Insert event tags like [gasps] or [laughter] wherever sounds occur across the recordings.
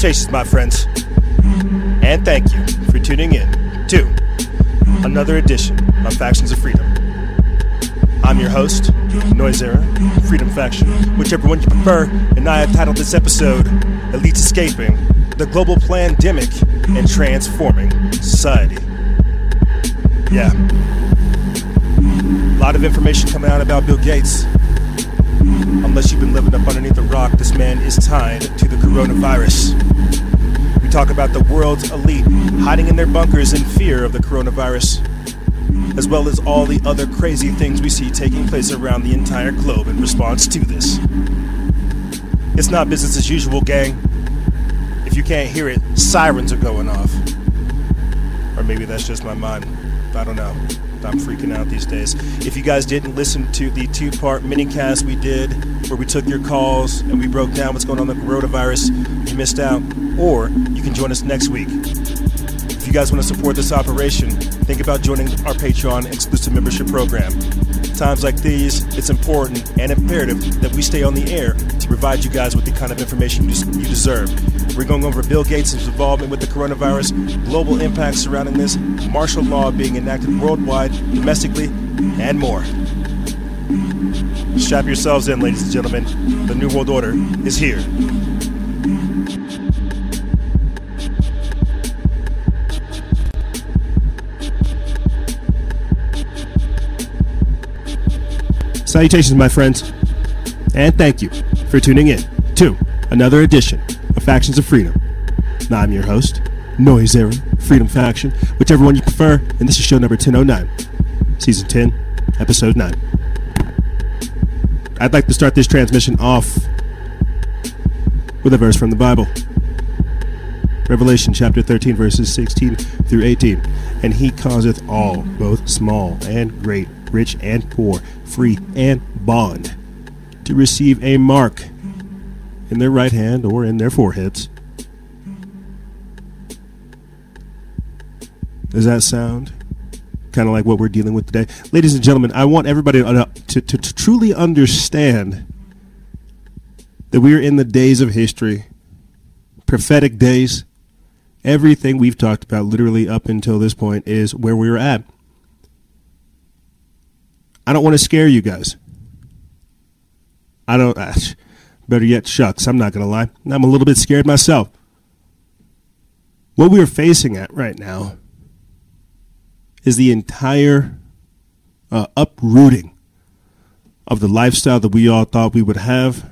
Salutations, my friends, and thank you for tuning in to another edition of Factions of Freedom. I'm your host, Noise Era, Freedom Faction, whichever one you prefer, and I have titled this episode Elites Escaping the Global Pandemic and Transforming Society. Yeah. A lot of information coming out about Bill Gates. Unless you've been living up underneath a rock, this man is tied to the coronavirus. We talk about the world's elite hiding in their bunkers in fear of the coronavirus, as well as all the other crazy things we see taking place around the entire globe in response to this. It's not business as usual, gang. If you can't hear it, sirens are going off. Or maybe that's just my mind. I don't know. I'm freaking out these days. If you guys didn't listen to the two part mini cast we did, where we took your calls and we broke down what's going on with the coronavirus, you missed out. Or you can join us next week. If you guys want to support this operation, think about joining our Patreon exclusive membership program. Times like these, it's important and imperative that we stay on the air to provide you guys with the kind of information you deserve. We're going over Bill Gates' involvement with the coronavirus, global impacts surrounding this, martial law being enacted worldwide, domestically, and more. Strap yourselves in, ladies and gentlemen. The New World Order is here. Salutations, my friends, and thank you for tuning in to another edition of Factions of Freedom. Now, I'm your host, Noise Era, Freedom Faction, whichever one you prefer, and this is show number 1009, season 10, episode 9. I'd like to start this transmission off with a verse from the Bible. Revelation chapter 13, verses 16 through 18. And he causeth all, both small and great, rich and poor, free and bond, to receive a mark in their right hand or in their foreheads. Does that sound kind of like what we're dealing with today? Ladies and gentlemen, I want everybody to, uh, to, to, to truly understand that we are in the days of history, prophetic days. Everything we've talked about, literally up until this point, is where we are at. I don't want to scare you guys. I don't. Uh, better yet, shucks. I'm not going to lie. I'm a little bit scared myself. What we are facing at right now is the entire uh, uprooting of the lifestyle that we all thought we would have,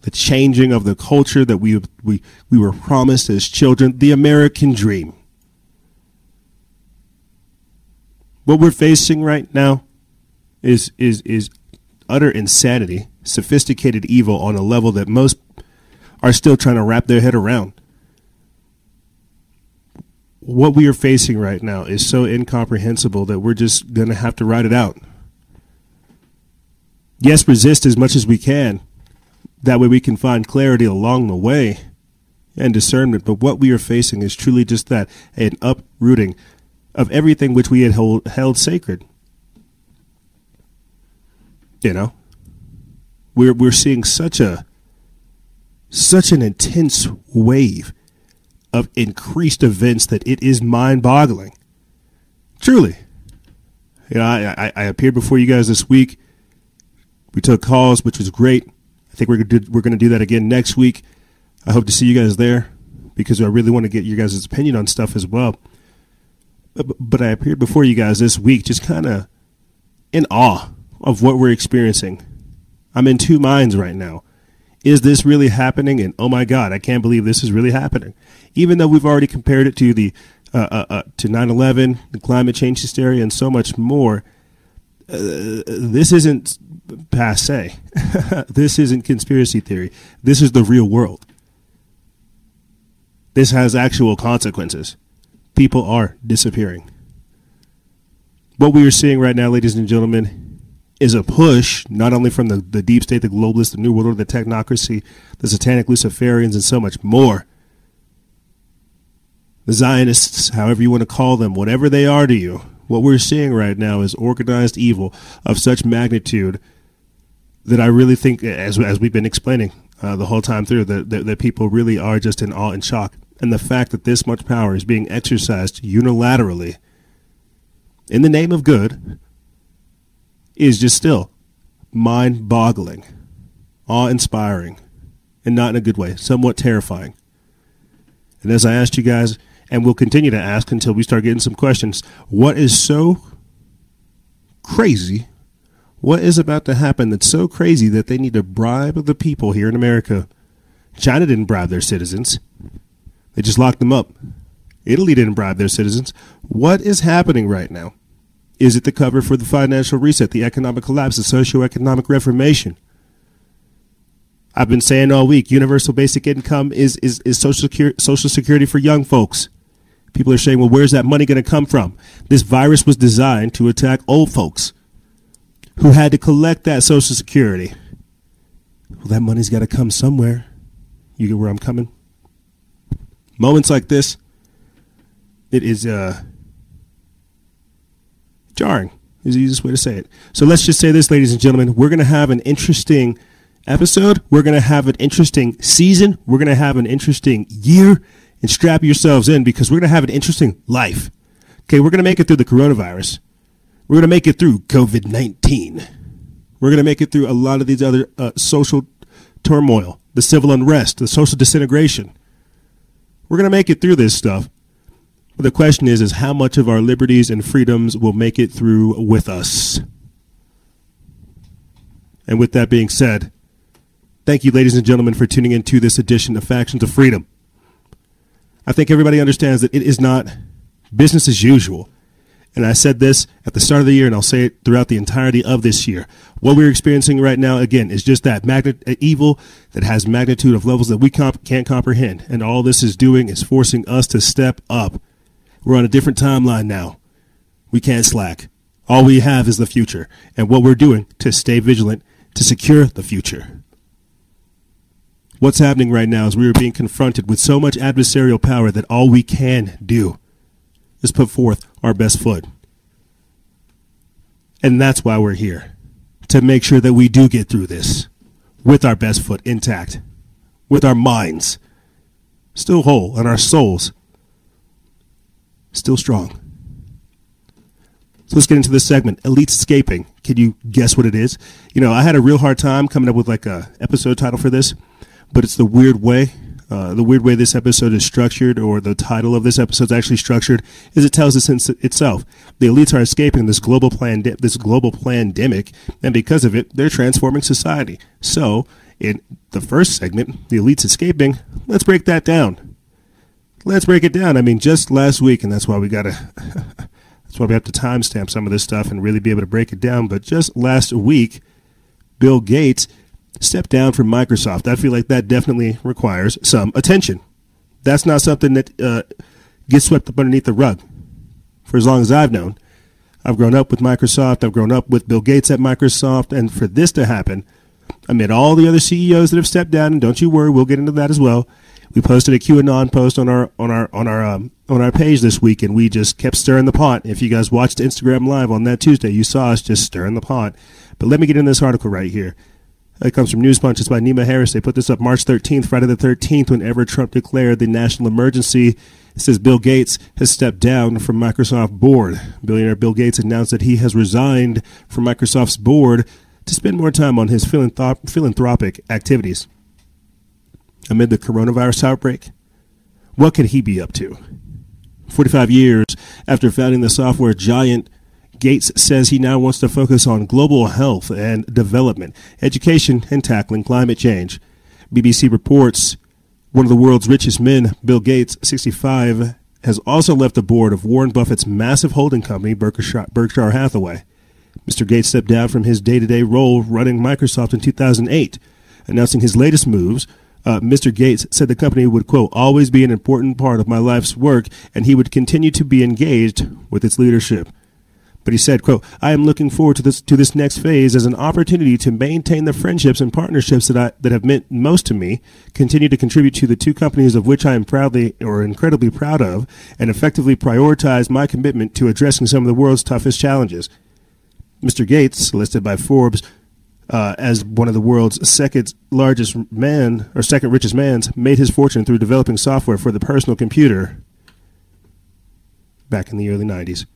the changing of the culture that we we we were promised as children, the American dream. What we're facing right now is is is utter insanity, sophisticated evil on a level that most are still trying to wrap their head around. What we are facing right now is so incomprehensible that we're just going to have to ride it out. Yes, resist as much as we can. That way we can find clarity along the way and discernment. But what we are facing is truly just that an uprooting of everything which we had hold, held sacred. You know, we're we're seeing such a such an intense wave of increased events that it is mind-boggling. Truly, you know, I, I, I appeared before you guys this week. We took calls, which was great. I think we're do, we're going to do that again next week. I hope to see you guys there because I really want to get your guys' opinion on stuff as well. But, but I appeared before you guys this week, just kind of in awe of what we're experiencing. I'm in two minds right now. Is this really happening? And oh my God, I can't believe this is really happening. Even though we've already compared it to the uh, uh, uh, to 9/11, the climate change hysteria, and so much more. Uh, this isn't passe. [laughs] this isn't conspiracy theory. This is the real world. This has actual consequences. People are disappearing. What we are seeing right now, ladies and gentlemen, is a push not only from the, the deep state, the globalists, the new world order, the technocracy, the satanic Luciferians, and so much more. The Zionists, however you want to call them, whatever they are to you, what we're seeing right now is organized evil of such magnitude that I really think, as as we've been explaining, uh, the whole time through that, that, that people really are just in awe and shock. And the fact that this much power is being exercised unilaterally in the name of good is just still mind boggling, awe inspiring, and not in a good way, somewhat terrifying. And as I asked you guys, and we'll continue to ask until we start getting some questions, what is so crazy? What is about to happen that's so crazy that they need to bribe the people here in America? China didn't bribe their citizens. They just locked them up. Italy didn't bribe their citizens. What is happening right now? Is it the cover for the financial reset, the economic collapse, the socio-economic reformation? I've been saying all week, universal basic income is is, is social security, social security for young folks. People are saying, well, where's that money going to come from? This virus was designed to attack old folks who had to collect that social security. Well, that money's got to come somewhere. You get where I'm coming? Moments like this, it is uh, jarring, is the easiest way to say it. So let's just say this, ladies and gentlemen. We're going to have an interesting episode. We're going to have an interesting season. We're going to have an interesting year. And strap yourselves in because we're going to have an interesting life. Okay, we're going to make it through the coronavirus. We're going to make it through COVID 19. We're going to make it through a lot of these other uh, social turmoil, the civil unrest, the social disintegration. We're going to make it through this stuff. The question is, is how much of our liberties and freedoms will make it through with us? And with that being said, thank you, ladies and gentlemen, for tuning in to this edition of Factions of Freedom. I think everybody understands that it is not business as usual. And I said this at the start of the year, and I'll say it throughout the entirety of this year. What we're experiencing right now, again, is just that uh, evil that has magnitude of levels that we comp- can't comprehend. And all this is doing is forcing us to step up. We're on a different timeline now. We can't slack. All we have is the future, and what we're doing to stay vigilant to secure the future. What's happening right now is we are being confronted with so much adversarial power that all we can do is put forth our best foot. And that's why we're here to make sure that we do get through this with our best foot intact, with our minds still whole, and our souls still strong. So let's get into this segment. Elites escaping. Can you guess what it is? You know, I had a real hard time coming up with like a episode title for this but it's the weird way. Uh, the weird way this episode is structured, or the title of this episode is actually structured, is it tells us in itself. The elites are escaping this global plan, this global pandemic, and because of it, they're transforming society. So, in the first segment, the elites escaping, let's break that down. Let's break it down. I mean, just last week, and that's why we gotta, [laughs] that's why we have to timestamp some of this stuff and really be able to break it down. But just last week, Bill Gates stepped down from Microsoft. I feel like that definitely requires some attention. That's not something that uh, gets swept up underneath the rug. For as long as I've known, I've grown up with Microsoft. I've grown up with Bill Gates at Microsoft, and for this to happen, amid all the other CEOs that have stepped down, and don't you worry, we'll get into that as well. We posted a QAnon post on our on our on our um, on our page this week, and we just kept stirring the pot. If you guys watched Instagram Live on that Tuesday, you saw us just stirring the pot. But let me get in this article right here. It comes from News Punch. It's by Nima Harris. They put this up March 13th, Friday the 13th, whenever Trump declared the national emergency. It says Bill Gates has stepped down from Microsoft board. Billionaire Bill Gates announced that he has resigned from Microsoft's board to spend more time on his philanthrop- philanthropic activities. Amid the coronavirus outbreak, what could he be up to? 45 years after founding the software giant Gates says he now wants to focus on global health and development, education, and tackling climate change. BBC reports one of the world's richest men, Bill Gates, 65, has also left the board of Warren Buffett's massive holding company, Berkshire, Hathaway. Mr. Gates stepped down from his day to day role running Microsoft in 2008. Announcing his latest moves, uh, Mr. Gates said the company would, quote, always be an important part of my life's work, and he would continue to be engaged with its leadership. But he said, quote, I am looking forward to this to this next phase as an opportunity to maintain the friendships and partnerships that I that have meant most to me, continue to contribute to the two companies of which I am proudly or incredibly proud of, and effectively prioritize my commitment to addressing some of the world's toughest challenges. Mr. Gates, listed by Forbes, uh, as one of the world's second largest man or second richest man's, made his fortune through developing software for the personal computer back in the early 90s.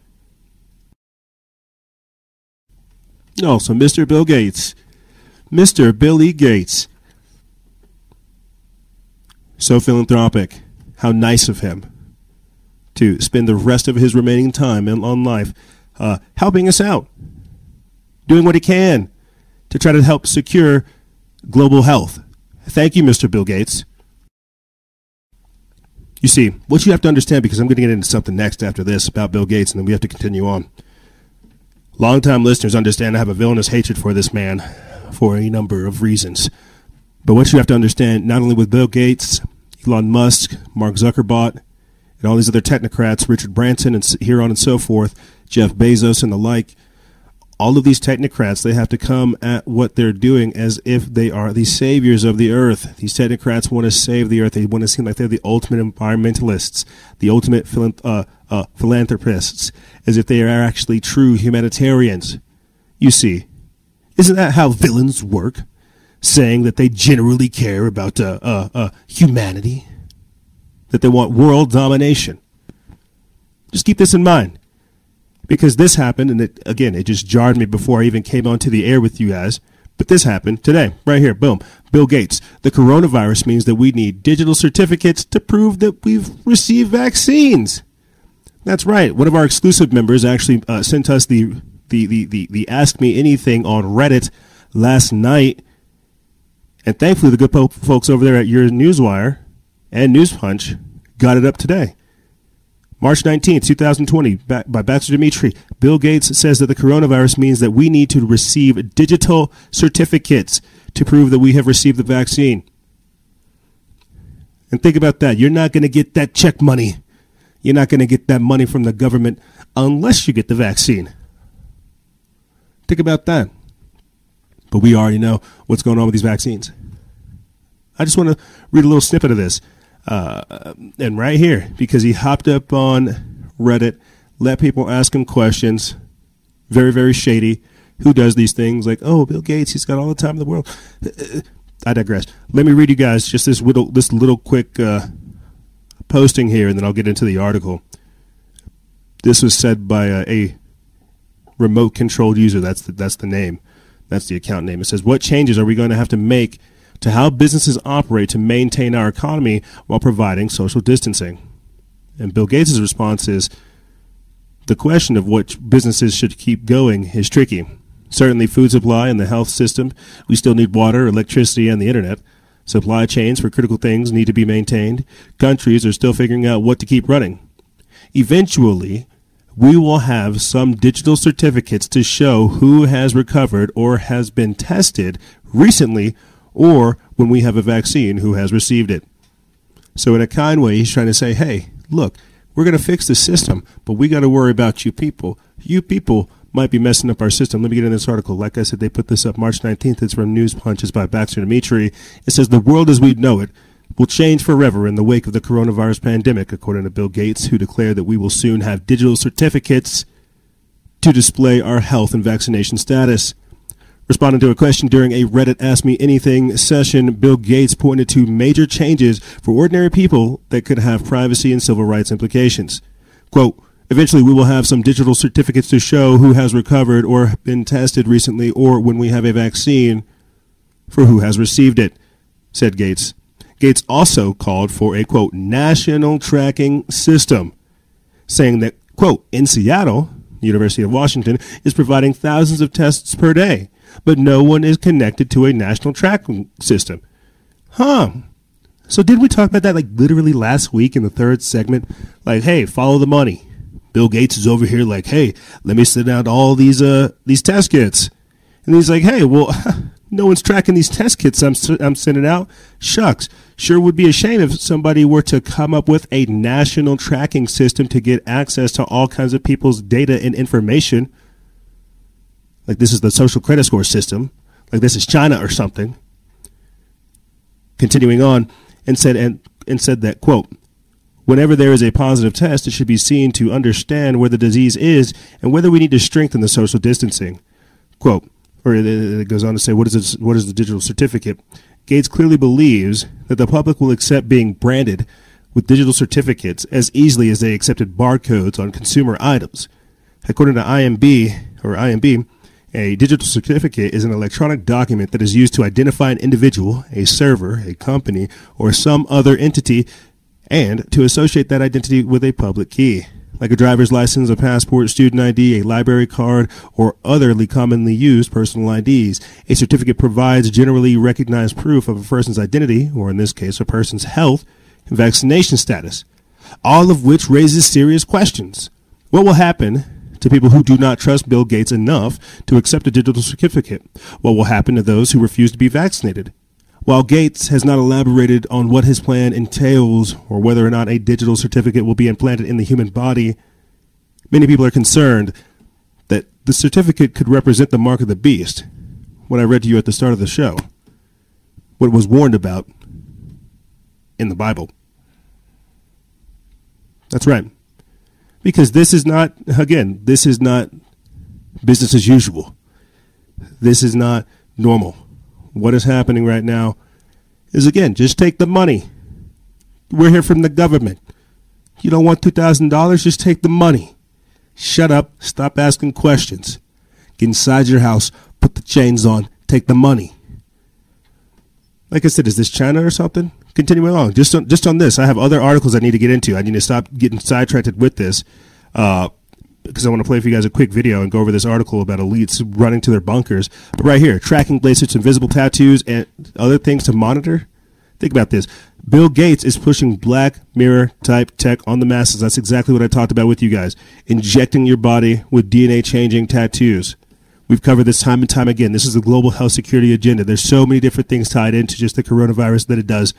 Also, Mr. Bill Gates. Mr. Billy Gates. So philanthropic. How nice of him to spend the rest of his remaining time on life uh, helping us out, doing what he can to try to help secure global health. Thank you, Mr. Bill Gates. You see, what you have to understand, because I'm going to get into something next after this about Bill Gates, and then we have to continue on. Longtime listeners understand I have a villainous hatred for this man for a number of reasons. But what you have to understand, not only with Bill Gates, Elon Musk, Mark Zuckerberg, and all these other technocrats, Richard Branson, and here on and so forth, Jeff Bezos and the like, all of these technocrats, they have to come at what they're doing as if they are the saviors of the earth. These technocrats want to save the earth. They want to seem like they're the ultimate environmentalists, the ultimate uh, uh, philanthropists, as if they are actually true humanitarians. You see, isn't that how villains work? Saying that they generally care about uh, uh, uh humanity, that they want world domination. Just keep this in mind because this happened, and it, again, it just jarred me before I even came onto the air with you guys. But this happened today, right here. Boom. Bill Gates. The coronavirus means that we need digital certificates to prove that we've received vaccines. That's right. One of our exclusive members actually uh, sent us the, the, the, the, the Ask Me Anything on Reddit last night. And thankfully, the good po- folks over there at Your Newswire and News Punch got it up today. March 19, 2020, by Baxter Dmitry, Bill Gates says that the coronavirus means that we need to receive digital certificates to prove that we have received the vaccine. And think about that. You're not going to get that check money. You're not going to get that money from the government unless you get the vaccine. Think about that. But we already know what's going on with these vaccines. I just want to read a little snippet of this. Uh, and right here, because he hopped up on Reddit, let people ask him questions. Very, very shady. Who does these things? Like, oh, Bill Gates, he's got all the time in the world. I digress. Let me read you guys just this little, this little quick uh, posting here, and then I'll get into the article. This was said by a, a remote controlled user. That's the, that's the name. That's the account name. It says, "What changes are we going to have to make to how businesses operate to maintain our economy while providing social distancing. And Bill Gates' response is the question of which businesses should keep going is tricky. Certainly, food supply and the health system, we still need water, electricity, and the internet. Supply chains for critical things need to be maintained. Countries are still figuring out what to keep running. Eventually, we will have some digital certificates to show who has recovered or has been tested recently or when we have a vaccine who has received it. So, in a kind way, he's trying to say, hey, look, we're going to fix the system, but we got to worry about you people. You people might be messing up our system. Let me get in this article. Like I said, they put this up March 19th. It's from News Punches by Baxter Dmitry. It says, The world as we know it will change forever in the wake of the coronavirus pandemic, according to Bill Gates, who declared that we will soon have digital certificates to display our health and vaccination status. Responding to a question during a Reddit Ask Me Anything session, Bill Gates pointed to major changes for ordinary people that could have privacy and civil rights implications. Quote, Eventually, we will have some digital certificates to show who has recovered or been tested recently or when we have a vaccine for who has received it, said Gates. Gates also called for a, quote, national tracking system, saying that, quote, in Seattle, University of Washington is providing thousands of tests per day but no one is connected to a national tracking system. Huh. So did we talk about that like literally last week in the third segment? Like, hey, follow the money. Bill Gates is over here like, hey, let me send out all these uh these test kits. And he's like, hey, well, [laughs] no one's tracking these test kits I'm, I'm sending out. Shucks. Sure would be a shame if somebody were to come up with a national tracking system to get access to all kinds of people's data and information like this is the social credit score system, like this is China or something. Continuing on, and said and, and said that quote, whenever there is a positive test, it should be seen to understand where the disease is and whether we need to strengthen the social distancing. Quote, or it goes on to say, what is, this, what is the digital certificate? Gates clearly believes that the public will accept being branded with digital certificates as easily as they accepted barcodes on consumer items. According to IMB or IMB, a digital certificate is an electronic document that is used to identify an individual, a server, a company, or some other entity, and to associate that identity with a public key. Like a driver's license, a passport, student ID, a library card, or otherly commonly used personal IDs, a certificate provides generally recognized proof of a person's identity, or in this case, a person's health, and vaccination status, all of which raises serious questions. What will happen to people who do not trust Bill Gates enough to accept a digital certificate? What will happen to those who refuse to be vaccinated? While Gates has not elaborated on what his plan entails or whether or not a digital certificate will be implanted in the human body, many people are concerned that the certificate could represent the mark of the beast. What I read to you at the start of the show, what was warned about in the Bible. That's right. Because this is not, again, this is not business as usual. This is not normal. What is happening right now is, again, just take the money. We're here from the government. You don't want $2,000? Just take the money. Shut up. Stop asking questions. Get inside your house. Put the chains on. Take the money. Like I said, is this China or something? Continuing along, just on, just on this, I have other articles I need to get into. I need to stop getting sidetracked with this uh, because I want to play for you guys a quick video and go over this article about elites running to their bunkers. But right here, tracking lasers, invisible tattoos, and other things to monitor. Think about this. Bill Gates is pushing Black Mirror type tech on the masses. That's exactly what I talked about with you guys. Injecting your body with DNA changing tattoos. We've covered this time and time again. This is the global health security agenda. There's so many different things tied into just the coronavirus that it does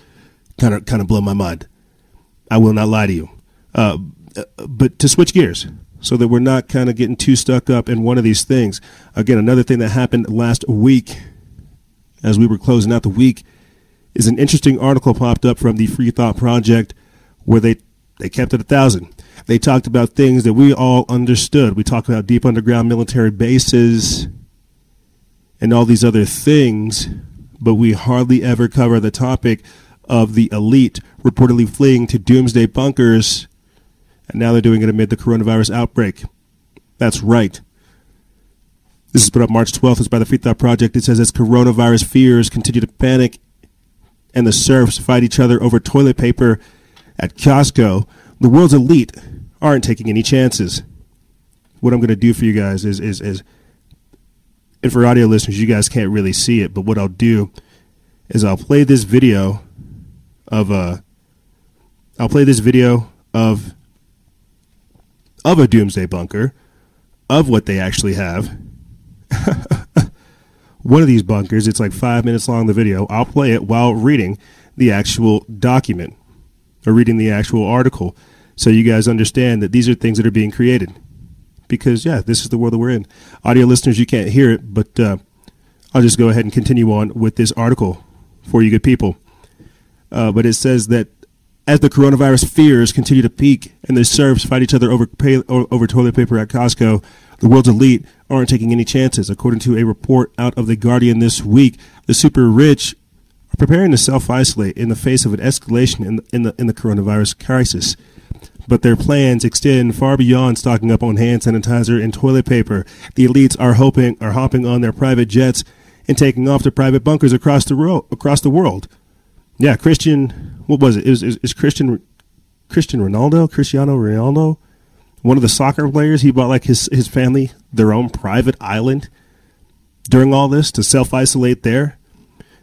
kind of kind of blow my mind. I will not lie to you. Uh, but to switch gears, so that we're not kind of getting too stuck up in one of these things. Again, another thing that happened last week, as we were closing out the week, is an interesting article popped up from the Free Thought Project, where they they kept it a thousand. They talked about things that we all understood. We talked about deep underground military bases and all these other things, but we hardly ever cover the topic of the elite reportedly fleeing to doomsday bunkers, and now they're doing it amid the coronavirus outbreak. That's right. This is put up March 12th. It's by the Thought Project. It says as coronavirus fears continue to panic and the serfs fight each other over toilet paper at Costco, the world's elite aren't taking any chances. What I'm going to do for you guys is, is, is, and for audio listeners, you guys can't really see it, but what I'll do is I'll play this video of a. I'll play this video of of a doomsday bunker, of what they actually have. [laughs] One of these bunkers, it's like five minutes long. The video. I'll play it while reading the actual document or reading the actual article, so you guys understand that these are things that are being created. Because yeah, this is the world that we're in. Audio listeners, you can't hear it, but uh, I'll just go ahead and continue on with this article for you good people. Uh, but it says that as the coronavirus fears continue to peak and the serfs fight each other over pay, over toilet paper at Costco, the world's elite aren't taking any chances. According to a report out of the Guardian this week, the super rich are preparing to self isolate in the face of an escalation in the, in the in the coronavirus crisis. But their plans extend far beyond stocking up on hand sanitizer and toilet paper. The elites are hoping are hopping on their private jets and taking off to private bunkers across the ro- across the world. Yeah, Christian. What was it? Is is Christian Christian Ronaldo? Cristiano Ronaldo, one of the soccer players. He bought like his his family their own private island during all this to self isolate there.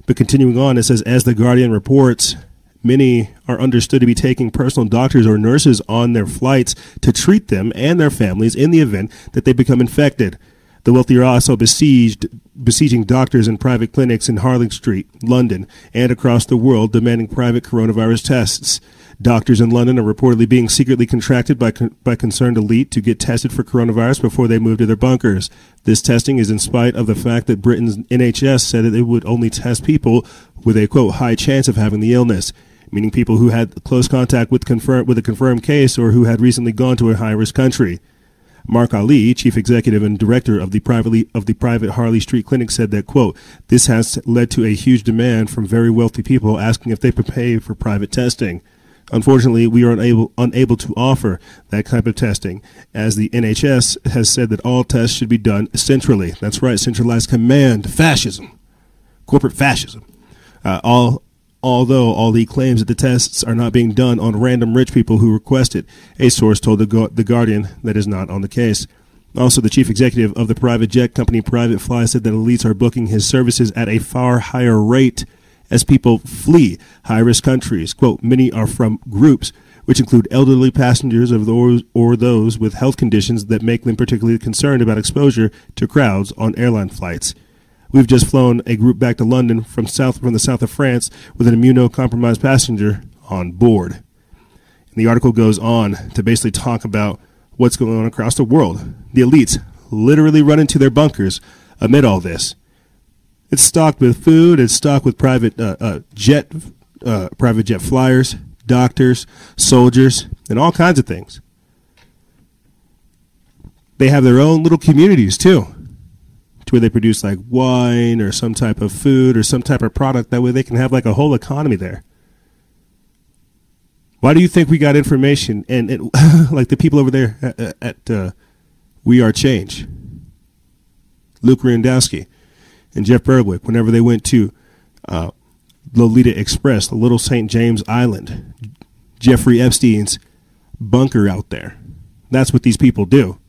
But continuing on, it says as the Guardian reports, many are understood to be taking personal doctors or nurses on their flights to treat them and their families in the event that they become infected. The wealthy are also besieged, besieging doctors and private clinics in Harley Street, London, and across the world, demanding private coronavirus tests. Doctors in London are reportedly being secretly contracted by, by concerned elite to get tested for coronavirus before they move to their bunkers. This testing is in spite of the fact that Britain's NHS said that it would only test people with a quote high chance of having the illness, meaning people who had close contact with with a confirmed case or who had recently gone to a high risk country. Mark Ali, chief executive and director of the privately of the private Harley Street Clinic, said that quote This has led to a huge demand from very wealthy people asking if they could pay for private testing. Unfortunately, we are unable unable to offer that type of testing, as the NHS has said that all tests should be done centrally. That's right, centralized command, fascism, corporate fascism. Uh, all although all Ali claims that the tests are not being done on random rich people who request it. A source told the, the Guardian that is not on the case. Also, the chief executive of the private jet company Private Fly said that elites are booking his services at a far higher rate as people flee high risk countries. Quote, many are from groups which include elderly passengers or those with health conditions that make them particularly concerned about exposure to crowds on airline flights. We've just flown a group back to London from south from the south of France with an immunocompromised passenger on board. And the article goes on to basically talk about what's going on across the world. The elites literally run into their bunkers amid all this. It's stocked with food. It's stocked with private uh, uh, jet, uh, private jet flyers, doctors, soldiers, and all kinds of things. They have their own little communities too to where they produce like wine or some type of food or some type of product. That way they can have like a whole economy there. Why do you think we got information and it, [laughs] like the people over there at, at uh, We Are Change, Luke Rudkowski and Jeff Berwick, whenever they went to uh, Lolita Express, the Little St. James Island, Jeffrey Epstein's bunker out there. That's what these people do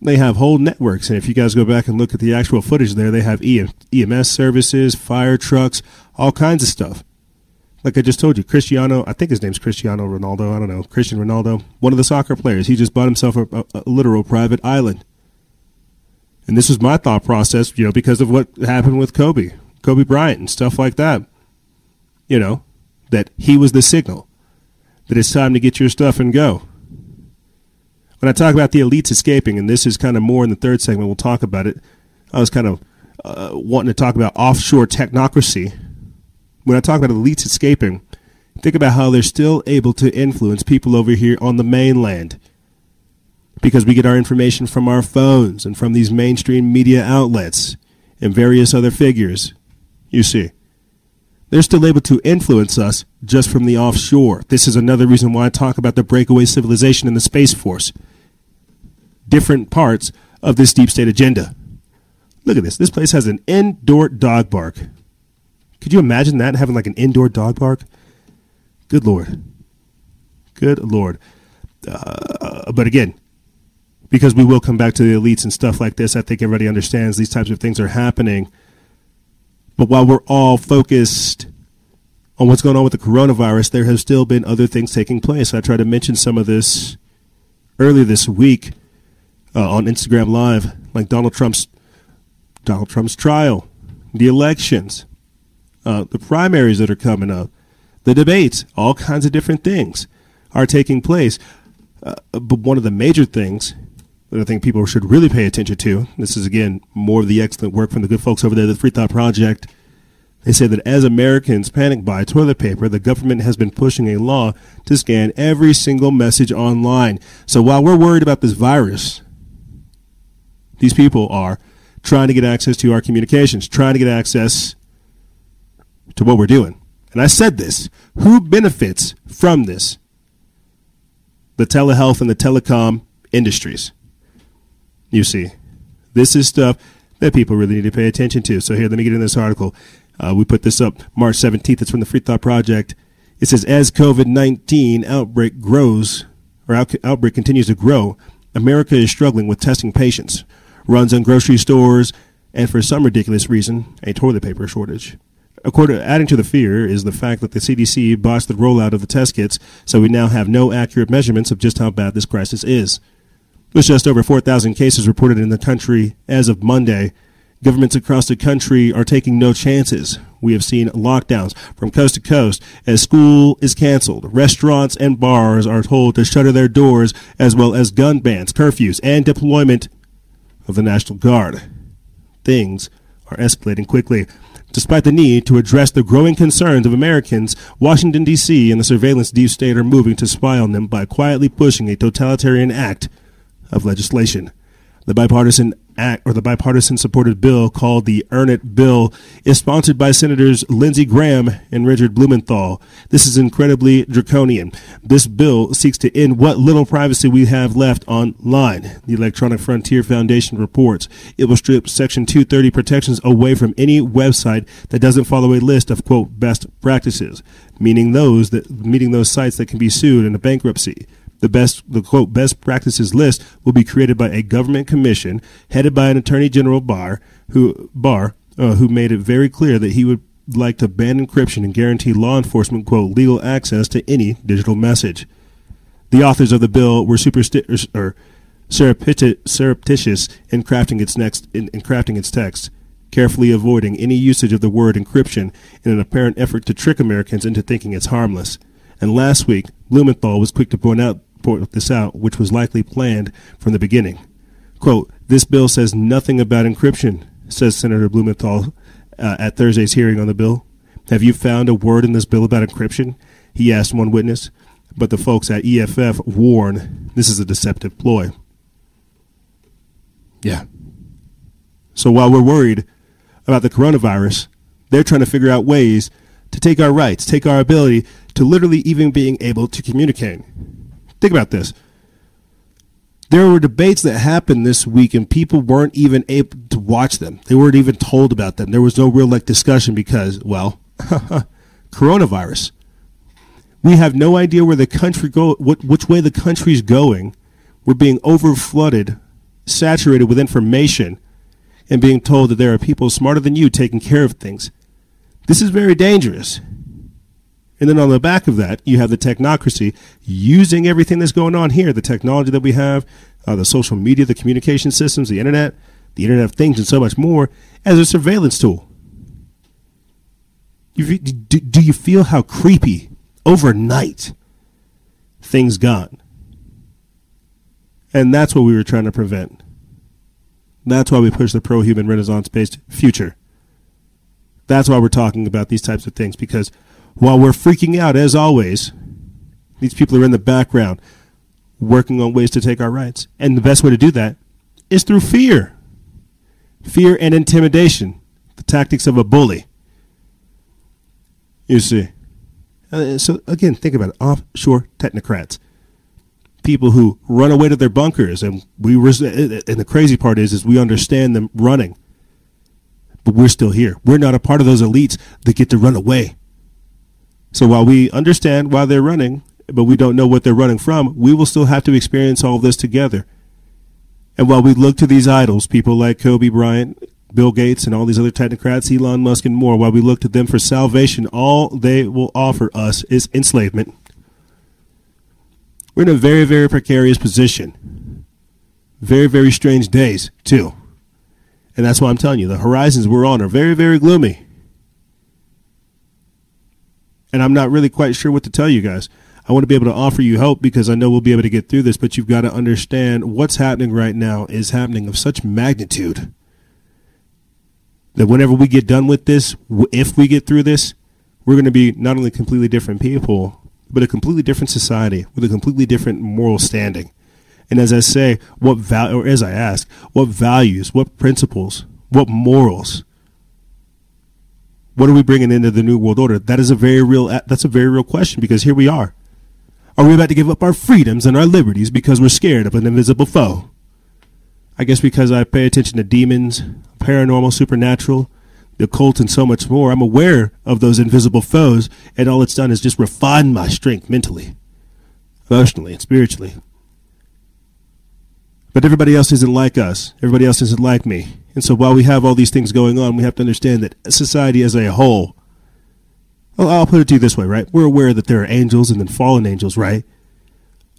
they have whole networks. And if you guys go back and look at the actual footage there, they have EMS services, fire trucks, all kinds of stuff. Like I just told you, Cristiano, I think his name's Cristiano Ronaldo. I don't know. Christian Ronaldo, one of the soccer players. He just bought himself a, a, a literal private island. And this was my thought process, you know, because of what happened with Kobe, Kobe Bryant, and stuff like that. You know, that he was the signal that it's time to get your stuff and go when I talk about the elites escaping, and this is kind of more in the third segment, we'll talk about it. I was kind of uh, wanting to talk about offshore technocracy. When I talk about elites escaping, think about how they're still able to influence people over here on the mainland because we get our information from our phones and from these mainstream media outlets and various other figures. You see, they're still able to influence us just from the offshore. This is another reason why I talk about the breakaway civilization and the Space Force different parts of this deep state agenda. Look at this. This place has an indoor dog bark. Could you imagine that having like an indoor dog bark? Good lord. Good lord. Uh, but again, because we will come back to the elites and stuff like this, I think everybody understands these types of things are happening. But while we're all focused on what's going on with the coronavirus, there have still been other things taking place. I tried to mention some of this earlier this week uh, on Instagram Live, like Donald Trump's Donald Trump's trial, the elections, uh, the primaries that are coming up, the debates, all kinds of different things are taking place. Uh, but one of the major things that I think people should really pay attention to, this is again more of the excellent work from the good folks over there, the Free Thought Project. They say that as Americans panic buy toilet paper, the government has been pushing a law to scan every single message online. So while we're worried about this virus, these people are trying to get access to our communications, trying to get access to what we're doing. And I said this who benefits from this? The telehealth and the telecom industries. You see, this is stuff that people really need to pay attention to. So, here, let me get in this article. Uh, we put this up March 17th. It's from the Free Thought Project. It says, as COVID 19 outbreak grows, or out- outbreak continues to grow, America is struggling with testing patients runs on grocery stores, and for some ridiculous reason, a toilet paper shortage. According, adding to the fear is the fact that the CDC botched the rollout of the test kits, so we now have no accurate measurements of just how bad this crisis is. With just over 4,000 cases reported in the country as of Monday, governments across the country are taking no chances. We have seen lockdowns from coast to coast as school is canceled. Restaurants and bars are told to shutter their doors, as well as gun bans, curfews, and deployment of the National Guard. Things are escalating quickly. Despite the need to address the growing concerns of Americans, Washington, D.C. and the surveillance deep state are moving to spy on them by quietly pushing a totalitarian act of legislation. The bipartisan act or the bipartisan supported bill called the Earn It Bill is sponsored by Senators Lindsey Graham and Richard Blumenthal. This is incredibly draconian. This bill seeks to end what little privacy we have left online. The Electronic Frontier Foundation reports it will strip Section 230 protections away from any website that doesn't follow a list of quote best practices, meaning those that meaning those sites that can be sued in a bankruptcy. The best, the quote, best practices list will be created by a government commission headed by an attorney general Barr, who Barr, uh, who made it very clear that he would like to ban encryption and guarantee law enforcement quote legal access to any digital message. The authors of the bill were superstitious or surreptitious in crafting its next in, in crafting its text, carefully avoiding any usage of the word encryption in an apparent effort to trick Americans into thinking it's harmless. And last week, Blumenthal was quick to point out point this out, which was likely planned from the beginning. Quote, this bill says nothing about encryption, says Senator Blumenthal uh, at Thursday's hearing on the bill. Have you found a word in this bill about encryption? He asked one witness. But the folks at EFF warn this is a deceptive ploy. Yeah. So while we're worried about the coronavirus, they're trying to figure out ways to take our rights, take our ability to literally even being able to communicate. Think about this. There were debates that happened this week, and people weren't even able to watch them. They weren't even told about them. There was no real like discussion because, well, [laughs] coronavirus. We have no idea where the country go, what, which way the country's going. We're being over flooded, saturated with information, and being told that there are people smarter than you taking care of things. This is very dangerous. And then on the back of that, you have the technocracy using everything that's going on here, the technology that we have, uh, the social media, the communication systems, the internet, the Internet of Things, and so much more as a surveillance tool. You, do, do you feel how creepy overnight things got? And that's what we were trying to prevent. That's why we push the pro human renaissance based future. That's why we're talking about these types of things because while we're freaking out, as always, these people are in the background working on ways to take our rights. And the best way to do that is through fear fear and intimidation, the tactics of a bully. You see. Uh, so, again, think about it offshore technocrats. People who run away to their bunkers, and we res- and the crazy part is, is we understand them running, but we're still here. We're not a part of those elites that get to run away. So while we understand why they're running, but we don't know what they're running from, we will still have to experience all this together. And while we look to these idols, people like Kobe Bryant, Bill Gates, and all these other technocrats, Elon Musk, and more, while we look to them for salvation, all they will offer us is enslavement. We're in a very, very precarious position. Very, very strange days, too. And that's why I'm telling you, the horizons we're on are very, very gloomy and I'm not really quite sure what to tell you guys. I want to be able to offer you hope because I know we'll be able to get through this, but you've got to understand what's happening right now is happening of such magnitude that whenever we get done with this, if we get through this, we're going to be not only completely different people, but a completely different society with a completely different moral standing. And as I say, what value, or as I ask, what values, what principles, what morals what are we bringing into the new world order? That is a very real. That's a very real question because here we are. Are we about to give up our freedoms and our liberties because we're scared of an invisible foe? I guess because I pay attention to demons, paranormal, supernatural, the occult, and so much more. I'm aware of those invisible foes, and all it's done is just refine my strength mentally, emotionally, and spiritually. But everybody else isn't like us. Everybody else isn't like me. And so while we have all these things going on, we have to understand that society as a whole, well, I'll put it to you this way, right? We're aware that there are angels and then fallen angels, right?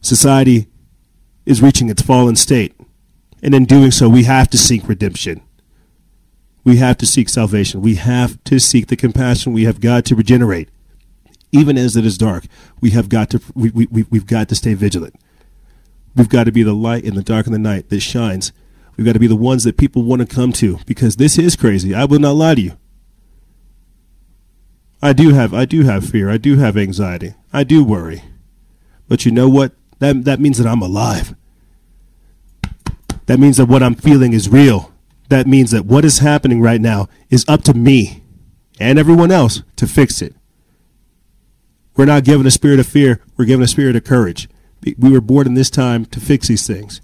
Society is reaching its fallen state. And in doing so, we have to seek redemption. We have to seek salvation. We have to seek the compassion. We have got to regenerate. Even as it is dark, we have got to we, we, we've got to stay vigilant. We've got to be the light in the dark of the night that shines We've got to be the ones that people want to come to because this is crazy. I will not lie to you. I do have I do have fear. I do have anxiety. I do worry. But you know what? That that means that I'm alive. That means that what I'm feeling is real. That means that what is happening right now is up to me and everyone else to fix it. We're not given a spirit of fear, we're given a spirit of courage. We were born in this time to fix these things.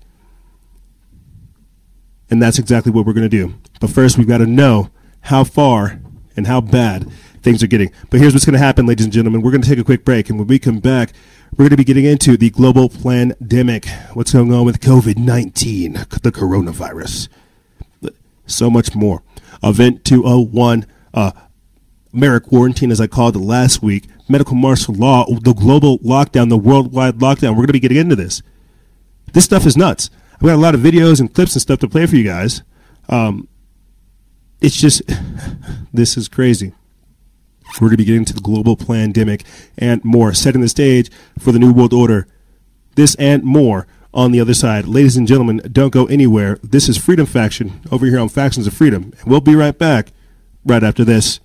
And that's exactly what we're going to do. But first, we've got to know how far and how bad things are getting. But here's what's going to happen, ladies and gentlemen. We're going to take a quick break. And when we come back, we're going to be getting into the global pandemic. What's going on with COVID 19, the coronavirus. So much more. Event 201, uh, AmeriQuarantine, as I called it last week, medical martial law, the global lockdown, the worldwide lockdown. We're going to be getting into this. This stuff is nuts. I've got a lot of videos and clips and stuff to play for you guys. Um, it's just, [laughs] this is crazy. We're going to be getting to the global pandemic and more, setting the stage for the New World Order. This and more on the other side. Ladies and gentlemen, don't go anywhere. This is Freedom Faction over here on Factions of Freedom. And we'll be right back right after this.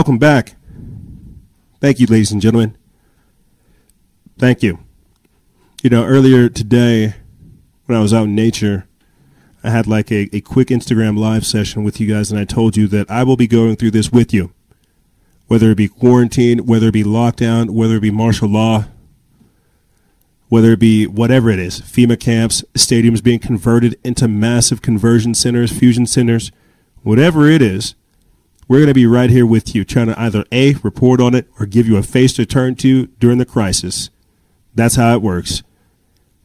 Welcome back. Thank you, ladies and gentlemen. Thank you. You know, earlier today, when I was out in nature, I had like a, a quick Instagram live session with you guys, and I told you that I will be going through this with you. Whether it be quarantine, whether it be lockdown, whether it be martial law, whether it be whatever it is FEMA camps, stadiums being converted into massive conversion centers, fusion centers, whatever it is, we're going to be right here with you, trying to either A, report on it or give you a face to turn to during the crisis. That's how it works.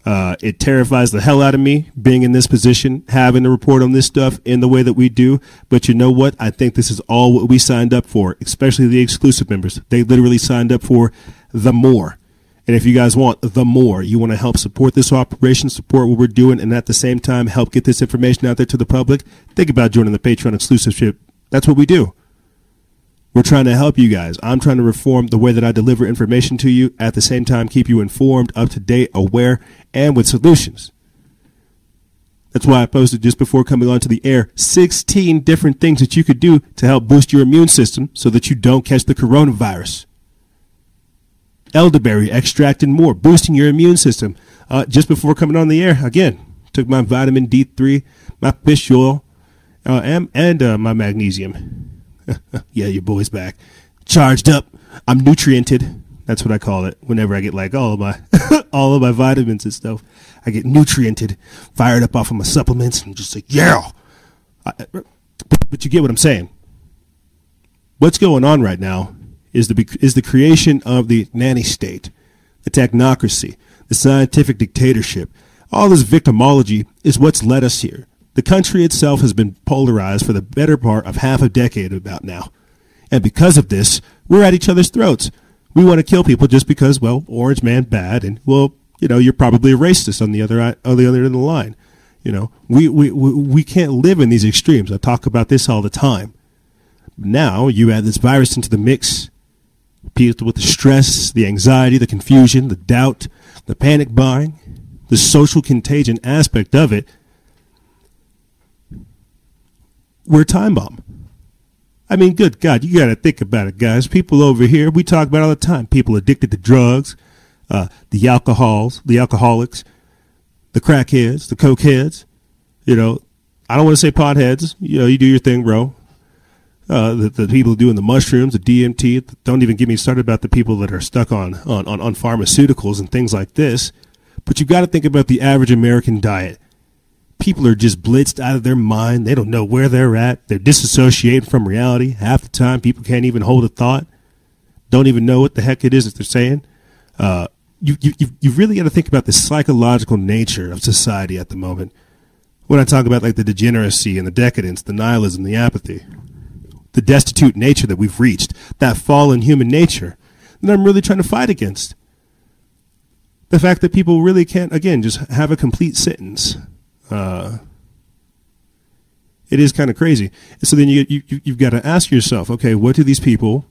Uh, it terrifies the hell out of me being in this position, having to report on this stuff in the way that we do. But you know what? I think this is all what we signed up for, especially the exclusive members. They literally signed up for the more. And if you guys want the more, you want to help support this operation, support what we're doing, and at the same time help get this information out there to the public, think about joining the Patreon exclusiveship that's what we do. We're trying to help you guys. I'm trying to reform the way that I deliver information to you, at the same time, keep you informed, up to date, aware, and with solutions. That's why I posted just before coming onto the air 16 different things that you could do to help boost your immune system so that you don't catch the coronavirus. Elderberry extract and more, boosting your immune system. Uh, just before coming on the air, again, took my vitamin D3, my fish oil, uh, and, and uh, my magnesium. [laughs] yeah, your boy's back. Charged up. I'm nutriented. That's what I call it. Whenever I get like all of my [laughs] all of my vitamins and stuff, I get nutriented, fired up off of my supplements, and just like yeah. I, but you get what I'm saying. What's going on right now is the is the creation of the nanny state, the technocracy, the scientific dictatorship. All this victimology is what's led us here. The country itself has been polarized for the better part of half a decade about now. And because of this, we're at each other's throats. We want to kill people just because, well, orange man bad, and well, you know, you're probably a racist on the other on the other end of the line. You know, we, we, we can't live in these extremes. I talk about this all the time. Now you add this virus into the mix, people with the stress, the anxiety, the confusion, the doubt, the panic buying, the social contagion aspect of it we're time bomb. I mean, good God, you got to think about it, guys. People over here, we talk about all the time. People addicted to drugs, uh, the alcohols, the alcoholics, the crackheads, the cokeheads. You know, I don't want to say potheads. You know, you do your thing, bro. Uh, the, the people doing the mushrooms, the DMT. Don't even get me started about the people that are stuck on, on, on, on pharmaceuticals and things like this. But you got to think about the average American diet people are just blitzed out of their mind. They don't know where they're at. They're disassociated from reality. Half the time, people can't even hold a thought. Don't even know what the heck it is that they're saying. Uh, you, you, you really got to think about the psychological nature of society at the moment. When I talk about like the degeneracy and the decadence, the nihilism, the apathy, the destitute nature that we've reached, that fallen human nature that I'm really trying to fight against. The fact that people really can't, again, just have a complete sentence uh, it is kind of crazy. So then you, you you've got to ask yourself, okay, what do these people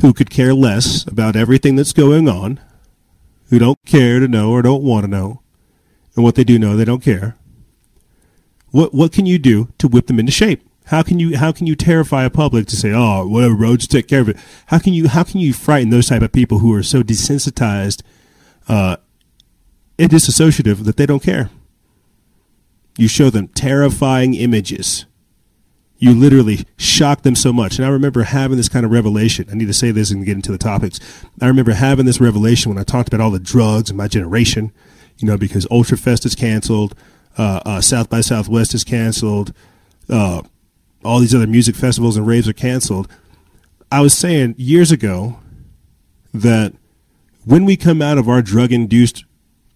who could care less about everything that's going on, who don't care to know or don't want to know, and what they do know, they don't care. What what can you do to whip them into shape? How can you how can you terrify a public to say, oh, whatever, bro, just take care of it? How can you how can you frighten those type of people who are so desensitized uh, and disassociative that they don't care? You show them terrifying images. You literally shock them so much. And I remember having this kind of revelation. I need to say this and get into the topics. I remember having this revelation when I talked about all the drugs in my generation, you know, because Ultrafest is canceled, uh, uh, South by Southwest is canceled, uh, all these other music festivals and raves are canceled. I was saying years ago that when we come out of our drug induced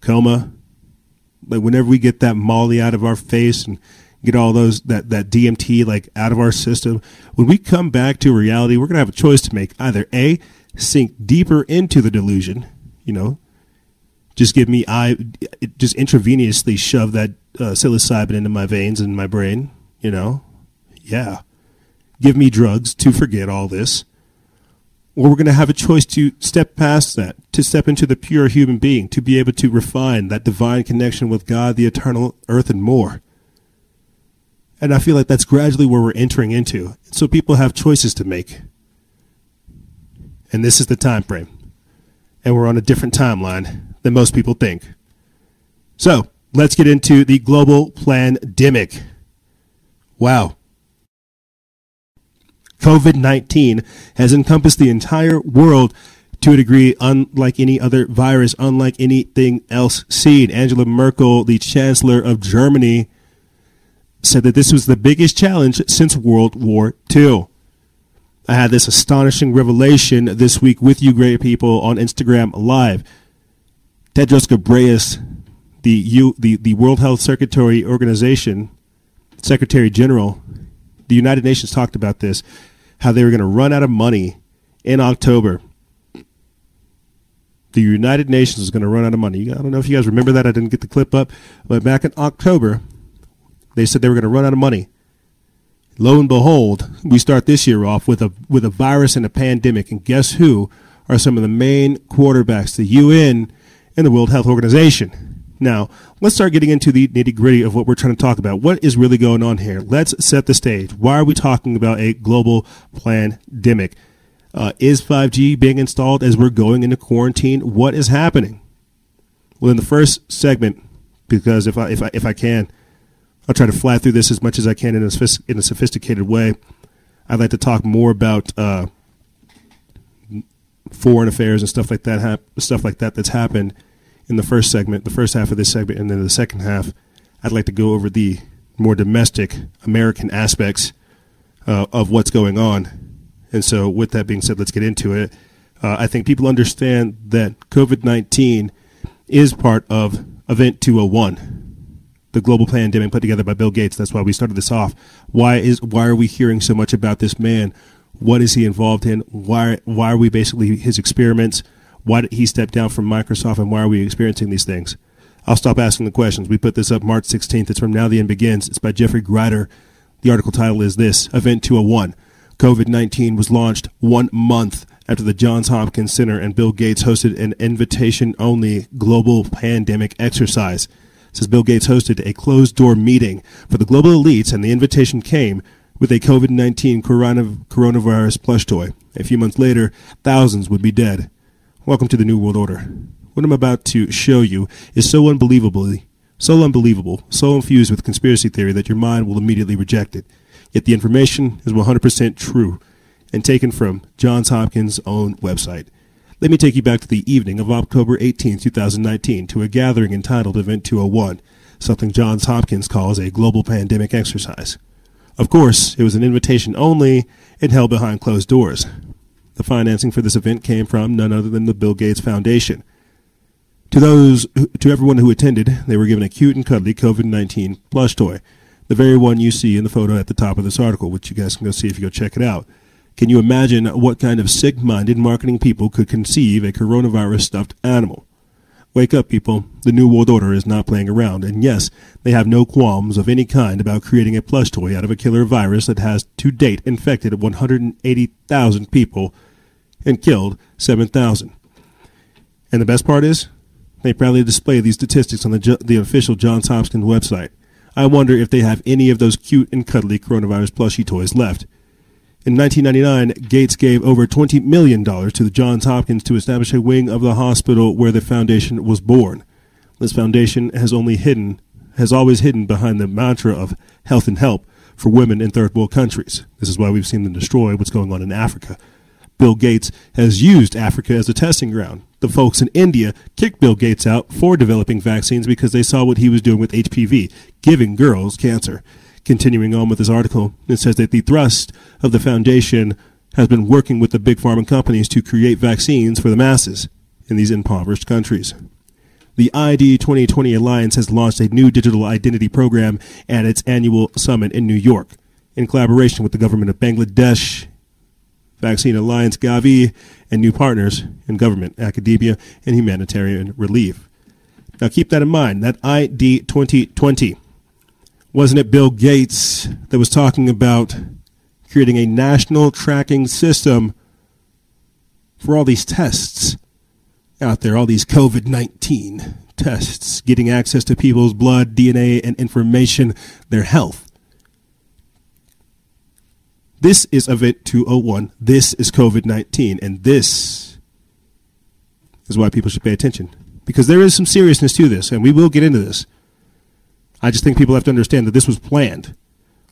coma, like whenever we get that molly out of our face and get all those that that DMT like out of our system, when we come back to reality, we're gonna have a choice to make. Either a sink deeper into the delusion, you know, just give me I just intravenously shove that uh, psilocybin into my veins and my brain, you know, yeah, give me drugs to forget all this or we're going to have a choice to step past that, to step into the pure human being, to be able to refine that divine connection with God, the eternal earth, and more. And I feel like that's gradually where we're entering into. So people have choices to make. and this is the time frame. And we're on a different timeline than most people think. So let's get into the global pandemic. Wow. COVID 19 has encompassed the entire world to a degree unlike any other virus, unlike anything else seen. Angela Merkel, the Chancellor of Germany, said that this was the biggest challenge since World War II. I had this astonishing revelation this week with you great people on Instagram Live. Tedros Ghebreyesus, the, U, the, the World Health Secretary Organization, Secretary General, the United Nations talked about this, how they were going to run out of money in October. The United Nations is going to run out of money. I don't know if you guys remember that. I didn't get the clip up, but back in October, they said they were going to run out of money. Lo and behold, we start this year off with a with a virus and a pandemic, and guess who are some of the main quarterbacks? The UN and the World Health Organization. Now, let's start getting into the nitty gritty of what we're trying to talk about. What is really going on here? Let's set the stage. Why are we talking about a global pandemic? Uh, is 5G being installed as we're going into quarantine? What is happening? Well, in the first segment, because if I if I if I can, I'll try to fly through this as much as I can in a, in a sophisticated way. I'd like to talk more about uh, foreign affairs and stuff like that. Stuff like that that's happened in the first segment, the first half of this segment, and then the second half. I'd like to go over the more domestic American aspects uh, of what's going on. And so, with that being said, let's get into it. Uh, I think people understand that COVID 19 is part of Event 201 the global pandemic put together by Bill Gates. That's why we started this off. Why is why are we hearing so much about this man? What is he involved in? Why why are we basically his experiments? Why did he step down from Microsoft, and why are we experiencing these things? I'll stop asking the questions. We put this up March 16th. It's from Now the End Begins. It's by Geoffrey Grider. The article title is this Event 201. COVID 19 was launched one month after the Johns Hopkins Center and Bill Gates hosted an invitation only global pandemic exercise says Bill Gates hosted a closed door meeting for the global elites, and the invitation came with a COVID 19 coronavirus plush toy. A few months later, thousands would be dead. Welcome to the New World Order. What I'm about to show you is so unbelievably, so unbelievable, so infused with conspiracy theory that your mind will immediately reject it. Yet the information is 100% true and taken from Johns Hopkins' own website. Let me take you back to the evening of October 18, 2019, to a gathering entitled Event 201, something Johns Hopkins calls a global pandemic exercise. Of course, it was an invitation only and held behind closed doors. The financing for this event came from none other than the Bill Gates Foundation. To those, to everyone who attended, they were given a cute and cuddly COVID-19 plush toy, the very one you see in the photo at the top of this article, which you guys can go see if you go check it out. Can you imagine what kind of sick minded marketing people could conceive a coronavirus stuffed animal? Wake up, people. The New World Order is not playing around. And yes, they have no qualms of any kind about creating a plush toy out of a killer virus that has to date infected 180,000 people and killed 7,000. And the best part is, they proudly display these statistics on the, the official Johns Hopkins website. I wonder if they have any of those cute and cuddly coronavirus plushie toys left. In 1999, Gates gave over $20 million to the Johns Hopkins to establish a wing of the hospital where the foundation was born. This foundation has only hidden, has always hidden behind the mantra of health and help for women in third world countries. This is why we've seen them destroy what's going on in Africa. Bill Gates has used Africa as a testing ground. The folks in India kicked Bill Gates out for developing vaccines because they saw what he was doing with HPV, giving girls cancer. Continuing on with this article, it says that the thrust of the foundation has been working with the big pharma companies to create vaccines for the masses in these impoverished countries. The ID 2020 Alliance has launched a new digital identity program at its annual summit in New York in collaboration with the government of Bangladesh, Vaccine Alliance Gavi, and new partners in government, academia, and humanitarian relief. Now keep that in mind. That ID 2020 wasn't it Bill Gates that was talking about creating a national tracking system for all these tests out there, all these COVID 19 tests, getting access to people's blood, DNA, and information, their health? This is Event 201. This is COVID 19. And this is why people should pay attention. Because there is some seriousness to this, and we will get into this. I just think people have to understand that this was planned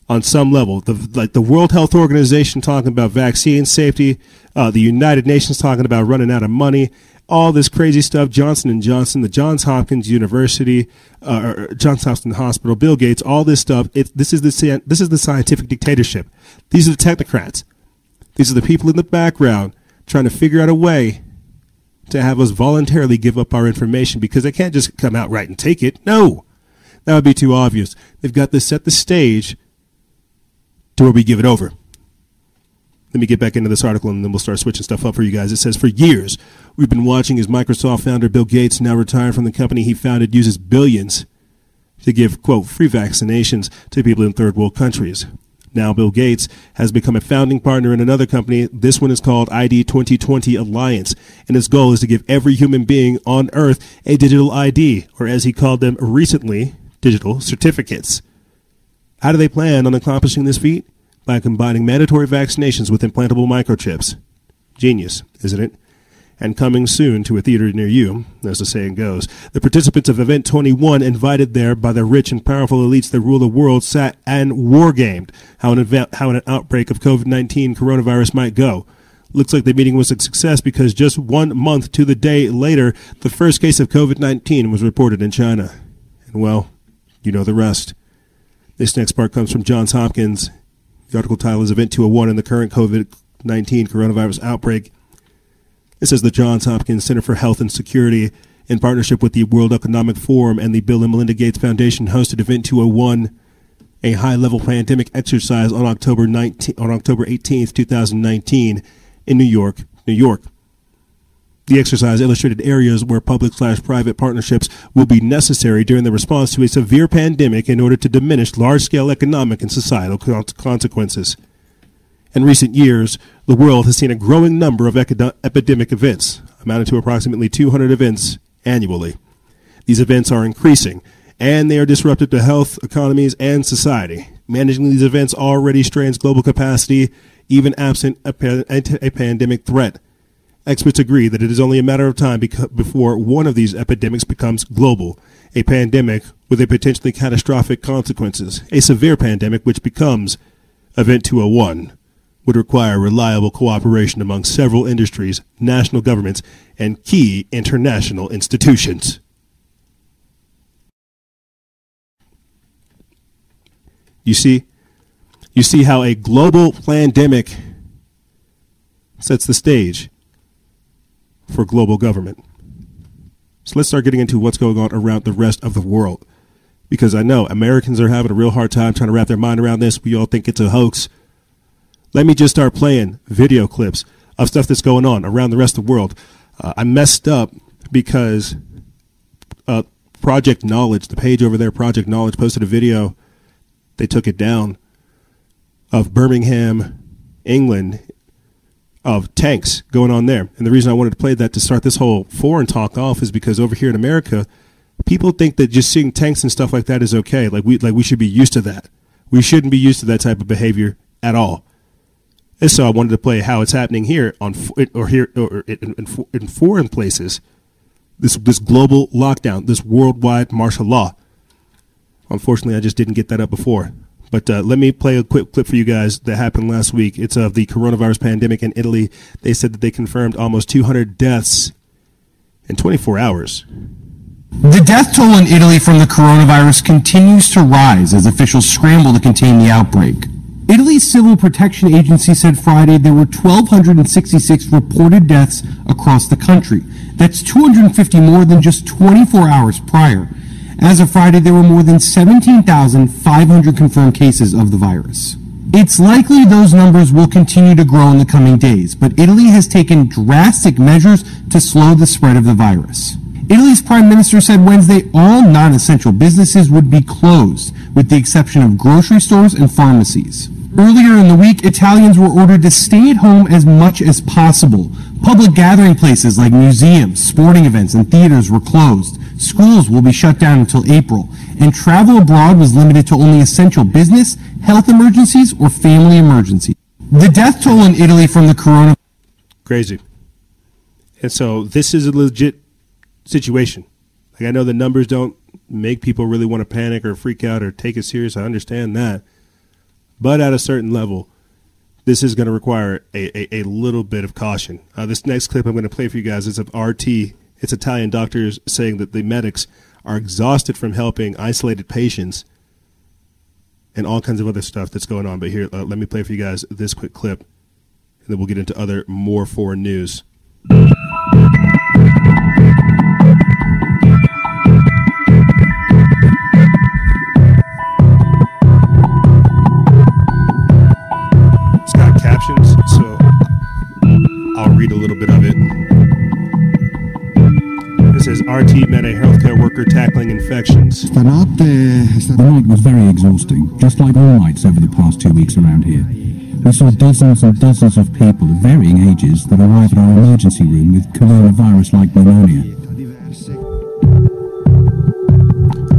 on some level. The, like the World Health Organization talking about vaccine safety, uh, the United Nations talking about running out of money, all this crazy stuff. Johnson and Johnson, the Johns Hopkins University, uh, Johns Hopkins Hospital, Bill Gates, all this stuff. It, this is the this is the scientific dictatorship. These are the technocrats. These are the people in the background trying to figure out a way to have us voluntarily give up our information because they can't just come out right and take it. No, that would be too obvious. They've got to set the stage to where we give it over. Let me get back into this article and then we'll start switching stuff up for you guys. It says for years, we've been watching as Microsoft founder Bill Gates, now retired from the company he founded, uses billions to give, quote, free vaccinations to people in third world countries. Now, Bill Gates has become a founding partner in another company. This one is called ID 2020 Alliance, and its goal is to give every human being on Earth a digital ID, or as he called them recently, digital certificates. How do they plan on accomplishing this feat? By combining mandatory vaccinations with implantable microchips. Genius, isn't it? and coming soon to a theater near you, as the saying goes. The participants of Event 21, invited there by the rich and powerful elites that rule the world, sat and wargamed how an, event, how an outbreak of COVID 19 coronavirus might go. Looks like the meeting was a success because just one month to the day later, the first case of COVID 19 was reported in China. And well, you know the rest. This next part comes from Johns Hopkins. The article title is Event 201 in the current COVID 19 coronavirus outbreak. It says the Johns Hopkins Center for Health and Security, in partnership with the World Economic Forum and the Bill and Melinda Gates Foundation, hosted Event 201, a high-level pandemic exercise on October 19, on October 18th, 2019, in New York, New York. The exercise illustrated areas where public slash private partnerships will be necessary during the response to a severe pandemic in order to diminish large scale economic and societal consequences. In recent years, the world has seen a growing number of epidemic events, amounting to approximately 200 events annually. These events are increasing, and they are disruptive to health, economies, and society. Managing these events already strains global capacity, even absent a, pa- a pandemic threat. Experts agree that it is only a matter of time beca- before one of these epidemics becomes global, a pandemic with a potentially catastrophic consequences, a severe pandemic which becomes Event 201 would require reliable cooperation among several industries, national governments, and key international institutions. You see, you see how a global pandemic sets the stage for global government. So let's start getting into what's going on around the rest of the world. Because I know Americans are having a real hard time trying to wrap their mind around this. We all think it's a hoax. Let me just start playing video clips of stuff that's going on around the rest of the world. Uh, I messed up because uh, Project Knowledge, the page over there, Project Knowledge, posted a video. They took it down of Birmingham, England, of tanks going on there. And the reason I wanted to play that to start this whole foreign talk off is because over here in America, people think that just seeing tanks and stuff like that is okay. Like we like we should be used to that. We shouldn't be used to that type of behavior at all. And so I wanted to play how it's happening here on or here or in, in, foreign places. This this global lockdown, this worldwide martial law. Unfortunately, I just didn't get that up before. But uh, let me play a quick clip for you guys that happened last week. It's of the coronavirus pandemic in Italy. They said that they confirmed almost 200 deaths in 24 hours. The death toll in Italy from the coronavirus continues to rise as officials scramble to contain the outbreak. Italy's Civil Protection Agency said Friday there were 1,266 reported deaths across the country. That's 250 more than just 24 hours prior. As of Friday, there were more than 17,500 confirmed cases of the virus. It's likely those numbers will continue to grow in the coming days, but Italy has taken drastic measures to slow the spread of the virus. Italy's prime minister said Wednesday all non-essential businesses would be closed, with the exception of grocery stores and pharmacies. Earlier in the week, Italians were ordered to stay at home as much as possible. Public gathering places like museums, sporting events, and theaters were closed. Schools will be shut down until April, and travel abroad was limited to only essential business, health emergencies, or family emergencies. The death toll in Italy from the corona. Crazy. And so this is a legit situation. Like I know the numbers don't make people really want to panic or freak out or take it serious. I understand that. But at a certain level, this is going to require a, a, a little bit of caution. Uh, this next clip I'm going to play for you guys is of RT. It's Italian doctors saying that the medics are exhausted from helping isolated patients and all kinds of other stuff that's going on. But here, uh, let me play for you guys this quick clip, and then we'll get into other more foreign news. I'll read a little bit of it. It says RT met a healthcare worker tackling infections. The night was very exhausting, just like all nights over the past two weeks around here. We saw dozens and dozens of people of varying ages that arrived at our emergency room with coronavirus-like pneumonia.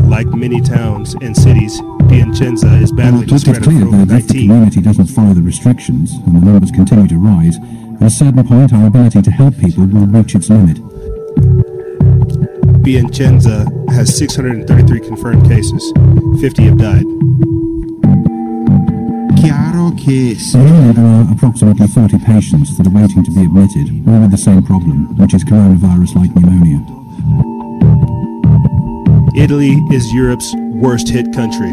Like many towns and cities, Piacenza is battling the it's spread of clear that if the community doesn't follow the restrictions and the numbers continue to rise, at a certain point our ability to help people will reach its limit. Piacenza has 633 confirmed cases. 50 have died. chiaro che se there are approximately 40 patients that are waiting to be admitted, all with the same problem, which is coronavirus-like pneumonia. Italy is Europe's worst hit country,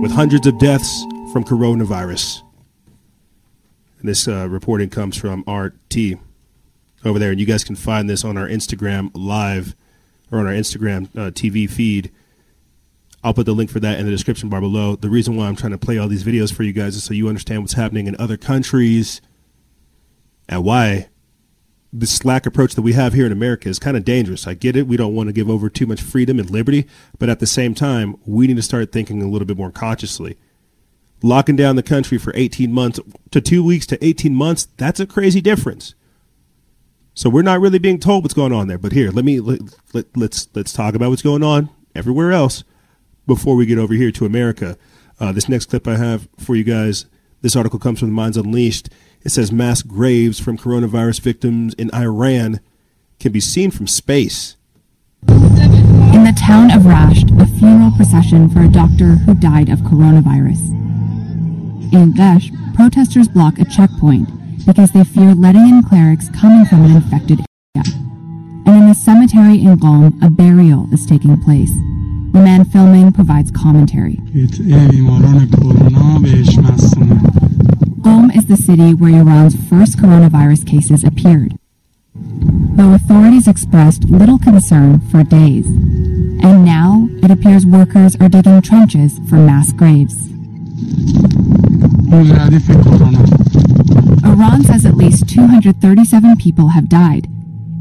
with hundreds of deaths from coronavirus. This uh, reporting comes from RT over there, and you guys can find this on our Instagram live or on our Instagram uh, TV feed. I'll put the link for that in the description bar below. The reason why I'm trying to play all these videos for you guys is so you understand what's happening in other countries and why the slack approach that we have here in America is kind of dangerous. I get it. We don't want to give over too much freedom and liberty, but at the same time, we need to start thinking a little bit more consciously. Locking down the country for 18 months to two weeks to 18 months, that's a crazy difference. So we're not really being told what's going on there. But here, let me let, let, let's let's talk about what's going on everywhere else before we get over here to America. Uh, this next clip I have for you guys. This article comes from Minds Unleashed. It says mass graves from coronavirus victims in Iran can be seen from space. In the town of Rasht, a funeral procession for a doctor who died of coronavirus. In Vesh, protesters block a checkpoint because they fear letting in clerics coming from an infected area. And in the cemetery in Qom, a burial is taking place. The man filming provides commentary. Qom is the city where Iran's first coronavirus cases appeared, though authorities expressed little concern for days. And now it appears workers are digging trenches for mass graves. Iran says at least 237 people have died.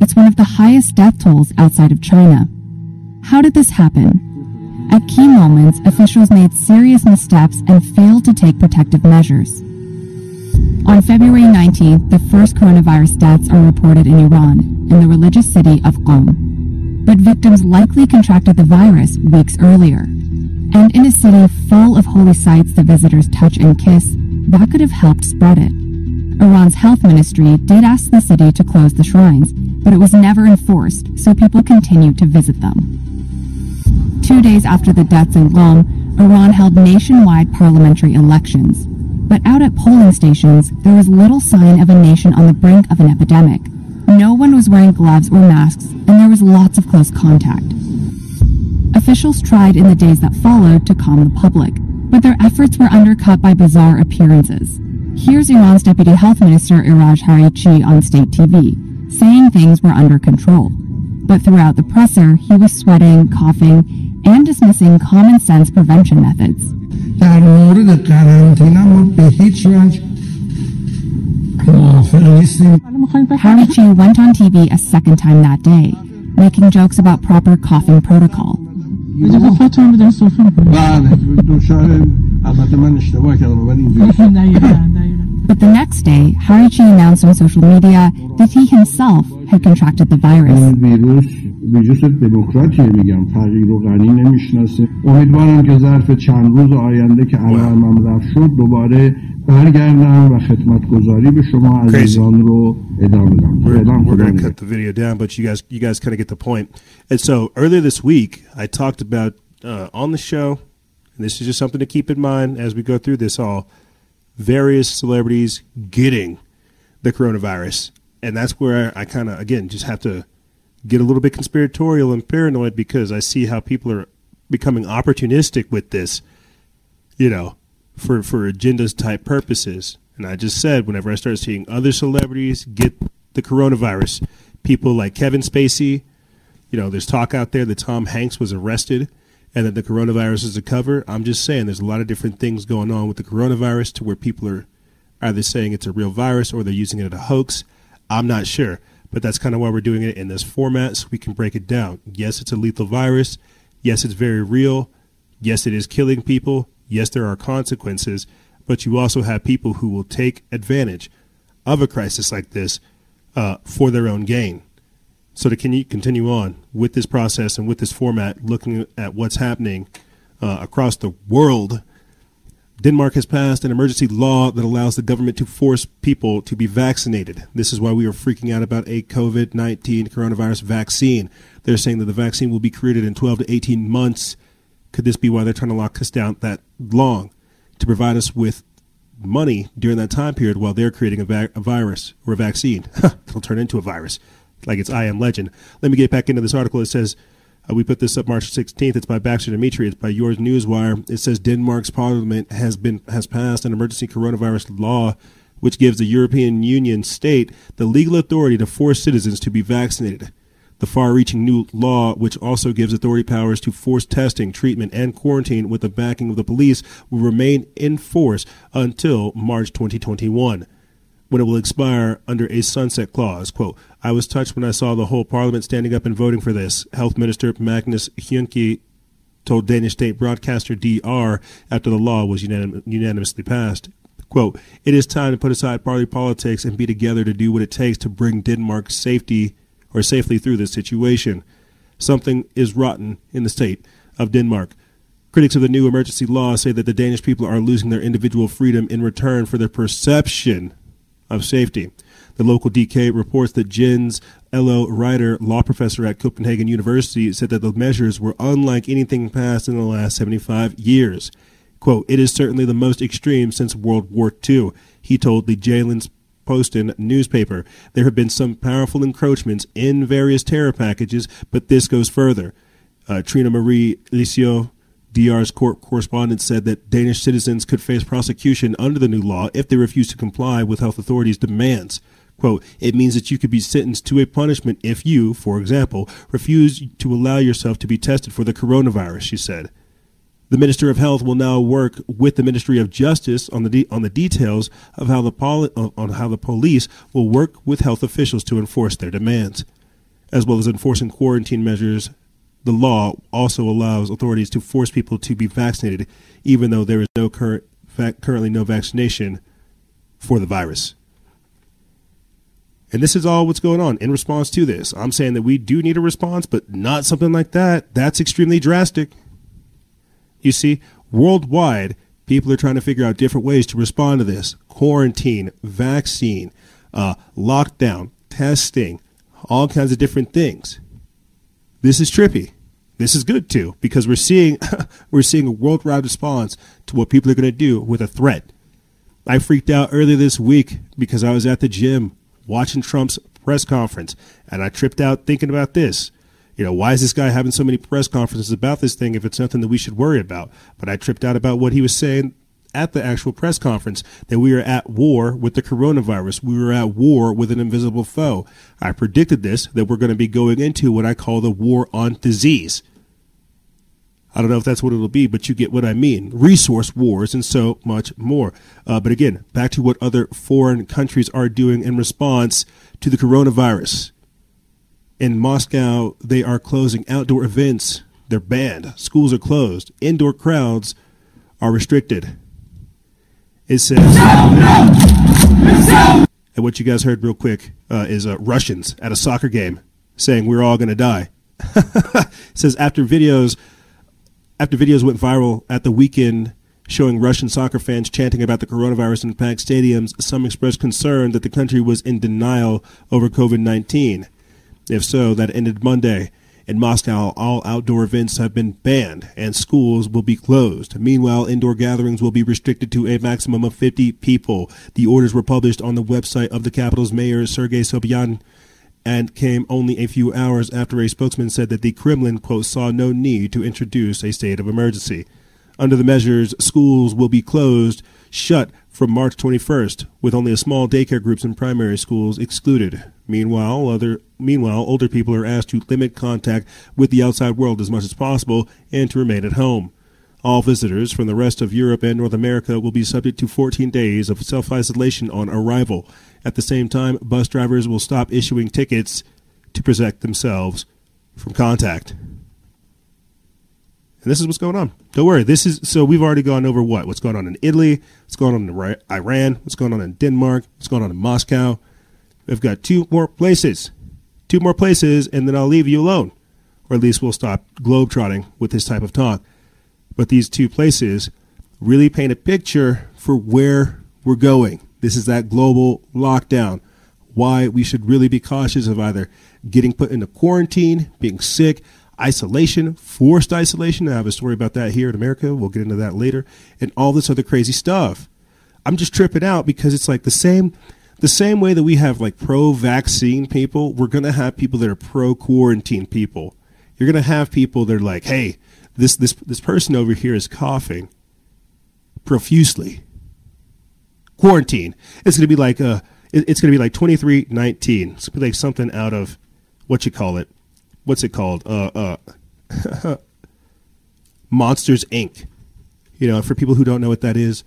It's one of the highest death tolls outside of China. How did this happen? At key moments, officials made serious missteps and failed to take protective measures. On February 19th, the first coronavirus deaths are reported in Iran, in the religious city of Qom. But victims likely contracted the virus weeks earlier. And in a city full of holy sites that visitors touch and kiss, that could have helped spread it. Iran's health ministry did ask the city to close the shrines, but it was never enforced, so people continued to visit them. Two days after the deaths in Qom, Iran held nationwide parliamentary elections. But out at polling stations, there was little sign of a nation on the brink of an epidemic. No one was wearing gloves or masks, and there was lots of close contact. Officials tried in the days that followed to calm the public, but their efforts were undercut by bizarre appearances. Here's Iran's Deputy Health Minister Iraj Harirchi on state TV, saying things were under control. But throughout the presser, he was sweating, coughing, and dismissing common sense prevention methods. در Harirchi went on TV a second time that day, making jokes about proper coughing protocol. بله. دوشار البته من اشتباه کردم ولی اینجوری But the next day, Harichi announced on social media that he himself had contracted the virus. ویروس ویروس دموکراتیه میگم تغییر و غنی نمی‌شناسه. امیدوارم که ظرف چند روز آینده که علائمم رفت شد دوباره برگردم و خدمتگذاری به شما عزیزان رو ادامه دم We're, فعلا we're خدا going to نگهدار. cut the video down, but you guys, you guys kind of get the point. And so earlier this week, I talked about uh, on the show, and this is just something to keep in mind as we go through this all, various celebrities getting the coronavirus, and that's where I kind of again just have to get a little bit conspiratorial and paranoid because I see how people are becoming opportunistic with this, you know, for for agendas type purposes. And I just said whenever I start seeing other celebrities get the coronavirus, people like Kevin Spacey, you know, there's talk out there that Tom Hanks was arrested and that the coronavirus is a cover. I'm just saying there's a lot of different things going on with the coronavirus to where people are either saying it's a real virus or they're using it as a hoax. I'm not sure, but that's kind of why we're doing it in this format so we can break it down. Yes, it's a lethal virus. Yes, it's very real. Yes, it is killing people. Yes, there are consequences, but you also have people who will take advantage of a crisis like this uh, for their own gain. So to continue on with this process and with this format, looking at what's happening uh, across the world, Denmark has passed an emergency law that allows the government to force people to be vaccinated. This is why we are freaking out about a COVID 19 coronavirus vaccine. They're saying that the vaccine will be created in 12 to 18 months. Could this be why they're trying to lock us down that long? To provide us with money during that time period while they're creating a, va- a virus or a vaccine. [laughs] It'll turn into a virus, like it's I Am Legend. Let me get back into this article. It says, uh, we put this up March 16th. It's by Baxter Dmitry. It's by Yours Newswire. It says Denmark's parliament has been has passed an emergency coronavirus law, which gives the European Union state the legal authority to force citizens to be vaccinated. The far-reaching new law, which also gives authority powers to force testing, treatment, and quarantine with the backing of the police, will remain in force until March 2021 when it will expire under a sunset clause. Quote, I was touched when I saw the whole parliament standing up and voting for this. Health Minister Magnus Heunicke told Danish state broadcaster DR after the law was unanim- unanimously passed. Quote, it is time to put aside party politics and be together to do what it takes to bring Denmark's safety or safely through this situation. Something is rotten in the state of Denmark. Critics of the new emergency law say that the Danish people are losing their individual freedom in return for their perception of safety. The local DK reports that Jens Elo Rytter, law professor at Copenhagen University, said that the measures were unlike anything passed in the last 75 years. Quote, it is certainly the most extreme since World War II, he told the Jyllands Posten newspaper. There have been some powerful encroachments in various terror packages, but this goes further. Uh, Trine Maria Ilsøe, DR's court correspondent, said that Danish citizens could face prosecution under the new law if they refuse to comply with health authorities' demands. Quote, it means that you could be sentenced to a punishment if you, for example, refuse to allow yourself to be tested for the coronavirus, she said. The Minister of Health will now work with the Ministry of Justice on the de- on the details of how the poli- on how the police will work with health officials to enforce their demands, as well as enforcing quarantine measures. The law also allows authorities to force people to be vaccinated, even though there is no current currently no vaccination for the virus. And this is all what's going on in response to this. I'm saying that we do need a response, but not something like that. That's extremely drastic. You see, worldwide, people are trying to figure out different ways to respond to this quarantine, vaccine, uh, lockdown, testing, all kinds of different things. This is trippy. This is good too because we're seeing [laughs] we're seeing a worldwide response to what people are going to do with a threat. I freaked out earlier this week because I was at the gym watching Trump's press conference and I tripped out thinking about this. You know, why is this guy having so many press conferences about this thing if it's nothing that we should worry about? But I tripped out about what he was saying at the actual press conference that we are at war with the coronavirus. We were at war with an invisible foe. I predicted this that we're going to be going into what I call the war on disease. I don't know if that's what it'll be, but you get what I mean. Resource wars and so much more. Uh, but again, back to what other foreign countries are doing in response to the coronavirus. In Moscow, they are closing outdoor events. They're banned. Schools are closed. Indoor crowds are restricted. It says. And what you guys heard real quick uh, is uh, Russians at a soccer game saying we're all going to die. [laughs] it says after videos after videos went viral at the weekend showing Russian soccer fans chanting about the coronavirus in packed stadiums, some expressed concern that the country was in denial over COVID 19. If so, that ended Monday. In Moscow, all outdoor events have been banned and schools will be closed. Meanwhile, indoor gatherings will be restricted to a maximum of 50 people. The orders were published on the website of the capital's mayor, Sergei Sobyanin, and came only a few hours after a spokesman said that the Kremlin, quote, saw no need to introduce a state of emergency. Under the measures, schools will be closed, shut from March 21st, with only a small daycare groups and primary schools excluded. Meanwhile, other meanwhile, older people are asked to limit contact with the outside world as much as possible and to remain at home. All visitors from the rest of Europe and North America will be subject to 14 days of self isolation on arrival. At the same time, bus drivers will stop issuing tickets to protect themselves from contact. And this is what's going on. Don't worry. This is so we've already gone over what what's going on in Italy, what's going on in Iran, what's going on in Denmark, what's going on in Moscow. We've got two more places, two more places, and then I'll leave you alone, or at least we'll stop globetrotting with this type of talk. But these two places really paint a picture for where we're going. This is that global lockdown. Why we should really be cautious of either getting put into quarantine, being sick, isolation, forced isolation. I have a story about that here in America. We'll get into that later, and all this other crazy stuff. I'm just tripping out because it's like the same the same way that we have like pro vaccine people, we're going to have people that are pro quarantine people. You're going to have people that are like, "Hey, this this this person over here is coughing profusely." Quarantine. It's going to be like uh it's going to be like 2319. It's going to be like something out of what you call it what's it called? Uh, uh, [laughs] Monsters Inc. You know, for people who don't know what that is,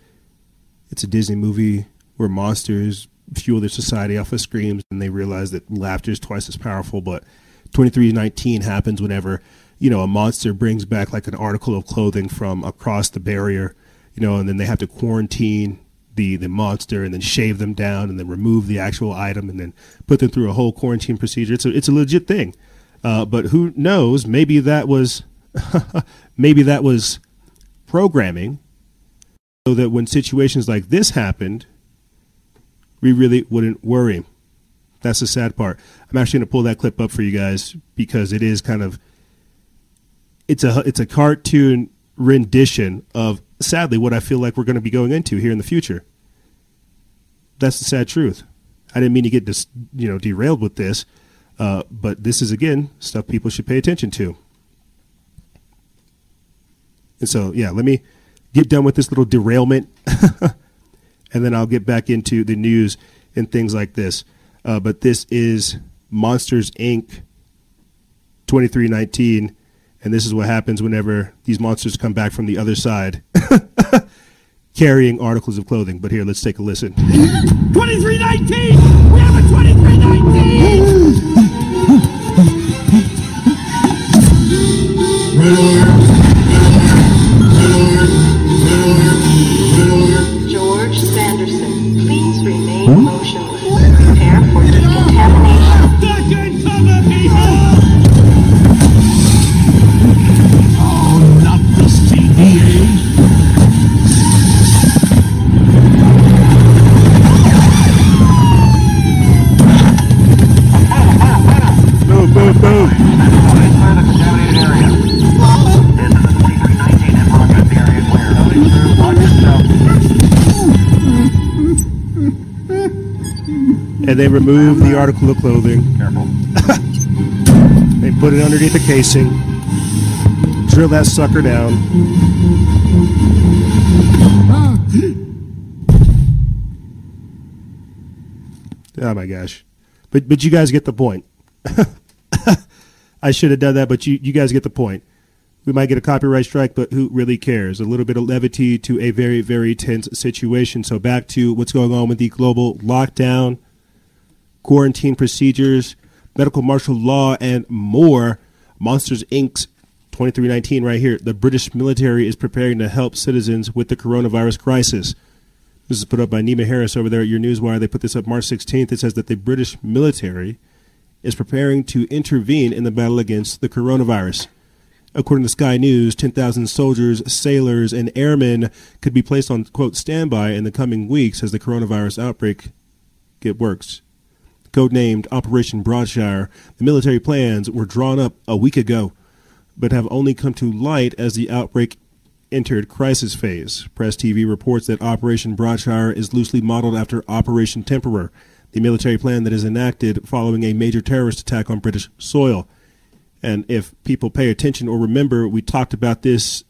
it's a Disney movie where monsters fuel their society off of screams, and they realize that laughter is twice as powerful. But twenty three nineteen happens whenever you know a monster brings back like an article of clothing from across the barrier, you know, and then they have to quarantine the the monster and then shave them down and then remove the actual item and then put them through a whole quarantine procedure. It's a it's a legit thing. Uh, but who knows? Maybe that was [laughs] maybe that was programming, so that when situations like this happened, we really wouldn't worry. That's the sad part. I'm actually going to pull that clip up for you guys because it is kind of it's a it's a cartoon rendition of sadly what I feel like we're going to be going into here in the future. That's the sad truth. I didn't mean to get dis, you know derailed with this, uh, but this is, again, stuff people should pay attention to. And so, yeah, let me get done with this little derailment, [laughs] and then I'll get back into the news and things like this. Uh, but this is Monsters Inc. 2319, and this is what happens whenever these monsters come back from the other side. [laughs] carrying articles of clothing. But here, let's take a listen. [laughs] 2319! We have they remove the article of clothing. Careful. [laughs] they put it underneath the casing. Drill that sucker down. [gasps] Oh my gosh. But but you guys get the point. [laughs] I should have done that, but you, you guys get the point. We might get a copyright strike, but who really cares? A little bit of levity to a very, very tense situation. So back to what's going on with the global lockdown, quarantine procedures, medical martial law, and more. Monsters Inc.'s 2319 right here. The British military is preparing to help citizens with the coronavirus crisis. This is put up by Nima Harris over there at your Newswire. They put this up March 16th. It says that the British military is preparing to intervene in the battle against the coronavirus. According to Sky News, 10,000 soldiers, sailors, and airmen could be placed on, quote, standby in the coming weeks as the coronavirus outbreak get works. Codenamed Operation Broadshare, the military plans were drawn up a week ago, but have only come to light as the outbreak entered crisis phase. Press TV reports that Operation Broadshare is loosely modeled after Operation Temperer, the military plan that is enacted following a major terrorist attack on British soil. And if people pay attention or remember, we talked about this,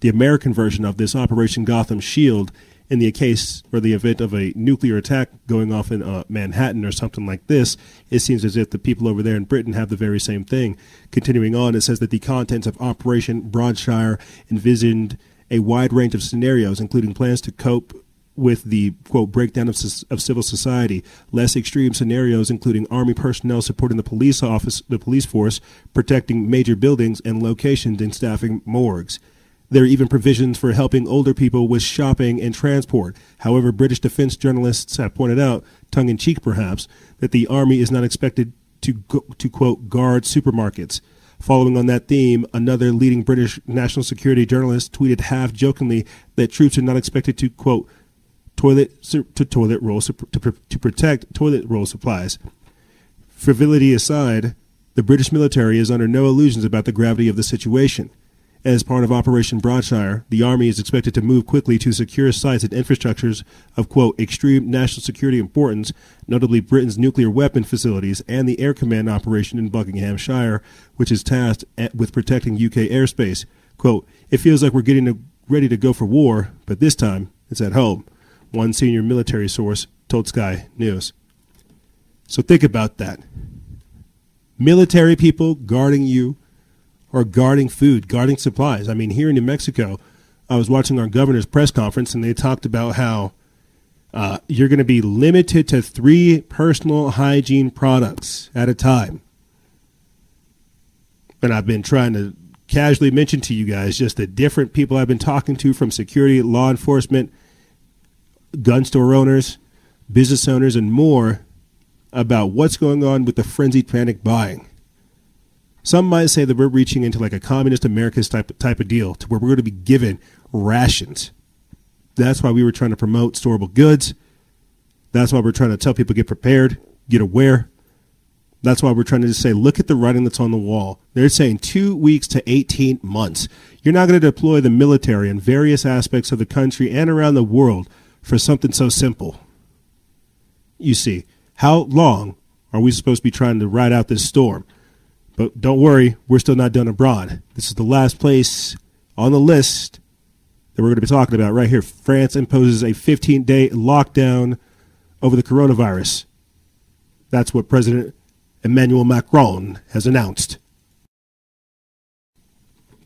the American version of this, Operation Gotham Shield, in the case or the event of a nuclear attack going off in uh, Manhattan or something like this. It seems as if the people over there in Britain have the very same thing. Continuing on, it says that the contents of Operation Broadshare envisioned a wide range of scenarios, including plans to cope with the quote breakdown of, of civil society, less extreme scenarios including army personnel supporting the police office, the police force, protecting major buildings and locations and staffing morgues. There are even provisions for helping older people with shopping and transport. However, British defense journalists have pointed out, tongue in cheek perhaps, that the army is not expected to go, to quote guard supermarkets. Following on that theme, another leading British national security journalist tweeted half jokingly that troops are not expected to quote toilet to toilet roll to, to protect toilet roll supplies. Frivolity aside, the British military is under no illusions about the gravity of the situation. As part of Operation Broadshare, the Army is expected to move quickly to secure sites and infrastructures of, quote, extreme national security importance, notably Britain's nuclear weapon facilities and the Air Command operation in Buckinghamshire, which is tasked at, with protecting UK airspace. Quote, it feels like we're getting ready to go for war, but this time it's at home one senior military source told Sky News. So think about that. Military people guarding you or guarding food, guarding supplies. I mean, here in New Mexico, I was watching our governor's press conference and they talked about how uh, you're going to be limited to three personal hygiene products at a time. And I've been trying to casually mention to you guys just the different people I've been talking to from security, law enforcement, gun store owners, business owners, and more about what's going on with the frenzied panic buying. Some might say that we're reaching into like a communist America's type type of deal to where we're going to be given rations. That's why we were trying to promote storeable goods. That's why we're trying to tell people get prepared, get aware. That's why we're trying to just say, look at the writing that's on the wall. They're saying two weeks to 18 months. You're not going to deploy the military in various aspects of the country and around the world for something so simple. You see, how long are we supposed to be trying to ride out this storm? But don't worry, we're still not done abroad. This is the last place on the list that we're going to be talking about right here. France imposes a 15 day lockdown over the coronavirus. That's what President Emmanuel Macron has announced.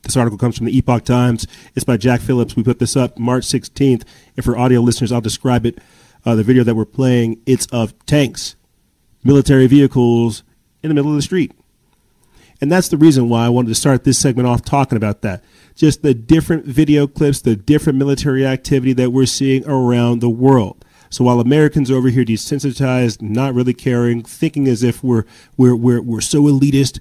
This article comes from the Epoch Times. It's by Jack Phillips. We put this up March 16th. And for audio listeners, I'll describe it. Uh, the video that we're playing, it's of tanks, military vehicles in the middle of the street. And that's the reason why I wanted to start this segment off talking about that. Just the different video clips, the different military activity that we're seeing around the world. So while Americans over here desensitized, not really caring, thinking as if we're we're we're, we're so elitist,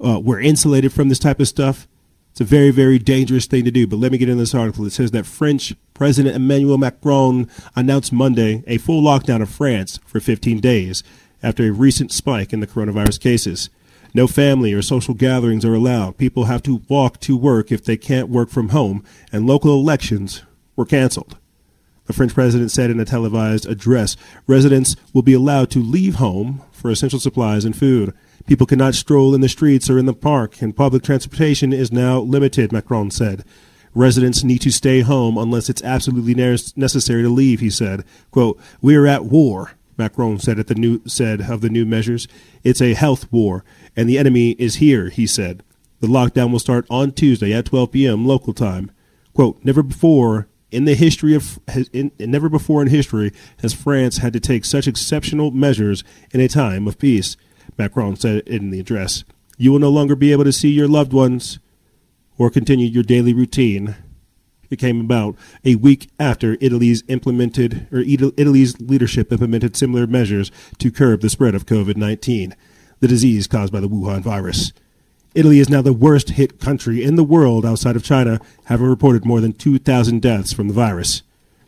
uh, we're insulated from this type of stuff, it's a very, very dangerous thing to do. But let me get into this article. It says that French President Emmanuel Macron announced Monday a full lockdown of France for 15 days after a recent spike in the coronavirus cases. No family or social gatherings are allowed. People have to walk to work if they can't work from home, and local elections were canceled. The French president said in a televised address residents will be allowed to leave home for essential supplies and food. People cannot stroll in the streets or in the park, and public transportation is now limited, Macron said. Residents need to stay home unless it's absolutely necessary to leave, he said. Quote, We are at war, Macron said at the new said of the new measures. It's a health war, and the enemy is here, he said. The lockdown will start on Tuesday at 12 p.m. local time. Quote, never before in the history of in, never before in history has France had to take such exceptional measures in a time of peace. Macron said in the address. You will no longer be able to see your loved ones or continue your daily routine. It came about a week after Italy's implemented or Italy's leadership implemented similar measures to curb the spread of COVID-19, the disease caused by the Wuhan virus. Italy is now the worst hit country in the world outside of China, having reported more than 2,000 deaths from the virus.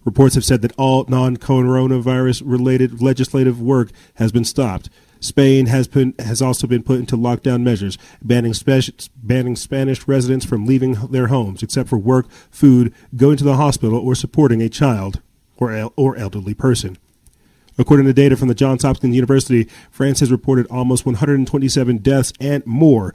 Reports have said that all non coronavirus related legislative work has been stopped. Spain has been has also been put into lockdown measures, banning, spe- banning Spanish residents from leaving their homes except for work, food, going to the hospital, or supporting a child or el- or elderly person. According to data from the Johns Hopkins University, France has reported almost 127 deaths and more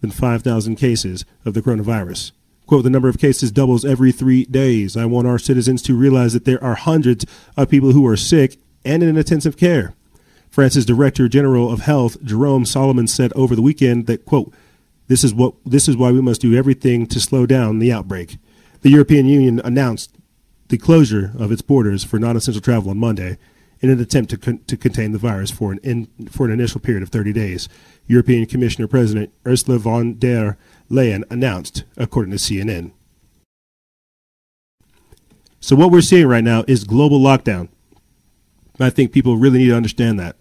than 5,000 cases of the coronavirus. Quote, the number of cases doubles every three days. I want our citizens to realize that there are hundreds of people who are sick and in intensive care. France's Director General of Health, Jerome Salomon, said over the weekend that, quote, this is what this is why we must do everything to slow down the outbreak. The European Union announced the closure of its borders for non-essential travel on Monday in an attempt to, con- to contain the virus for an, in, for an initial period of 30 days. European Commissioner President Ursula von der Leyen announced, according to CNN. So, what we're seeing right now is global lockdown. I think people really need to understand that.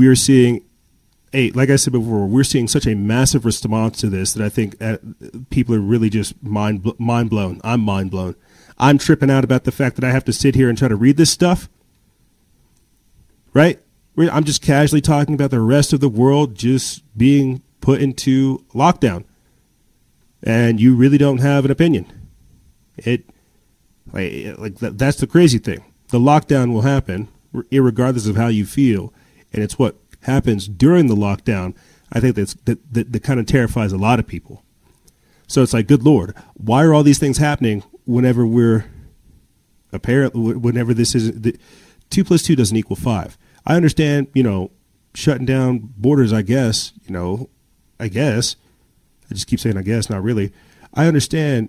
We are seeing a, like I said before, we're seeing such a massive response to this that I think uh, people are really just mind mind blown. I'm mind blown. I'm tripping out about the fact that I have to sit here and try to read this stuff. Right? I'm just casually talking about the rest of the world just being put into lockdown, and you really don't have an opinion. It like, like that's the crazy thing. The lockdown will happen, regardless of how you feel, and it's what happens during the lockdown. I think that's that, that, that kind of terrifies a lot of people. So it's like, good lord, why are all these things happening whenever we're apparently whenever this is the, two plus two doesn't equal five. I understand, you know, shutting down borders. I guess, you know, I guess. I just keep saying I guess, not really. I understand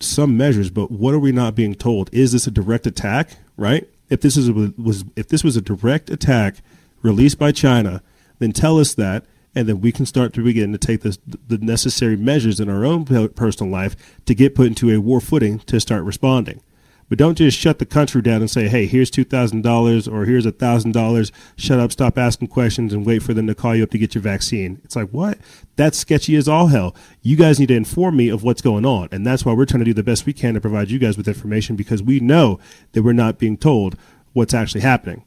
some measures, but what are we not being told? Is this a direct attack? Right? If this is a, was if this was a direct attack released by China, then tell us that, and then we can start to begin to take this, the necessary measures in our own personal life to get put into a war footing to start responding. But don't just shut the country down and say, hey, here's $2,000 or here's $1,000. Shut up, stop asking questions, and wait for them to call you up to get your vaccine. It's like, what? That's sketchy as all hell. You guys need to inform me of what's going on. And that's why we're trying to do the best we can to provide you guys with information because we know that we're not being told what's actually happening.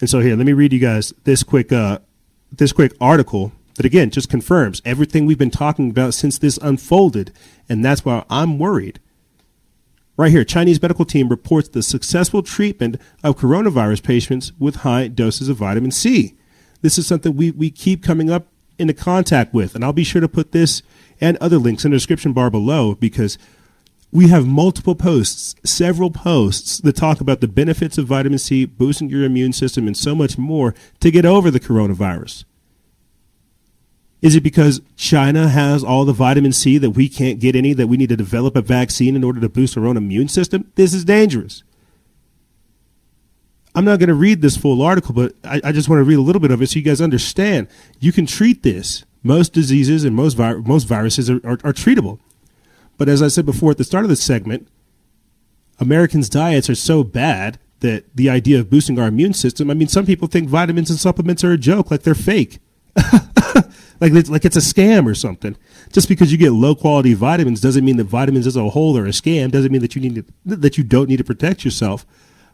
And so here, let me read you guys this quick, uh, this quick article that again just confirms everything we've been talking about since this unfolded. And that's why I'm worried Right here, Chinese medical team reports the successful treatment of coronavirus patients with high doses of vitamin C. This is something we, we keep coming up into contact with, and I'll be sure to put this and other links in the description bar below because we have multiple posts, several posts that talk about the benefits of vitamin C, boosting your immune system, and so much more to get over the coronavirus. Is it because China has all the vitamin C that we can't get any, that we need to develop a vaccine in order to boost our own immune system? This is dangerous. I'm not going to read this full article, but I, I, just want to read a little bit of it so you guys understand. You can treat this. Most diseases and most, vi- most viruses are, are, are treatable. But as I said before at the start of this segment, Americans' diets are so bad that the idea of boosting our immune system, I mean, some people think vitamins and supplements are a joke, like they're fake. [laughs] like like it's a scam or something. Just because you get low quality vitamins doesn't mean that vitamins as a whole are a scam. Doesn't mean that you need to, that you don't need to protect yourself.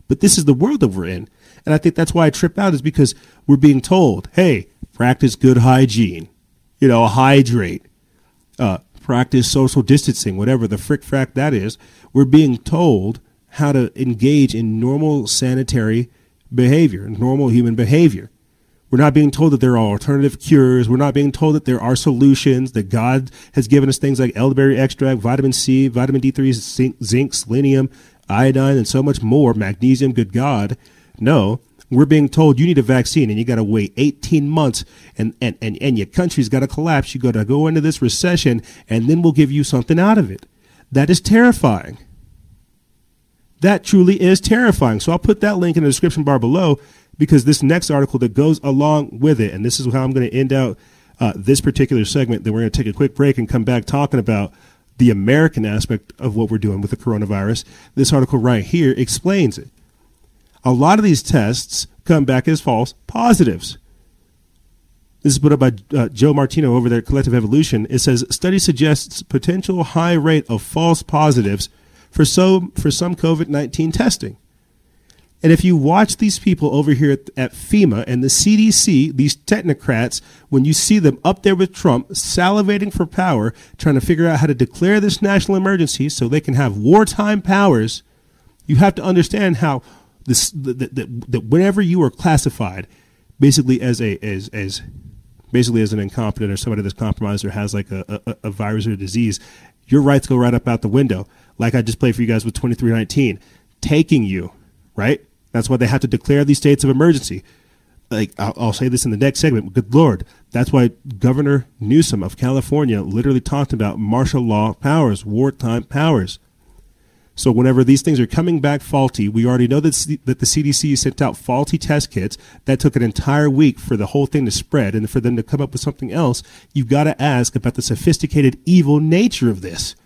But this is the world that we're in, and I think that's why I trip out is because we're being told, "Hey, practice good hygiene, you know, hydrate, uh, practice social distancing, whatever the frick frack that is." We're being told how to engage in normal sanitary behavior, normal human behavior. We're not being told that there are alternative cures. We're not being told that there are solutions, that God has given us things like elderberry extract, vitamin C, vitamin D3, zinc, zinc selenium, iodine, and so much more, magnesium, good God. No, we're being told you need a vaccine and you got to wait 18 months and, and, and, and your country's got to collapse. You got to go into this recession and then we'll give you something out of it. That is terrifying. That truly is terrifying. So I'll put that link in the description bar below because this next article that goes along with it, and this is how I'm going to end out uh, this particular segment, then we're going to take a quick break and come back talking about the American aspect of what we're doing with the coronavirus. This article right here explains it. A lot of these tests come back as false positives. This is put up by uh, Joe Martino over there at Collective Evolution. It says study suggests potential high rate of false positives for so for some COVID nineteen testing. And if you watch these people over here at, at, FEMA and the CDC, these technocrats, when you see them up there with Trump salivating for power, trying to figure out how to declare this national emergency so they can have wartime powers, you have to understand how this that, that, that whenever you are classified basically as a as as basically as an incompetent or somebody that's compromised or has like a, a, a virus or a disease, your rights go right up out the window. Like I just played for you guys with 2319, taking you, right? That's why they have to declare these states of emergency. Like I'll, I'll, say this in the next segment. Good Lord, that's why Governor Newsom of California literally talked about martial law powers, wartime powers. So whenever these things are coming back faulty, we already know that, that the CDC sent out faulty test kits. That took an entire week for the whole thing to spread and for them to come up with something else. You've got to ask about the sophisticated evil nature of this.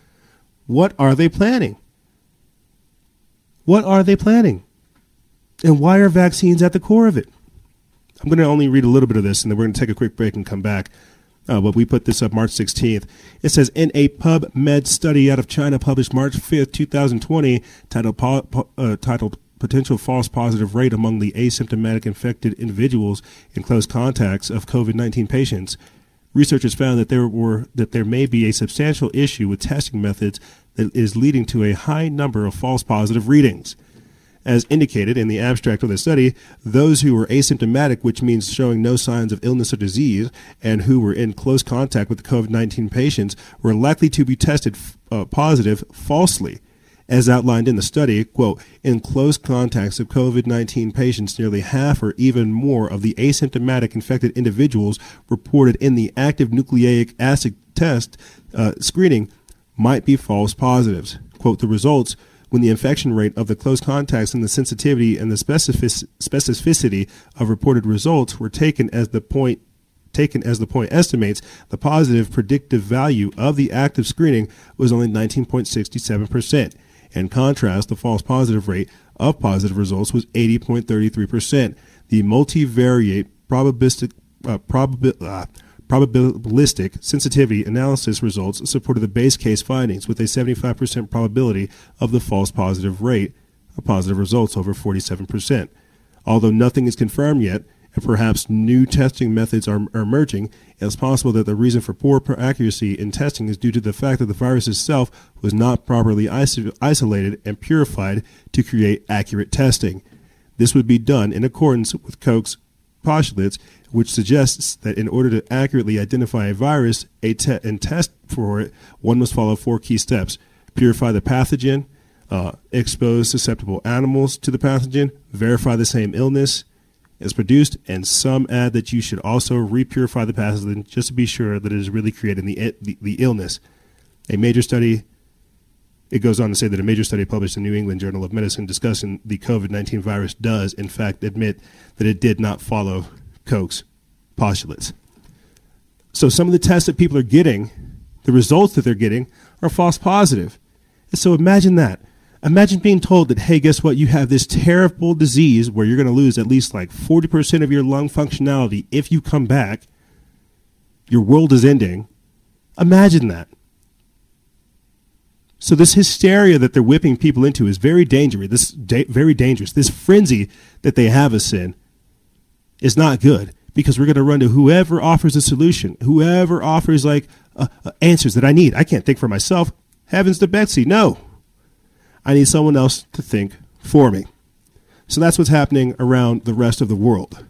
What are they planning? What are they planning? And why are vaccines at the core of it? I'm going to only read a little bit of this, and then we're going to take a quick break and come back. Uh, but we put this up March 16th. It says in a PubMed study out of China published March 5th, 2020, titled, uh, titled Potential False Positive Rate Among the Asymptomatic Infected Individuals in Close Contacts of COVID 19 Patients, researchers found that there were that there may be a substantial issue with testing methods that is leading to a high number of false positive readings. As indicated in the abstract of the study, those who were asymptomatic, which means showing no signs of illness or disease, and who were in close contact with the COVID 19 patients were likely to be tested uh, positive falsely. As outlined in the study, quote, in close contacts of COVID 19 patients, nearly half or even more of the asymptomatic infected individuals reported in the active nucleic acid test uh, screening might be false positives. Quote, the results when the infection rate of the close contacts and the sensitivity and the specificity of reported results were taken as the point taken as the point estimates, the positive predictive value of the active screening was only 19.67%. In contrast, the false positive rate of positive results was 80.33%. The multivariate probabilistic uh, probabil- uh, probabilistic sensitivity analysis results supported the base case findings with a 75% probability of the false positive rate of positive results over 47%. Although nothing is confirmed yet, and perhaps new testing methods are, are emerging, it's possible that the reason for poor accuracy in testing is due to the fact that the virus itself was not properly iso- isolated and purified to create accurate testing. This would be done in accordance with Koch's postulates which suggests that in order to accurately identify a virus a te- and test for it, one must follow four key steps purify the pathogen, uh, expose susceptible animals to the pathogen, verify the same illness is produced, and some add that you should also repurify the pathogen just to be sure that it is really creating the, the, the illness. A major study it goes on to say that a major study published in New England Journal of Medicine discussing the COVID 19 virus does, in fact, admit that it did not follow Koch's postulates. So some of the tests that people are getting, the results that they're getting, are false positive. And so imagine that. Imagine being told that, hey, guess what? You have this terrible disease where you're going to lose at least like 40% of your lung functionality if you come back. Your world is ending. Imagine that. So this hysteria that they're whipping people into is very dangerous. This da- very dangerous. This frenzy that they have us in is not good because we're going to run to whoever offers a solution, whoever offers like uh, uh, answers that I need. I can't think for myself. Heavens to Betsy, no. I need someone else to think for me. So that's what's happening around the rest of the world.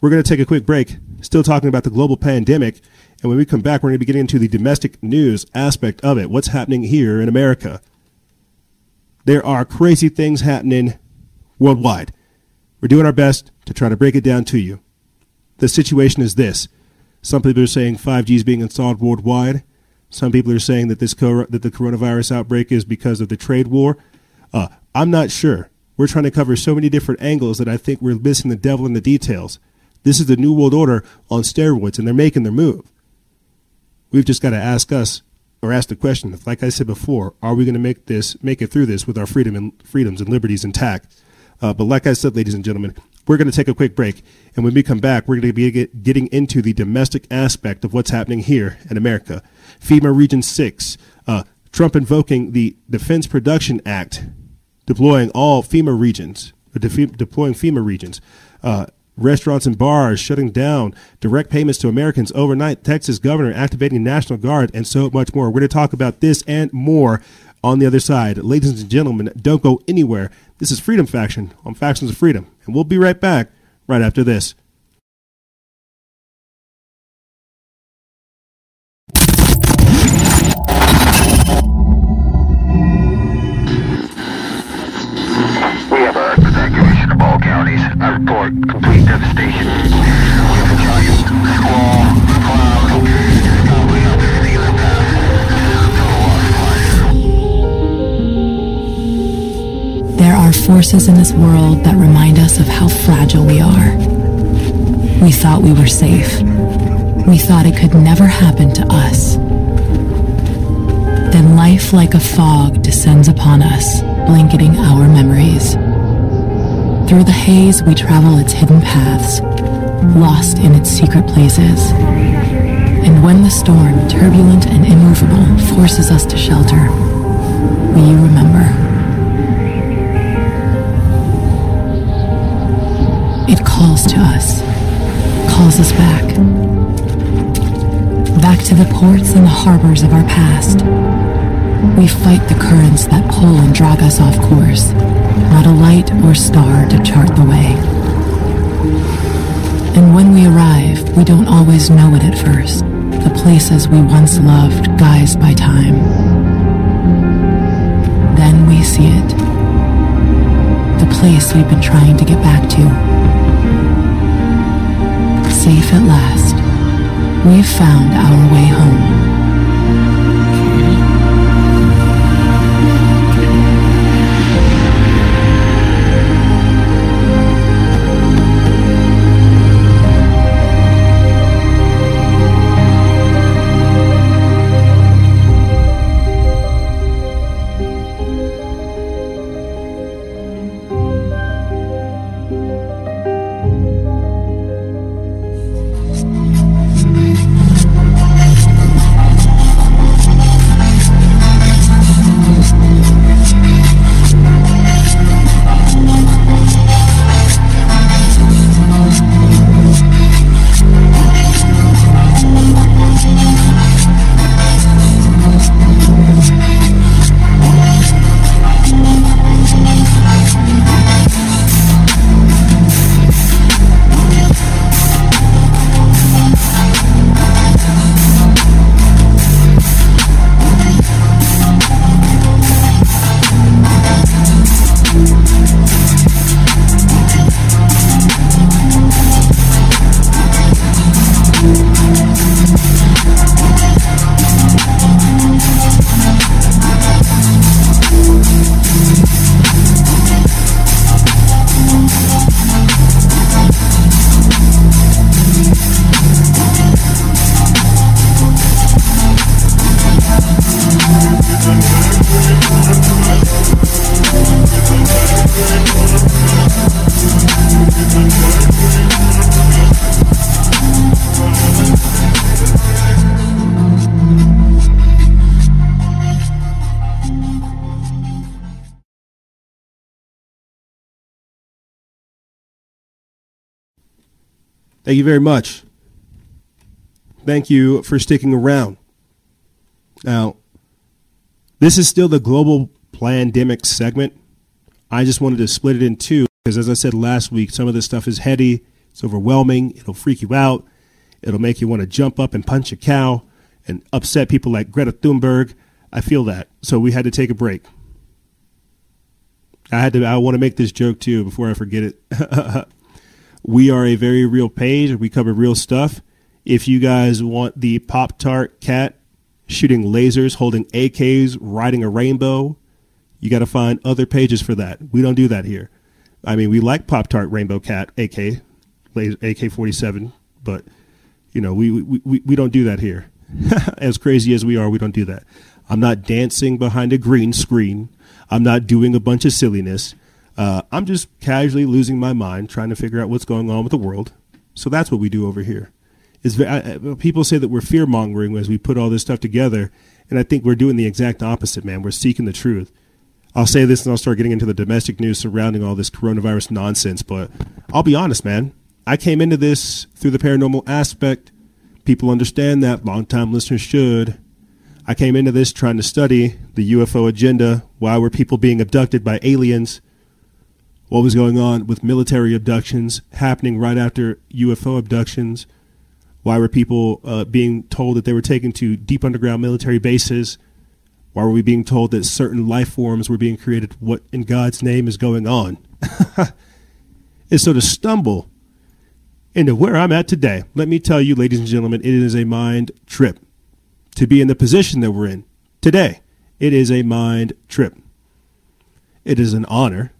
We're going to take a quick break, still talking about the global pandemic. And when we come back, we're going to be getting into the domestic news aspect of it. What's happening here in America? There are crazy things happening worldwide. We're doing our best to try to break it down to you. The situation is this. Some people are saying 5G is being installed worldwide. Some people are saying that this that the coronavirus outbreak is because of the trade war. Uh, I'm not sure. We're trying to cover so many different angles that I think we're missing the devil in the details. This is the New World Order on steroids, and they're making their move. We've just got to ask us, or ask the question, like I said before, are we going to make this, make it through this with our freedom and freedoms and liberties intact? Uh, but like I said, ladies and gentlemen, we're going to take a quick break. And when we come back, we're going to be getting into the domestic aspect of what's happening here in America. FEMA Region 6, uh, Trump invoking the Defense Production Act, deploying all FEMA regions, de- deploying FEMA regions. Uh, restaurants and bars shutting down, direct payments to Americans overnight, Texas governor activating National Guard, and so much more. We're going to talk about this and more on the other side. Ladies and gentlemen, don't go anywhere. This is Freedom Faction on Factions of Freedom, and we'll be right back right after this. We have a evacuation of all counties. I report complete devastation. We have a giant squall, are forces in this world that remind us of how fragile we are. We thought we were safe. We thought it could never happen to us. Then life like a fog descends upon us, blanketing our memories. Through the haze, we travel its hidden paths, lost in its secret places. And when the storm, turbulent and immovable, forces us to shelter, will you remember? It calls to us, calls us back. Back to the ports and the harbors of our past. We fight the currents that pull and drag us off course, not a light or star to chart the way. And when we arrive, we don't always know it at first. The places we once loved, guised by time. Then we see it. The place we've been trying to get back to. Safe at last. We've found our way home. Thank you very much. Thank you for sticking around. Now, this is still the global pandemic segment. I just wanted to split it in two because, as I said last week, some of this stuff is heady, it's overwhelming, it'll freak you out, it'll make you want to jump up and punch a cow and upset people like Greta Thunberg. I feel that. So we had to take a break. I had to I want to make this joke too before I forget it. [laughs] we are a very real page. We cover real stuff. If you guys want the Pop Tart cat shooting lasers, holding AKs, riding a rainbow, you got to find other pages for that. We don't do that here. I mean, we like Pop Tart Rainbow Cat AK, AK 47, but, you know, we, we, we, we don't do that here. [laughs] as crazy as we are, we don't do that. I'm not dancing behind a green screen. I'm not doing a bunch of silliness. Uh, I'm just casually losing my mind trying to figure out what's going on with the world. So that's what we do over here. People say that we're fear mongering as we put all this stuff together, and I think we're doing the exact opposite, man. We're seeking the truth. I'll say this and I'll start getting into the domestic news surrounding all this coronavirus nonsense, but I'll be honest, man. I came into this through the paranormal aspect. People understand that, longtime listeners should. I came into this trying to study the UFO agenda. Why were people being abducted by aliens? What was going on with military abductions happening right after UFO abductions? Why were people uh, being told that they were taken to deep underground military bases? Why were we being told that certain life forms were being created? What in God's name is going on? [laughs] and so to stumble into where I'm at today, let me tell you, ladies and gentlemen, it is a mind trip. To be in the position that we're in today, it is a mind trip. It is an honor,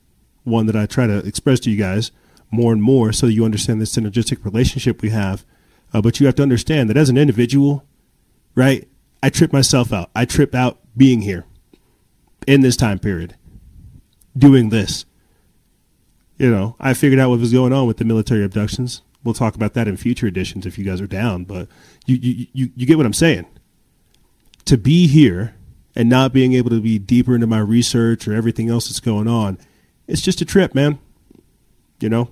one that I try to express to you guys more and more so you understand the synergistic relationship we have uh, but you have to understand that as an individual, right? I trip myself out. I trip out being here in this time period, doing this. You know, I figured out what was going on with the military abductions. We'll talk about that in future editions if you guys are down. But you, you, you, you get what I'm saying. To be here and not being able to be deeper into my research or everything else that's going on, it's just a trip, man. You know,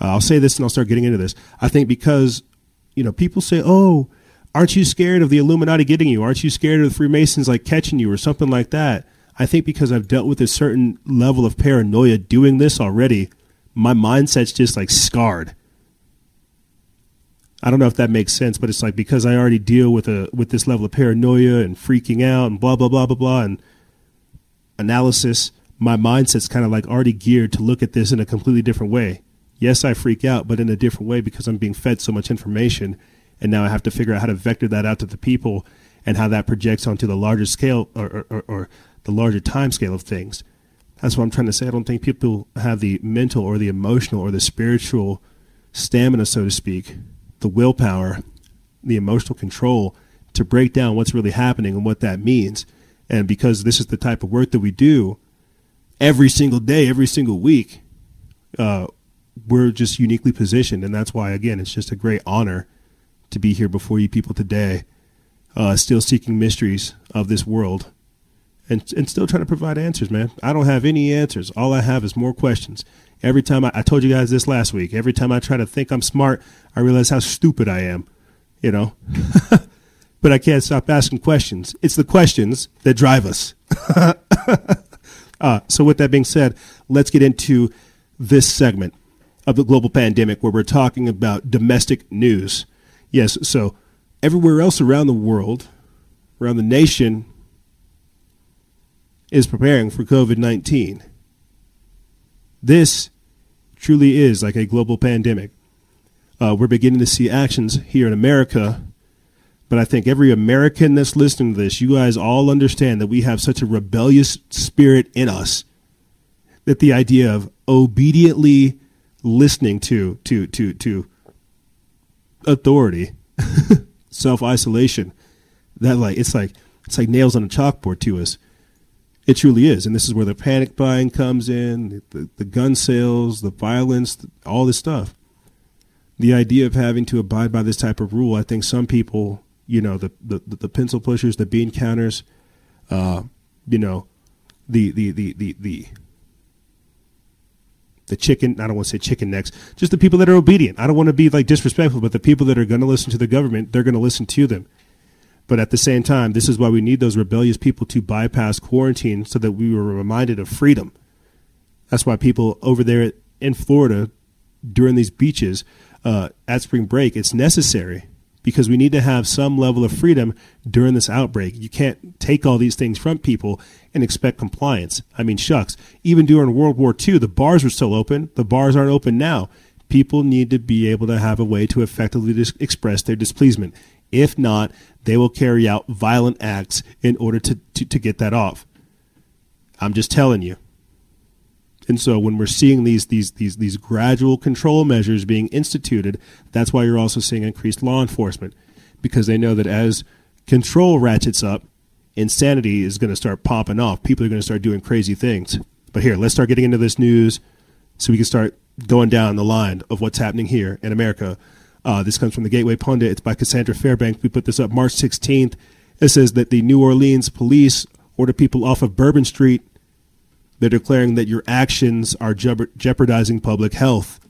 uh, I'll say this and I'll start getting into this. I think because, you know, people say, oh, aren't you scared of the Illuminati getting you? Aren't you scared of the Freemasons like catching you or something like that? I think because I've dealt with a certain level of paranoia doing this already, my mindset's just like scarred. I don't know if that makes sense, but it's like because I already deal with a with this level of paranoia and freaking out and blah blah blah blah blah and analysis, my mindset's kind of like already geared to look at this in a completely different way yes, I freak out, but in a different way because I'm being fed so much information. And now I have to figure out how to vector that out to the people and how that projects onto the larger scale or, or, or the larger time scale of things. That's what I'm trying to say. I don't think people have the mental or the emotional or the spiritual stamina, so to speak, the willpower, the emotional control to break down what's really happening and what that means. And because this is the type of work that we do every single day, every single week, uh, we're just uniquely positioned, and that's why again it's just a great honor to be here before you people today, uh, still seeking mysteries of this world, and and still trying to provide answers, man. I don't have any answers. All I have is more questions. Every time I, I told you guys this last week, every time I try to think I'm smart, I realize how stupid I am. You know. [laughs] but I can't stop asking questions. It's the questions that drive us. [laughs] uh, so, with that being said, let's get into this segment of the global pandemic where we're talking about domestic news. Yes, so everywhere else around the world, around the nation, is preparing for COVID 19. This truly is like a global pandemic. Uh, we're beginning to see actions here in America, but I think every American that's listening to this, you guys all understand that we have such a rebellious spirit in us that the idea of obediently listening to to to to authority, [laughs] self isolation. That like it's like it's like nails on a chalkboard to us. It truly is, and this is where the panic buying comes in, the, the gun sales, the violence, all this stuff. The idea of having to abide by this type of rule, I think some people, you know, the the, the pencil pushers, the bean counters, uh, you know, the the the the the the chicken i don't want to say chicken necks just the people that are obedient. I don't want to be like disrespectful but the people that are going to listen to the government they're going to listen to them. But at the same time this is why we need those rebellious people to bypass quarantine so that we were reminded of freedom. That's why people over there in florida during these beaches uh, at spring break it's necessary because we need to have some level of freedom during this outbreak. You can't take all these things from people and expect compliance. I mean, shucks. Even during World War II, the bars were still open. The bars aren't open now. People need to be able to have a way to effectively dis- express their displeasement. If not, they will carry out violent acts in order to, to, to get that off. I'm just telling you. And so when we're seeing these these these these gradual control measures being instituted, that's why you're also seeing increased law enforcement because they know that as control ratchets up, insanity is going to start popping off. People are going to start doing crazy things. But here, let's start getting into this news so we can start going down the line of what's happening here in America. Uh, this comes from the Gateway Pundit. It's by Cassandra Fairbanks. We put this up March 16th. It says that the New Orleans police order people off of Bourbon Street. They're declaring that your actions are jeopardizing public health.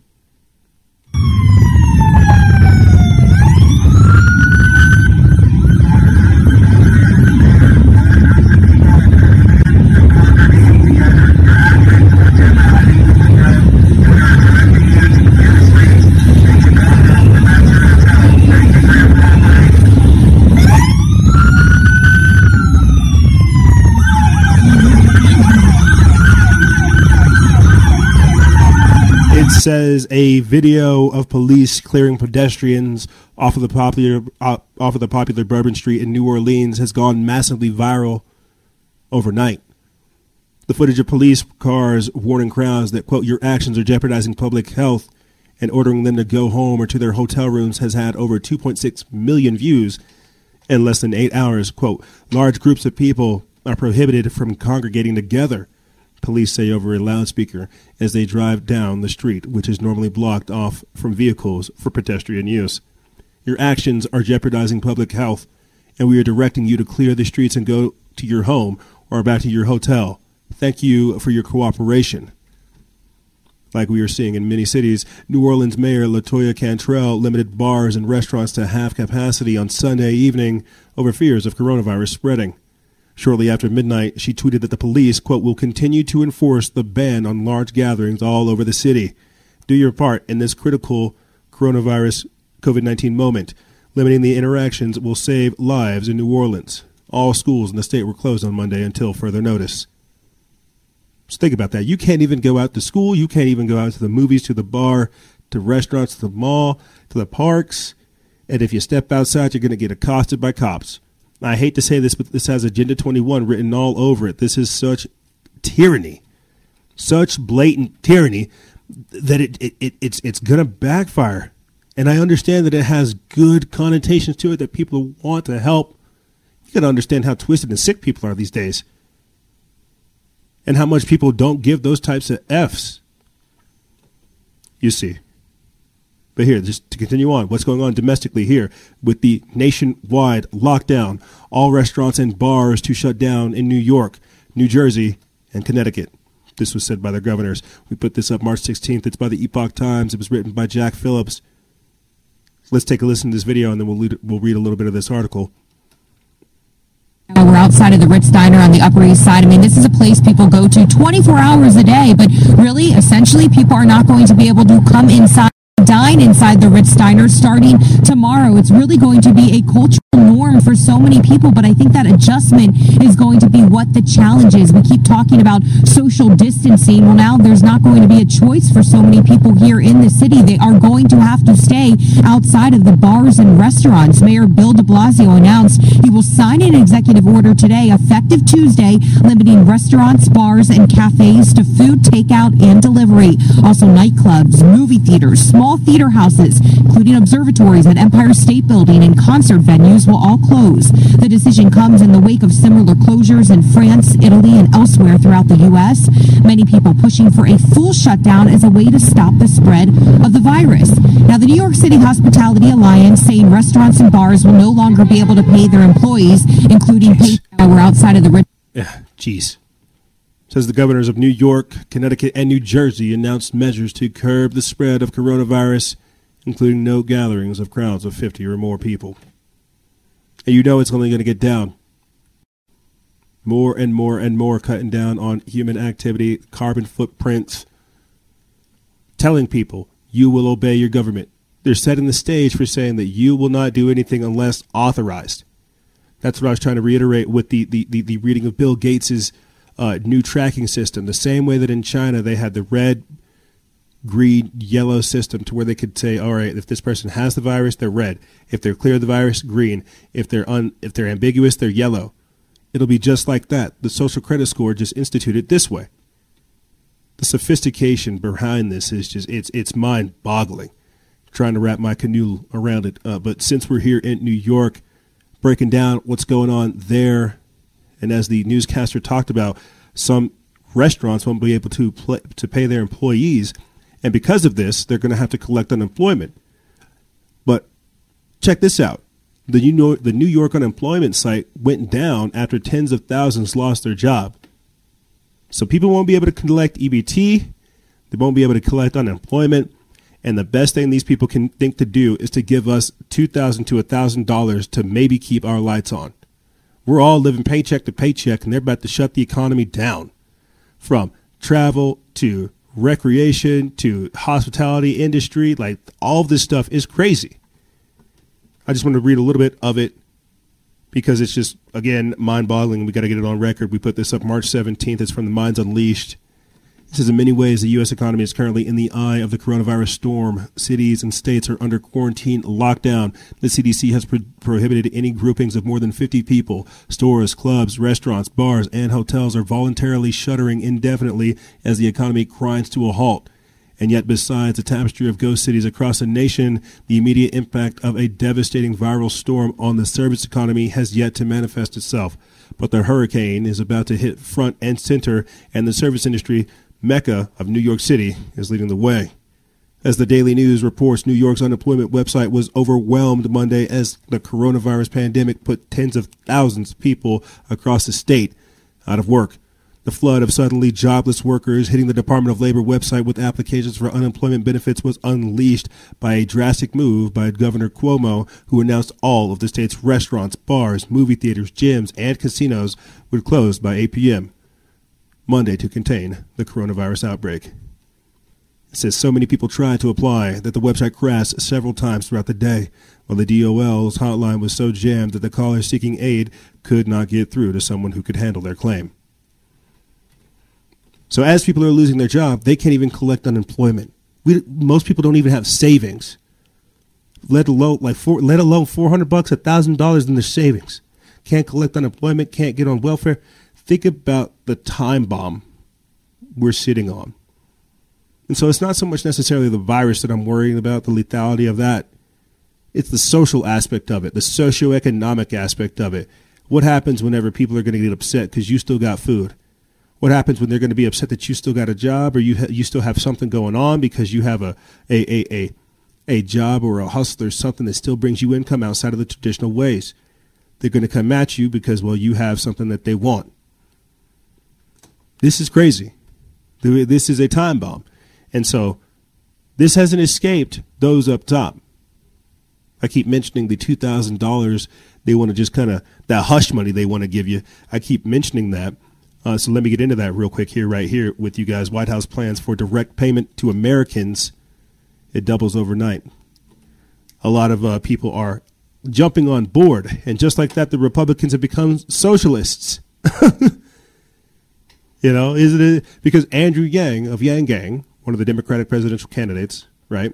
Says a video of police clearing pedestrians off of the popular uh, off of the popular Bourbon Street in New Orleans has gone massively viral overnight. The footage of police cars warning crowds that quote your actions are jeopardizing public health and ordering them to go home or to their hotel rooms has had over 2.6 million views in less than 8 hours. Quote, large groups of people are prohibited from congregating together police say over a loudspeaker as they drive down the street, which is normally blocked off from vehicles for pedestrian use. Your actions are jeopardizing public health, and we are directing you to clear the streets and go to your home or back to your hotel. Thank you for your cooperation. Like we are seeing in many cities, New Orleans Mayor Latoya Cantrell limited bars and restaurants to half capacity on Sunday evening over fears of coronavirus spreading. Shortly after midnight, she tweeted that the police, quote, will continue to enforce the ban on large gatherings all over the city. Do your part in this critical coronavirus COVID 19 moment. Limiting the interactions will save lives in New Orleans. All schools in the state were closed on Monday until further notice. Just think about that. You can't even go out to school. You can't even go out to the movies, to the bar, to restaurants, to the mall, to the parks. And if you step outside, you're going to get accosted by cops. I hate to say this, but this has Agenda 21 written all over it. This is such tyranny, such blatant tyranny that it, it, it it's it's going to backfire. And I understand that it has good connotations to it that people want to help. You got to understand how twisted and sick people are these days, and how much people don't give those types of f's. You see. But here, just to continue on, what's going on domestically here with the nationwide lockdown, all restaurants and bars to shut down in New York, New Jersey, and Connecticut. This was said by the governors. We put this up March 16th. It's by the Epoch Times. It was written by Jack Phillips. Let's take a listen to this video and then we'll, lead, we'll read a little bit of this article. We're outside of the Ritz Diner on the Upper East Side. I mean, this is a place people go to 24 hours a day, but really, essentially, people are not going to be able to come inside dine inside the Ritz Diner starting tomorrow. It's really going to be a cultural for so many people, but I think that adjustment is going to be what the challenge is. We keep talking about social distancing. Well, now there's not going to be a choice for so many people here in the city. They are going to have to stay outside of the bars and restaurants. Mayor Bill de Blasio announced he will sign an executive order today, effective Tuesday, limiting restaurants, bars, and cafes to food takeout and delivery. Also, nightclubs, movie theaters, small theater houses, including observatories at Empire State Building and concert venues, will all close. The decision comes in the wake of similar closures in France, Italy, and elsewhere throughout the U.S. Many people pushing for a full shutdown as a way to stop the spread of the virus. Now, the New York City Hospitality Alliance saying restaurants and bars will no longer be able to pay their employees, including pay hour outside of the. Yeah, jeez says the governors of New York, Connecticut, and New Jersey announced measures to curb the spread of coronavirus, including no gatherings of crowds of 50 or more people. And you know it's only going to get down. More and more and more cutting down on human activity, carbon footprints, telling people you will obey your government. They're setting the stage for saying that you will not do anything unless authorized. That's what I was trying to reiterate with the, the, the, the reading of Bill Gates's uh, new tracking system, the same way that in China they had the red, green, yellow system to where they could say, all right, if this person has the virus, they're red. If they're clear of the virus, green. If they're un, if they're ambiguous, they're yellow. It'll be just like that. The social credit score just instituted this way. The sophistication behind this is just it's it's mind boggling. Trying to wrap my canoe around it, uh, but since we're here in New York, breaking down what's going on there and as the newscaster talked about, some restaurants won't be able to pl- to pay their employees, and because of this, they're going to have to collect unemployment. But check this out: the New York, the New York unemployment site went down after tens of thousands lost their job. So people won't be able to collect EBT, they won't be able to collect unemployment, and the best thing these people can think to do is to give us 2,000 to a thousand dollars to maybe keep our lights on. We're all living paycheck to paycheck, and they're about to shut the economy down from travel to recreation to hospitality industry. Like all this stuff is crazy. I just want to read a little bit of it because it's just, again, mind boggling. We got to get it on record. We put this up March 17th. It's from the Minds Unleashed. It says in many ways, the U.S. economy is currently in the eye of the coronavirus storm. Cities and states are under quarantine lockdown. The CDC has pro- prohibited any groupings of more than 50 people. Stores, clubs, restaurants, bars, and hotels are voluntarily shuttering indefinitely as the economy grinds to a halt. And yet, besides a tapestry of ghost cities across the nation, the immediate impact of a devastating viral storm on the service economy has yet to manifest itself. But the hurricane is about to hit front and center, and the service industry mecca of New York City is leading the way. As the Daily News reports, New York's unemployment website was overwhelmed Monday as the coronavirus pandemic put tens of thousands of people across the state out of work. The flood of suddenly jobless workers hitting the Department of Labor website with applications for unemployment benefits was unleashed by a drastic move by Governor Cuomo, who announced all of the state's restaurants, bars, movie theaters, gyms, and casinos would close by 8 p.m. Monday to contain the coronavirus outbreak. It says so many people tried to apply that the website crashed several times throughout the day, while the DOL's hotline was so jammed that the callers seeking aid could not get through to someone who could handle their claim. So as people are losing their job, they can't even collect unemployment. We, most people don't even have savings, let alone like four, let alone four hundred bucks, a thousand dollars in their savings. Can't collect unemployment, can't get on welfare. Think about the time bomb we're sitting on. And so it's not so much necessarily the virus that I'm worrying about, the lethality of that. It's the social aspect of it, the socioeconomic aspect of it. What happens whenever people are going to get upset because you still got food? What happens when they're going to be upset that you still got a job or you ha- you still have something going on because you have a a, a, a a job or a hustle or something that still brings you income outside of the traditional ways? They're going to come at you because well you have something that they want. This is crazy. This is a time bomb. And so this hasn't escaped those up top. I keep mentioning the $2,000 they want to just kind of, that hush money they want to give you. I keep mentioning that. Uh, so let me get into that real quick here, right here with you guys. White House plans for direct payment to Americans. It doubles overnight. A lot of uh, people are jumping on board. And just like that, the Republicans have become socialists. [laughs] You know, is it because Andrew Yang of Yang Gang, one of the Democratic presidential candidates, right?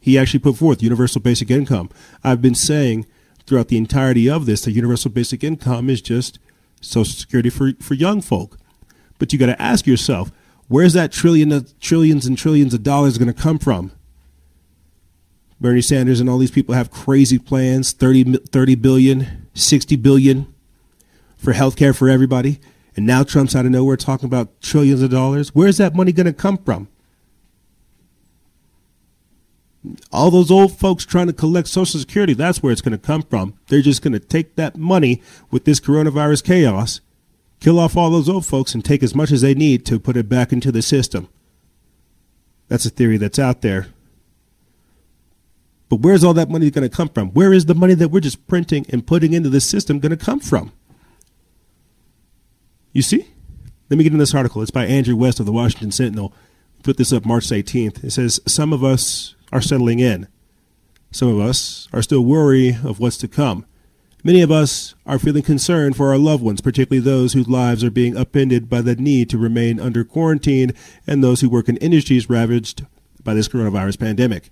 He actually put forth universal basic income. I've been saying throughout the entirety of this that universal basic income is just social security for, for young folk. But you got to ask yourself, where's that trillion of, trillions and trillions of dollars going to come from? Bernie Sanders and all these people have crazy plans 30, 30 billion, 60 billion for health care for everybody. And now Trump's out of nowhere talking about trillions of dollars. Where's that money going to come from? All those old folks trying to collect Social Security, that's where it's going to come from. They're just going to take that money with this coronavirus chaos, kill off all those old folks, and take as much as they need to put it back into the system. That's a theory that's out there. But where's all that money going to come from? Where is the money that we're just printing and putting into the system going to come from? You see? Let me get in this article. It's by Andrew West of the Washington Sentinel. Put this up March 18th. It says some of us are settling in. Some of us are still worried of what's to come. Many of us are feeling concerned for our loved ones, particularly those whose lives are being upended by the need to remain under quarantine and those who work in industries ravaged by this coronavirus pandemic.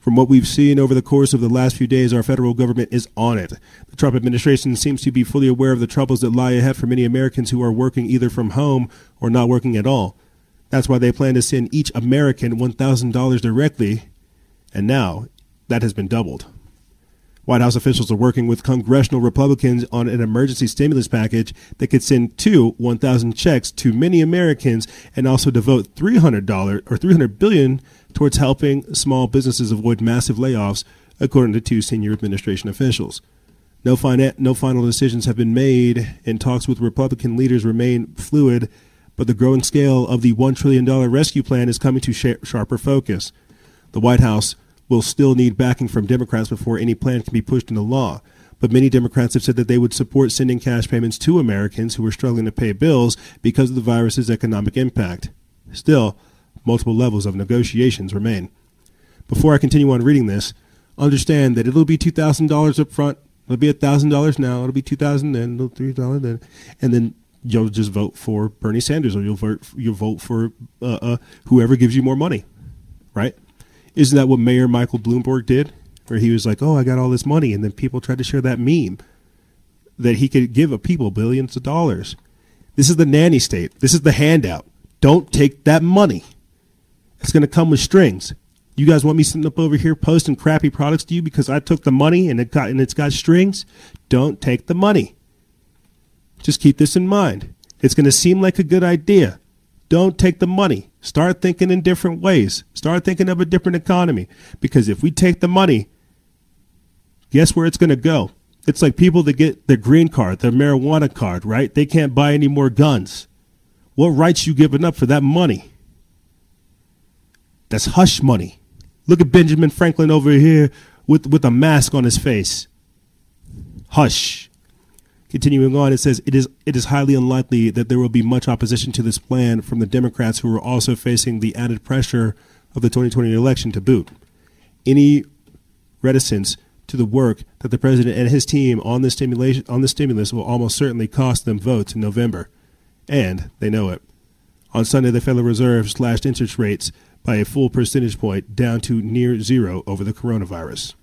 From what we've seen over the course of the last few days, our federal government is on it. The Trump administration seems to be fully aware of the troubles that lie ahead for many Americans who are working either from home or not working at all. That's why they plan to send each American $1,000 directly, and now that has been doubled. White House officials are working with congressional Republicans on an emergency stimulus package that could send two 1,000 checks to many Americans and also devote $300 or $300 billion towards helping small businesses avoid massive layoffs, according to two senior administration officials. No, fina- no final decisions have been made, and talks with Republican leaders remain fluid, but the growing scale of the $1 trillion rescue plan is coming to sh- sharper focus. The White House will still need backing from Democrats before any plan can be pushed into law. But many Democrats have said that they would support sending cash payments to Americans who are struggling to pay bills because of the virus's economic impact. Still, multiple levels of negotiations remain. Before I continue on reading this, understand that it'll be $2,000 up front. It'll be $1,000 now. It'll be 2000 then, it'll $3 then. And then you'll just vote for Bernie Sanders or you'll vote, you'll vote for uh, uh, whoever gives you more money, right? Isn't that what Mayor Michael Bloomberg did? Where he was like, oh, I got all this money. And then people tried to share that meme that he could give a people billions of dollars. This is the nanny state. This is the handout. Don't take that money. It's going to come with strings. You guys want me sitting up over here posting crappy products to you because I took the money and it got and it's got strings? Don't take the money. Just keep this in mind. It's going to seem like a good idea. Don't take the money. Start thinking in different ways. Start thinking of a different economy. Because if we take the money, guess where it's going to go? It's like people that get their green card, their marijuana card, right? They can't buy any more guns. What rights you giving up for that money? That's hush money. Look at Benjamin Franklin over here with, with a mask on his face. Hush. Continuing on, it says it is it is highly unlikely that there will be much opposition to this plan from the Democrats who are also facing the added pressure of the 2020 election to boot. Any reticence to the work that the president and his team on this stimulation on the stimulus will almost certainly cost them votes in November, and they know it. On Sunday, the Federal Reserve slashed interest rates by a full percentage point down to near zero over the coronavirus.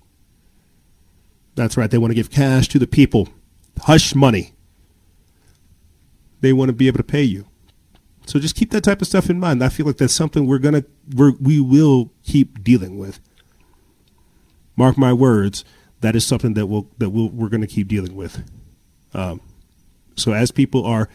That's right, they want to give cash to the people hush money. They want to be able to pay you. So just keep that type of stuff in mind. I feel like that's something we're gonna we're, we will keep dealing with. Mark my words, that is something that we'll that we'll, we're going to keep dealing with. Um, so as people are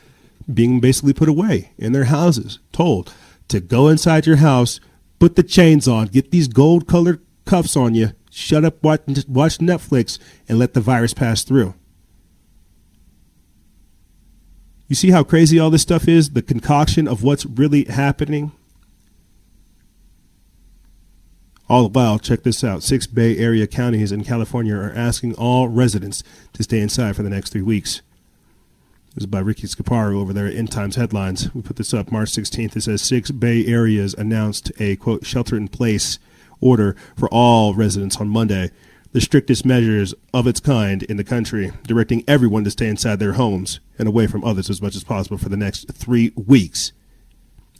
being basically put away in their houses, told to go inside your house, put the chains on, get these gold colored cuffs on you, shut up, watch, watch Netflix, and let the virus pass through. You see how crazy all this stuff is? The concoction of what's really happening? All the while, check this out six Bay Area counties in California are asking all residents to stay inside for the next three weeks. This is by Ricky Scaparo over there at End Times Headlines. We put this up March 16th. It says six Bay Areas announced a, quote, shelter in place order for all residents on Monday the strictest measures of its kind in the country, directing everyone to stay inside their homes and away from others as much as possible for the next three weeks.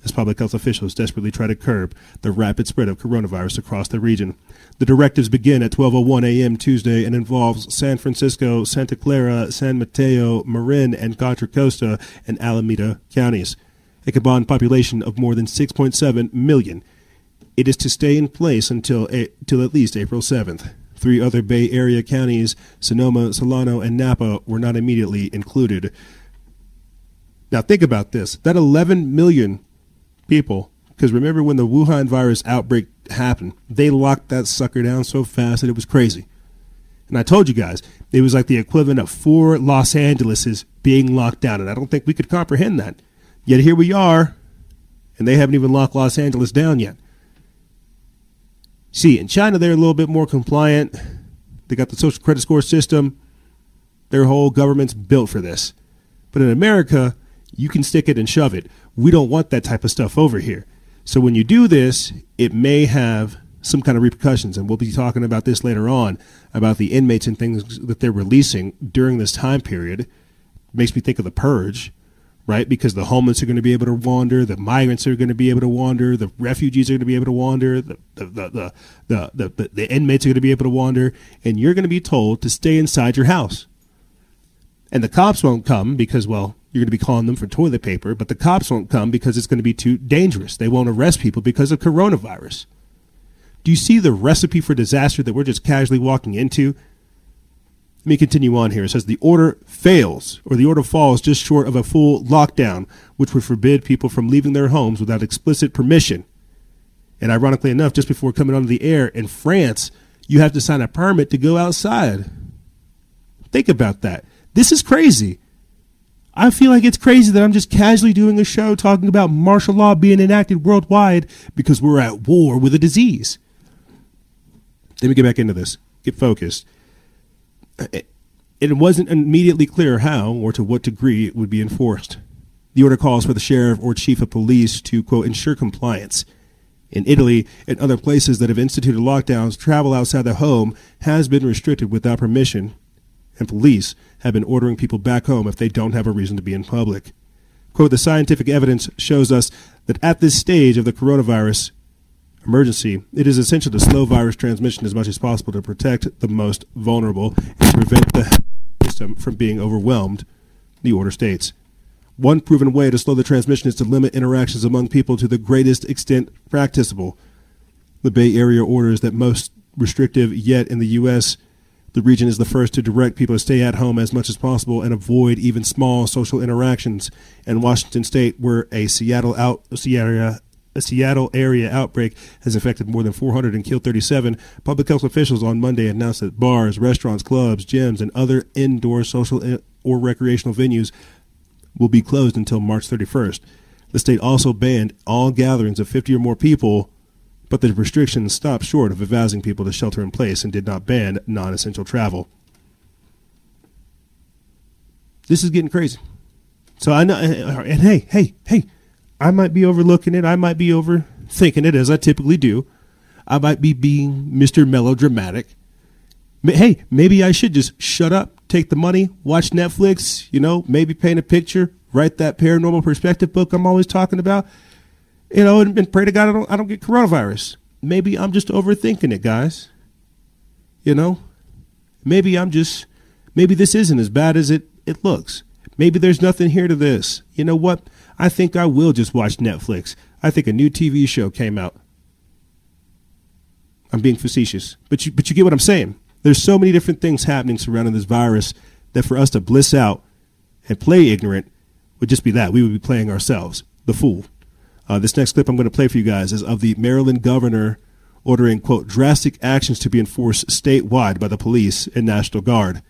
As public health officials desperately try to curb the rapid spread of coronavirus across the region. The directives begin at 12:01 a.m. Tuesday and involves San Francisco, Santa Clara, San Mateo, Marin, and Contra Costa and Alameda counties. A combined population of more than 6.7 million. It is to stay in place until, a, until at least April 7th. Three other Bay Area counties, Sonoma, Solano, and Napa, were not immediately included. Now, think about this that 11 million people, because remember when the Wuhan virus outbreak happened, they locked that sucker down so fast that it was crazy. And I told you guys, it was like the equivalent of four Los Angeleses being locked down. And I don't think we could comprehend that. Yet here we are, and they haven't even locked Los Angeles down yet. See, in China, they're a little bit more compliant. They got the social credit score system. Their whole government's built for this. But in America, you can stick it and shove it. We don't want that type of stuff over here. So when you do this, it may have some kind of repercussions. And we'll be talking about this later on about the inmates and things that they're releasing during this time period. makes me think of the purge right? Because the homeless are going to be able to wander, the migrants are going to be able to wander, the refugees are going to be able to wander, the the the the, the, the, the inmates are going to be able to wander, and you're going to be told to stay inside your house. And the cops won't come because, well, you're going to be calling them for toilet paper, but the cops won't come because it's going to be too dangerous. They won't arrest people because of coronavirus. Do you see the recipe for disaster that we're just casually walking into? Let me continue on here. It says the order fails, or the order falls just short of a full lockdown, which would forbid people from leaving their homes without explicit permission. And ironically enough, just before coming onto the air in France, you have to sign a permit to go outside. Think about that. This is crazy. I feel like it's crazy that I'm just casually doing a show talking about martial law being enacted worldwide because we're at war with a disease. Let me get back into this. Get focused. Uh, it, it wasn't immediately clear how or to what degree it would be enforced. The order calls for the sheriff or chief of police to, quote, ensure compliance. In Italy and other places that have instituted lockdowns, travel outside the home has been restricted without permission, and police have been ordering people back home if they don't have a reason to be in public. Quote, the scientific evidence shows us that at this stage of the coronavirus emergency, it is essential to slow virus transmission as much as possible to protect the most vulnerable and prevent the system from being overwhelmed, the order states. One proven way to slow the transmission is to limit interactions among people to the greatest extent practicable. The Bay Area orders that most restrictive, yet in the U.S., the region is the first to direct people to stay at home as much as possible and avoid even small social interactions. In Washington State, where a Seattle out a Seattle area outbreak has affected more than 400 and killed 37. Public health officials on Monday announced that bars, restaurants, clubs, gyms, and other indoor social eh, or recreational venues will be closed until March 31st. The state also banned all gatherings of 50 or more people, but the restrictions stopped short of advising people to shelter in place and did not ban non essential travel. This is getting crazy. So I know, and hey, hey, hey, I might be overlooking it. I might be overthinking it, as I typically do. I might be being Mr. Melodramatic. Hey, maybe I should just shut up, take the money, watch Netflix, you know, maybe paint a picture, write that paranormal perspective book I'm always talking about, you know, and, and pray to God I don't, I don't get coronavirus. Maybe I'm just overthinking it, guys. You know, maybe I'm just, maybe this isn't as bad as it, it looks. Maybe there's nothing here to this. You know what? I think I will just watch Netflix. I think a new TV show came out. I'm being facetious, but you but you get what I'm saying. There's so many different things happening surrounding this virus that for us to bliss out and play ignorant would just be that we would be playing ourselves, the fool. Uh, this next clip I'm going to play for you guys is of the Maryland governor ordering quote drastic actions to be enforced statewide by the police and National Guard.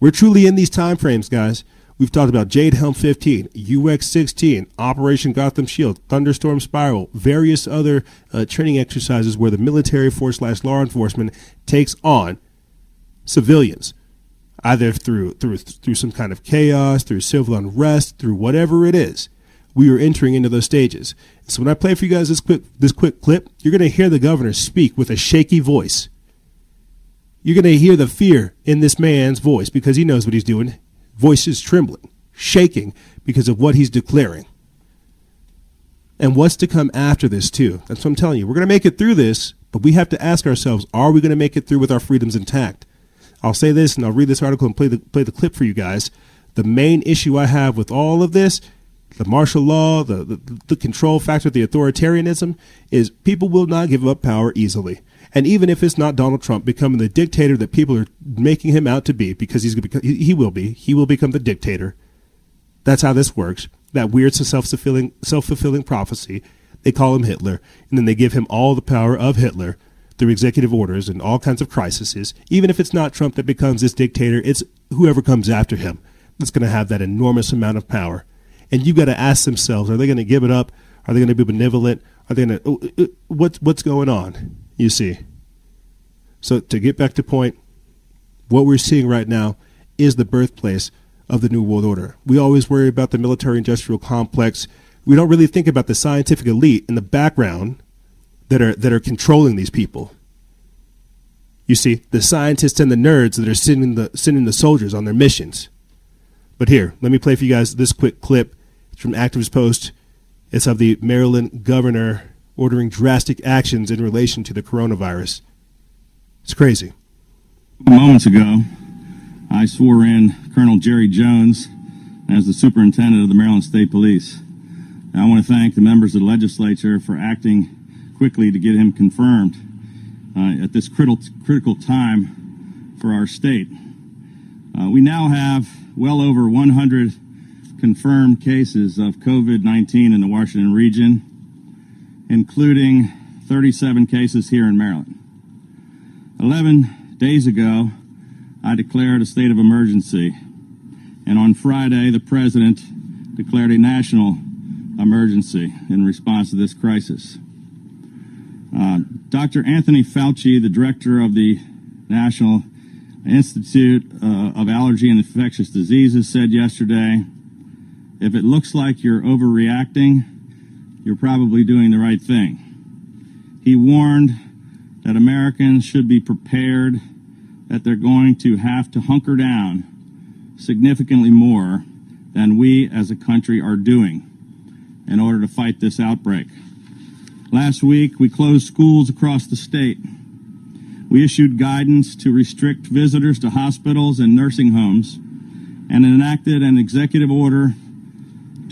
We're truly in these time frames, guys. We've talked about Jade Helm 15, UX 16, Operation Gotham Shield, Thunderstorm Spiral, various other uh, training exercises where the military force slash law enforcement takes on civilians, either through through through some kind of chaos, through civil unrest, through whatever it is. We are entering into those stages. So when I play for you guys this quick this quick clip, you're going to hear the governor speak with a shaky voice. You're going to hear the fear in this man's voice because he knows what he's doing voice is trembling, shaking because of what he's declaring. And what's to come after this, too. That's what I'm telling you. We're going to make it through this, but we have to ask ourselves are we going to make it through with our freedoms intact? I'll say this and I'll read this article and play the, play the clip for you guys. The main issue I have with all of this, the martial law, the, the, the control factor, the authoritarianism, is people will not give up power easily. And even if it's not Donald Trump becoming the dictator that people are making him out to be, because he's become, he will be, he will become the dictator. That's how this works. That weird self-fulfilling, self-fulfilling prophecy. They call him Hitler, and then they give him all the power of Hitler through executive orders and all kinds of crises. Even if it's not Trump that becomes this dictator, it's whoever comes after him that's going to have that enormous amount of power. And you've got to ask themselves: Are they going to give it up? Are they going to be benevolent? Are they going to? Oh, uh, what's what's going on? you see. So to get back to point, what we're seeing right now is the birthplace of the New World Order. We always worry about the military industrial complex. We don't really think about the scientific elite in the background that are that are controlling these people. You see, the scientists and the nerds that are sending the sending the soldiers on their missions. But here, let me play for you guys this quick clip. It's from Activist Post. It's of the Maryland governor ordering drastic actions in relation to the coronavirus. It's crazy. Moments ago, I swore in Colonel Jerry Jones as the superintendent of the Maryland State Police. And I want to thank the members of the legislature for acting quickly to get him confirmed uh, at this critical, critical time for our state. Uh, we now have well over 100 confirmed cases of COVID 19 in the Washington region, including 37 cases here in Maryland. 11 days ago, I declared a state of emergency, and on Friday, the president declared a national emergency in response to this crisis. Uh, Dr. Anthony Fauci, the director of the National Institute uh, of Allergy and Infectious Diseases, said yesterday if it looks like you're overreacting, you're probably doing the right thing. He warned that Americans should be prepared that they're going to have to hunker down significantly more than we as a country are doing in order to fight this outbreak. Last week, we closed schools across the state. We issued guidance to restrict visitors to hospitals and nursing homes and enacted an executive order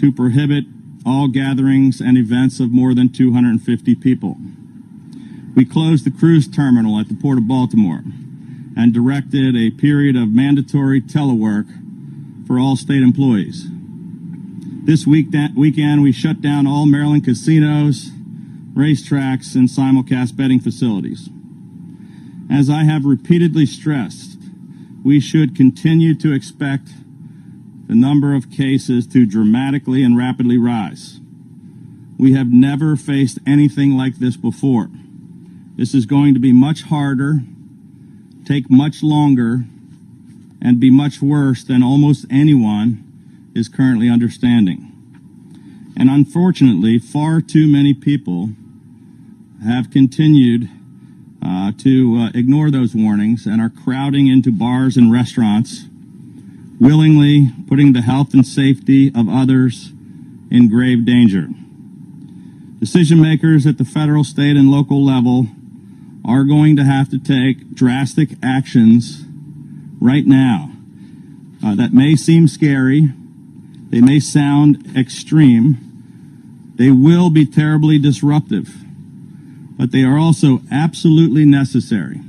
to prohibit all gatherings and events of more than 250 people. We closed the cruise terminal at the Port of Baltimore and directed a period of mandatory telework for all state employees. This week, weekend, we shut down all Maryland casinos, racetracks, and simulcast betting facilities. As I have repeatedly stressed, we should continue to expect the number of cases to dramatically and rapidly rise. We have never faced anything like this before. This is going to be much harder, take much longer, and be much worse than almost anyone is currently understanding. And unfortunately, far too many people have continued uh, to uh, ignore those warnings and are crowding into bars and restaurants willingly putting the health and safety of others in grave danger. Decision makers at the federal, state, and local level are going to have to take drastic actions right now. Uh, that may seem scary. They may sound extreme. They will be terribly disruptive. But they are also absolutely necessary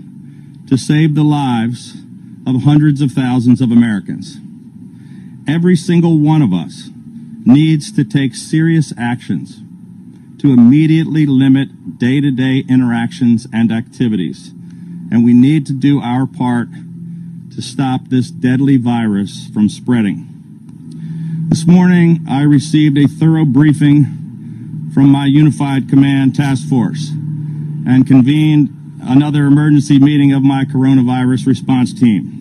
to save the lives of hundreds of thousands of Americans. Every single one of us needs to take serious actions to immediately limit day to day interactions and activities. And we need to do our part to stop this deadly virus from spreading. This morning, I received a thorough briefing from my Unified Command Task Force and convened another emergency meeting of my coronavirus response team.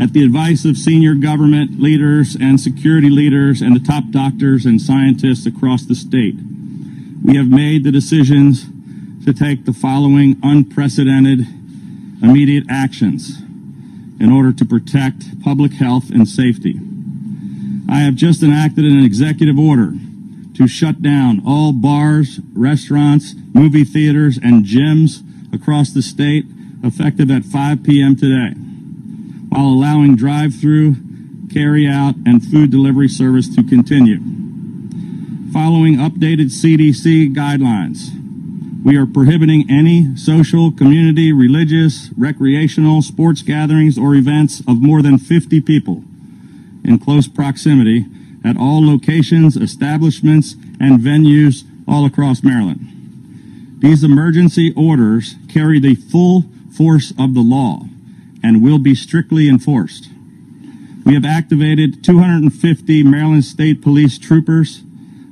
At the advice of senior government leaders and security leaders and the top doctors and scientists across the state, we have made the decisions to take the following unprecedented immediate actions in order to protect public health and safety. I have just enacted an executive order to shut down all bars, restaurants, movie theaters, and gyms across the state effective at 5 p.m. today, while allowing drive through, carry out, and food delivery service to continue. Following updated CDC guidelines, we are prohibiting any social, community, religious, recreational, sports gatherings, or events of more than 50 people in close proximity at all locations, establishments, and venues all across Maryland. These emergency orders carry the full force of the law and will be strictly enforced. We have activated 250 Maryland State Police troopers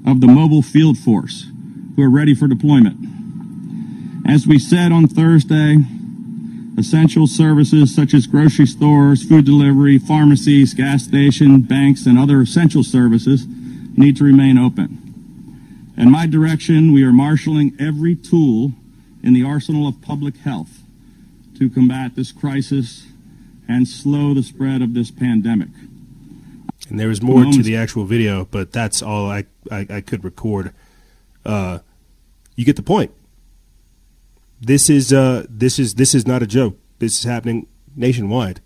of the Mobile Field Force who are ready for deployment. As we said on Thursday, Essential services such as grocery stores, food delivery, pharmacies, gas stations, banks, and other essential services need to remain open. In my direction, we are marshaling every tool in the arsenal of public health to combat this crisis and slow the spread of this pandemic. And there was more to the actual video, but that's all I, I, I could record. Uh, you get the point this is uh, this is this is not a joke. This is happening nationwide.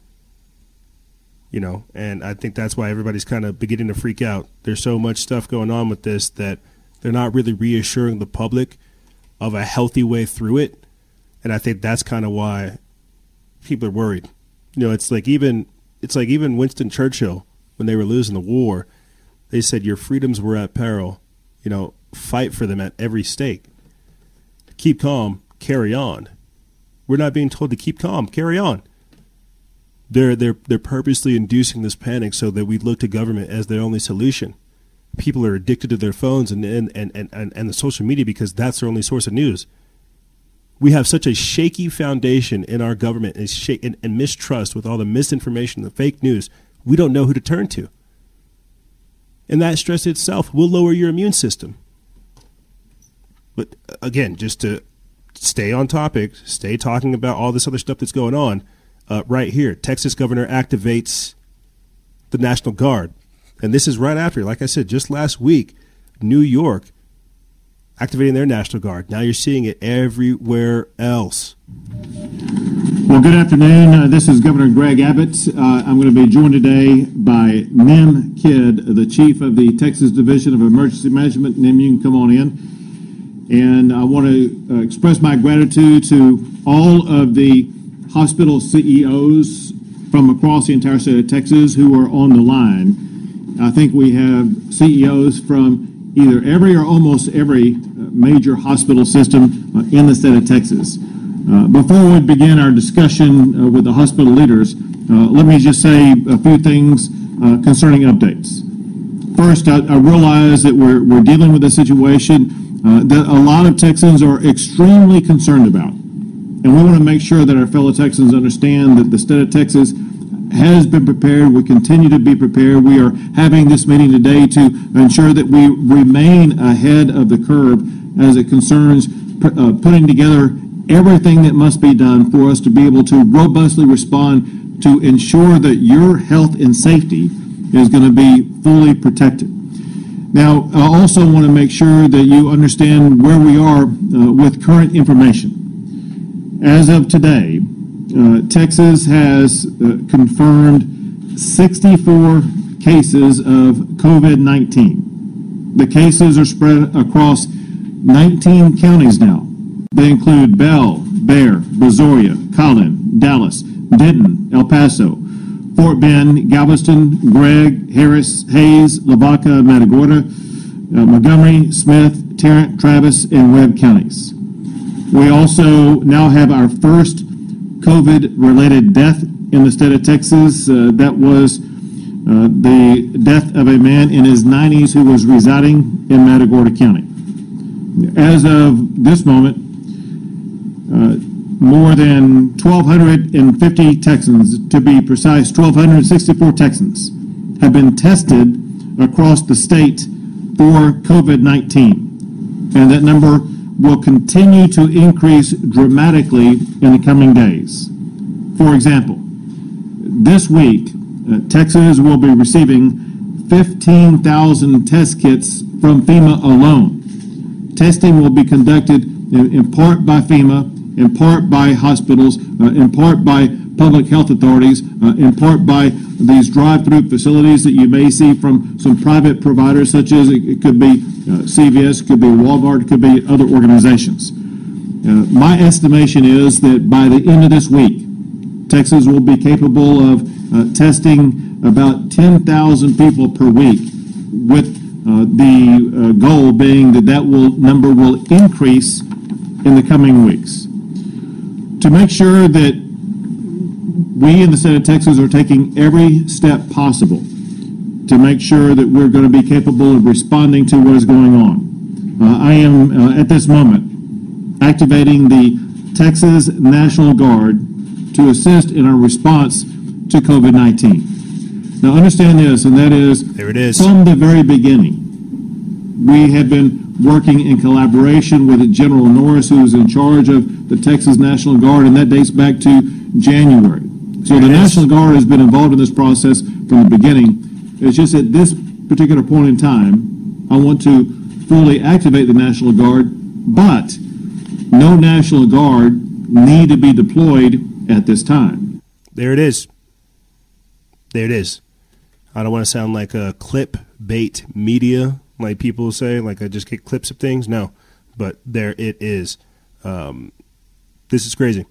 You know, and I think that's why everybody's kind of beginning to freak out. There's so much stuff going on with this that they're not really reassuring the public of a healthy way through it, and I think that's kind of why people are worried. You know, it's like even it's like even Winston Churchill when they were losing the war, they said your freedoms were at peril. You know, fight for them at every stake. Keep calm, carry on. We're not being told to keep calm, carry on. They're they're they're purposely inducing this panic so that we look to government as their only solution. People are addicted to their phones and and, and, and, and the social media because that's their only source of news. We have such a shaky foundation in our government and, sh- and, and mistrust with all the misinformation, the fake news. We don't know who to turn to. And that stress itself will lower your immune system. But uh, again, just to stay on topic, stay talking about all this other stuff that's going on, uh, right here, Texas governor activates the National Guard. And this is right after, like I said, just last week, New York activating their National Guard. Now you're seeing it everywhere else. Well, good afternoon. Uh, this is Governor Greg Abbott. Uh, I'm going to be joined today by Nim Kidd, the chief of the Texas Division of Emergency Management. Nim, you can come on in. And I want to uh, express my gratitude to all of the hospital CEOs from across the entire state of Texas who are on the line. I think we have CEOs from either every or almost every major hospital system uh, in the state of Texas. Uh, before we begin our discussion uh, with the hospital leaders, let me just say a few things concerning updates. First, I, I realize that we're, we're dealing with a situation uh, that a lot of Texans are extremely concerned about. And we want to make sure that our fellow Texans understand that the state of Texas has been prepared. We continue to be prepared. We are having this meeting today to ensure that we remain ahead of the curve as it concerns uh, putting together everything that must be done for us to be able to robustly respond to ensure that your health and safety is going to be fully protected. Now, I also want to make sure that you understand where we are uh, with current information. As of today, uh, Texas has uh, confirmed 64 cases of COVID 19. The cases are spread across 19 counties now. They include Bell, Bexar, Brazoria, Collin, Dallas, Denton, El Paso, Fort Bend, Galveston, Gregg, Harris, Hays, Lavaca, Matagorda, uh, Montgomery, Smith, Tarrant, Travis, and Webb counties. We also now have our first COVID-related death in the state of Texas. Uh, that was uh, the death of a man in his 90s who was residing in Matagorda County. As of this moment, uh, more than 1,250 Texans, to be precise, 1,264 Texans, have been tested across the state for COVID 19. And that number will continue to increase dramatically in the coming days. For example, this week, uh, Texas will be receiving 15,000 test kits from FEMA alone. Testing will be conducted in, in part by FEMA in part by hospitals, uh, in part by public health authorities, uh, in part by these drive-through facilities that you may see from some private providers, such as it, it could be uh, CVS, it could be Walmart, it could be other organizations. Uh, my estimation is that by the end of this week, Texas will be capable of uh, testing about 10,000 people per week, with the goal being that that will number will increase in the coming weeks to make sure that we in the state of Texas are taking every step possible to make sure that we're going to be capable of responding to what is going on. Uh, I am, uh, at this moment, activating the Texas National Guard to assist in our response to COVID 19. Now, understand this, and that is, there it is. from the very beginning, we have been working in collaboration with General Norris, who is in charge of the Texas National Guard, and that dates back to January. So the National Guard has been involved in this process from the beginning. It's just at this particular point in time, I want to fully activate the National Guard, but no National Guard need to be deployed at this time. There it is. There it is. I don't want to sound like a clip bait media like people say, like I just get clips of things. No, but there it is. Um, this is crazy.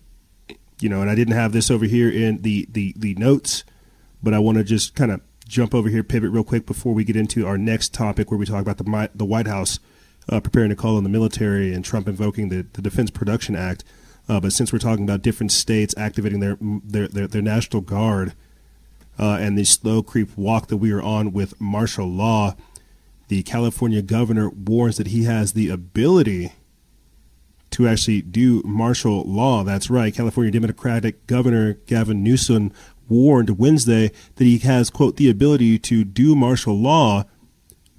you know, and I didn't have this over here in the the the notes, but I want to just kind of jump over here, pivot real quick before we get into our next topic, where we talk about the the White House uh, preparing to call on the military and Trump invoking the, the Defense Production Act. Uh, but since we're talking about different states activating their their their, their national guard uh, and the slow creep walk that we are on with martial law, the California governor warns that he has the ability to actually do martial law. That's right. California Democratic Governor Gavin Newsom warned Wednesday that he has, quote, the ability to do martial law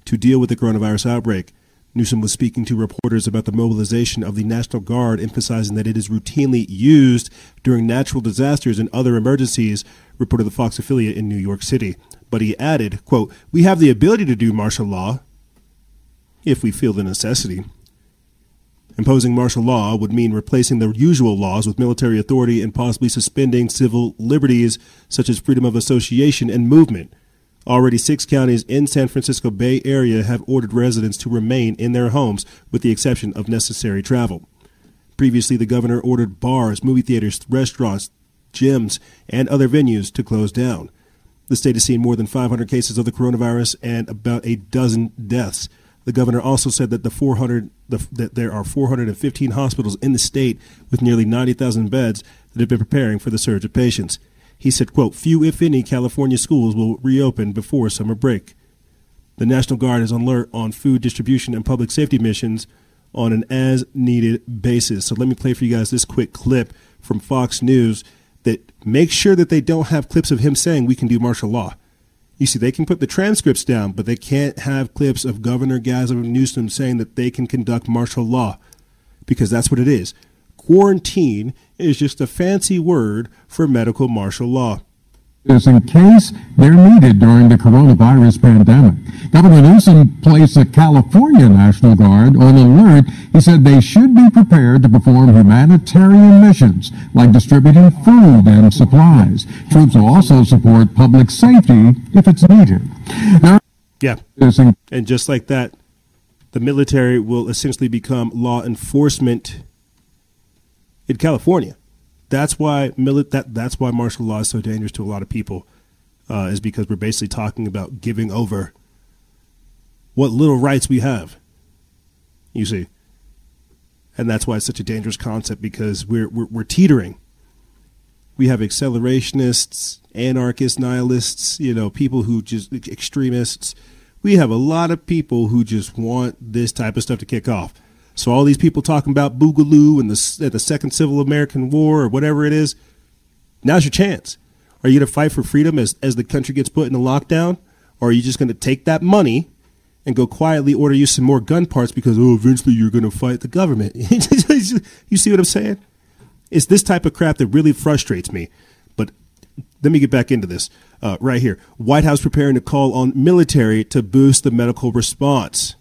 to deal with the coronavirus outbreak. Newsom was speaking to reporters about the mobilization of the National Guard, emphasizing that it is routinely used during natural disasters and other emergencies, reported the Fox affiliate in New York City. But he added, quote, We have the ability to do martial law if we feel the necessity. Imposing martial law would mean replacing the usual laws with military authority and possibly suspending civil liberties such as freedom of association and movement. Already, six counties in San Francisco Bay Area have ordered residents to remain in their homes with the exception of necessary travel. Previously, the governor ordered bars, movie theaters, restaurants, gyms, and other venues to close down. The state has seen more than 500 cases of the coronavirus and about a dozen deaths. The governor also said that the 400 the, that there are 415 hospitals in the state with nearly 90,000 beds that have been preparing for the surge of patients. He said, quote, few, if any, California schools will reopen before summer break. The National Guard is on alert on food distribution and public safety missions on an as needed basis. So let me play for you guys this quick clip from Fox News that make sure that they don't have clips of him saying we can do martial law. You see, they can put the transcripts down, but they can't have clips of Governor Gavin Newsom saying that they can conduct martial law because that's what it is. Quarantine is just a fancy word for medical martial law. In case they're needed during the coronavirus pandemic. Governor Newsom placed the California National Guard on alert. He said they should be prepared to perform humanitarian missions like distributing food and supplies. Troops will also support public safety if it's needed. Now, yeah. and just like that, the military will essentially become law enforcement in California. That's why mili- that that's why martial law is so dangerous to a lot of people, uh, is because we're basically talking about giving over what little rights we have. You see, and that's why it's such a dangerous concept because we're we're, we're teetering. We have accelerationists, anarchists, nihilists, you know, people who just extremists. We have a lot of people who just want this type of stuff to kick off. So all these people talking about Boogaloo and the the Second Civil American War or whatever it is, now's your chance. Are you going to fight for freedom as as the country gets put in a lockdown, or are you just going to take that money and go quietly order you some more gun parts because oh eventually you're going to fight the government? [laughs] you see what I'm saying? It's this type of crap that really frustrates me. But let me get back into this uh, right here. White House preparing to call on military to boost the medical response.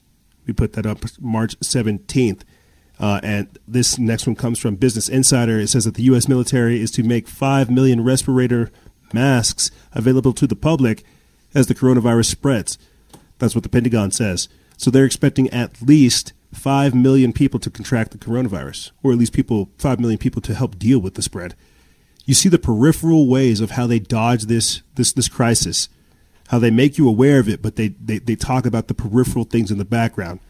We put that up March 17th. Uh, and this next one comes from Business Insider. It says that the U.S. military is to make 5 million respirator masks available to the public as the coronavirus spreads. That's what the Pentagon says. So they're expecting at least 5 million people to contract the coronavirus, or at least people 5 million people to help deal with the spread. You see the peripheral ways of how they dodge this this this crisis how they make you aware of it, but they, they, they talk about the peripheral things in the background.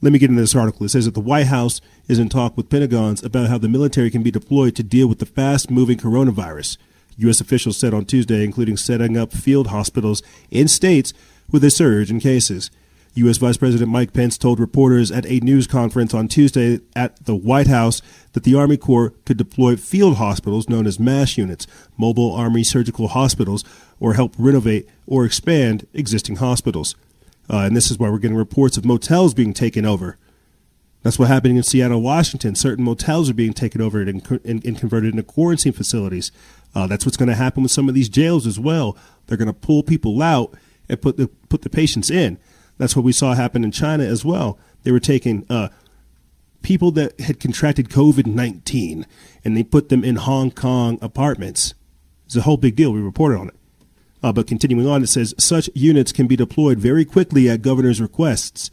Let me get into this article. It says that the White House is in talk with Pentagons about how the military can be deployed to deal with the fast moving coronavirus. U.S. officials said on Tuesday, including setting up field hospitals in states with a surge in cases. U.S. Vice President Mike Pence told reporters at a news conference on Tuesday at the White House that the Army Corps could deploy field hospitals known as MASH units, mobile Army surgical hospitals, or help renovate or expand existing hospitals. Uh, and this is why we're getting reports of motels being taken over. That's what happened in Seattle, Washington. Certain motels are being taken over and, and, and converted into quarantine facilities. Uh, that's what's going to happen with some of these jails as well. They're going to pull people out and put the put the patients in. That's what we saw happen in China as well. They were taking uh, people that had contracted COVID 19 and they put them in Hong Kong apartments. It's a whole big deal. We reported on it. Uh, but continuing on, it says such units can be deployed very quickly at governor's requests.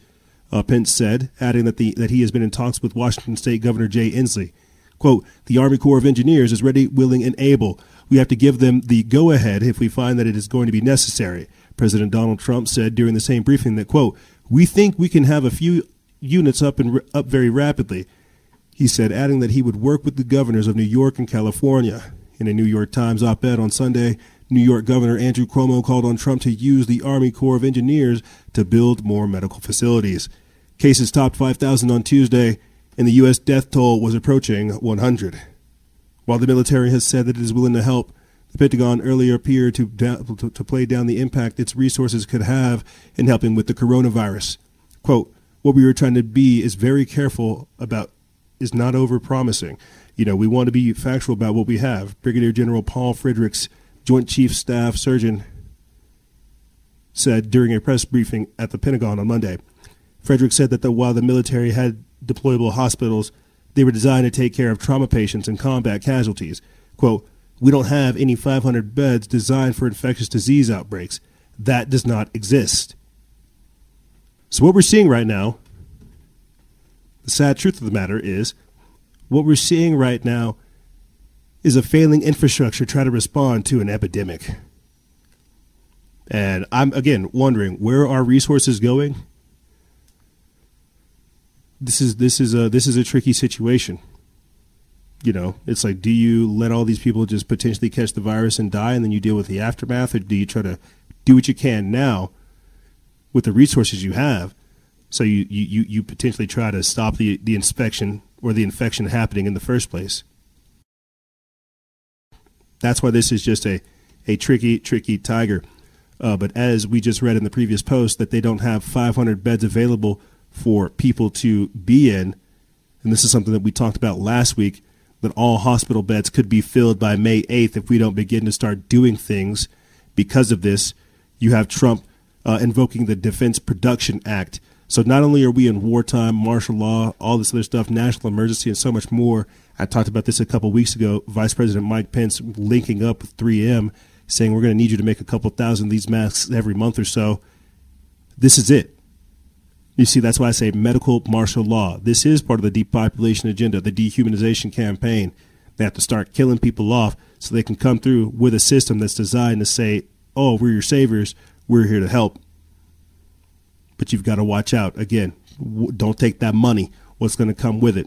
Uh, Pence said, adding that the that he has been in talks with Washington State Governor Jay Inslee. Quote, the Army Corps of Engineers is ready, willing, and able. We have to give them the go ahead if we find that it is going to be necessary. President Donald Trump said during the same briefing that, quote, we think we can have a few units up and up very rapidly. He said, adding that he would work with the governors of New York and California. In a New York Times op ed on Sunday, New York Governor Andrew Cuomo called on Trump to use the Army Corps of Engineers to build more medical facilities. Cases topped 5,000 on Tuesday, and the U.S. death toll was approaching 100. While the military has said that it is willing to help, the Pentagon earlier appeared to, to, to play down the impact its resources could have in helping with the coronavirus. Quote, what we were trying to be is very careful about is not over promising. You know, we want to be factual about what we have. Brigadier General Paul Friedrichs, Joint Chief Staff Surgeon, said during a press briefing at the Pentagon on Monday. Frederick said that the, while the military had deployable hospitals, they were designed to take care of trauma patients and combat casualties. Quote, we don't have any 500 beds designed for infectious disease outbreaks. That does not exist. So, what we're seeing right now, the sad truth of the matter is, what we're seeing right now is a failing infrastructure trying to respond to an epidemic. And I'm, again, wondering where are resources going? This is this is a this is a tricky situation you know, it's like, do you let all these people just potentially catch the virus and die, and then you deal with the aftermath, or do you try to do what you can now with the resources you have, so you you you potentially try to stop the the inspection or the infection happening in the first place? That's why this is just a a tricky tricky tiger. Uh, but as we just read in the previous post, that they don't have 500 beds available for people to be in, and this is something that we talked about last week that all hospital beds could be filled by May 8th if we don't begin to start doing things because of this. You have Trump uh, invoking the Defense Production Act. So not only are we in wartime, martial law, all this other stuff, national emergency, and so much more. I talked about this a couple weeks ago. Vice President Mike Pence linking up with 3M, saying we're going to need you to make a couple thousand of these masks every month or so. This is it. You see, that's why I say medical martial law. This is part of the depopulation agenda, the dehumanization campaign. They have to start killing people off so they can come through with a system that's designed to say, oh, we're your saviors, we're here to help. But you've got to watch out. Again, don't take that money. What's going to come with it?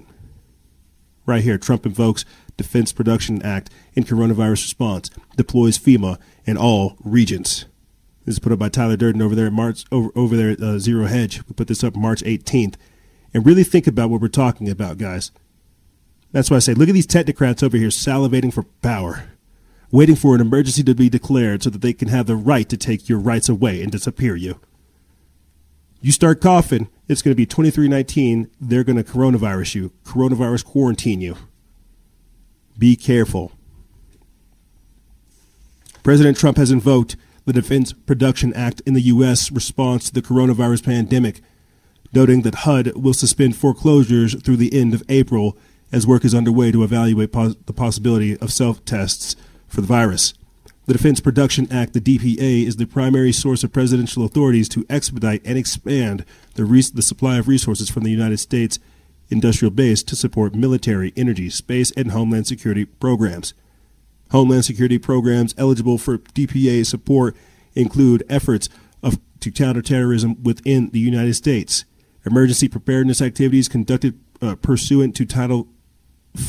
Right here, Trump invokes Defense Production Act in coronavirus response, deploys FEMA in all regions. This is put up by Tyler Durden over there at March over over there at uh, Zero Hedge. We put this up March 18th, and really think about what we're talking about, guys. That's why I say, look at these technocrats over here salivating for power, waiting for an emergency to be declared so that they can have the right to take your rights away and disappear you. You start coughing, it's going to be 2319. They're going to coronavirus you, coronavirus quarantine you. Be careful. President Trump has invoked the Defense Production Act in the U.S. response to the coronavirus pandemic, noting that HUD will suspend foreclosures through the end of April as work is underway to evaluate pos- the possibility of self tests for the virus. The Defense Production Act, the DPA, is the primary source of presidential authorities to expedite and expand the, res- the supply of resources from the United States industrial base to support military, energy, space, and homeland security programs. Homeland Security programs eligible for DPA support include efforts of, to counter terrorism within the United States, emergency preparedness activities conducted uh, pursuant to Title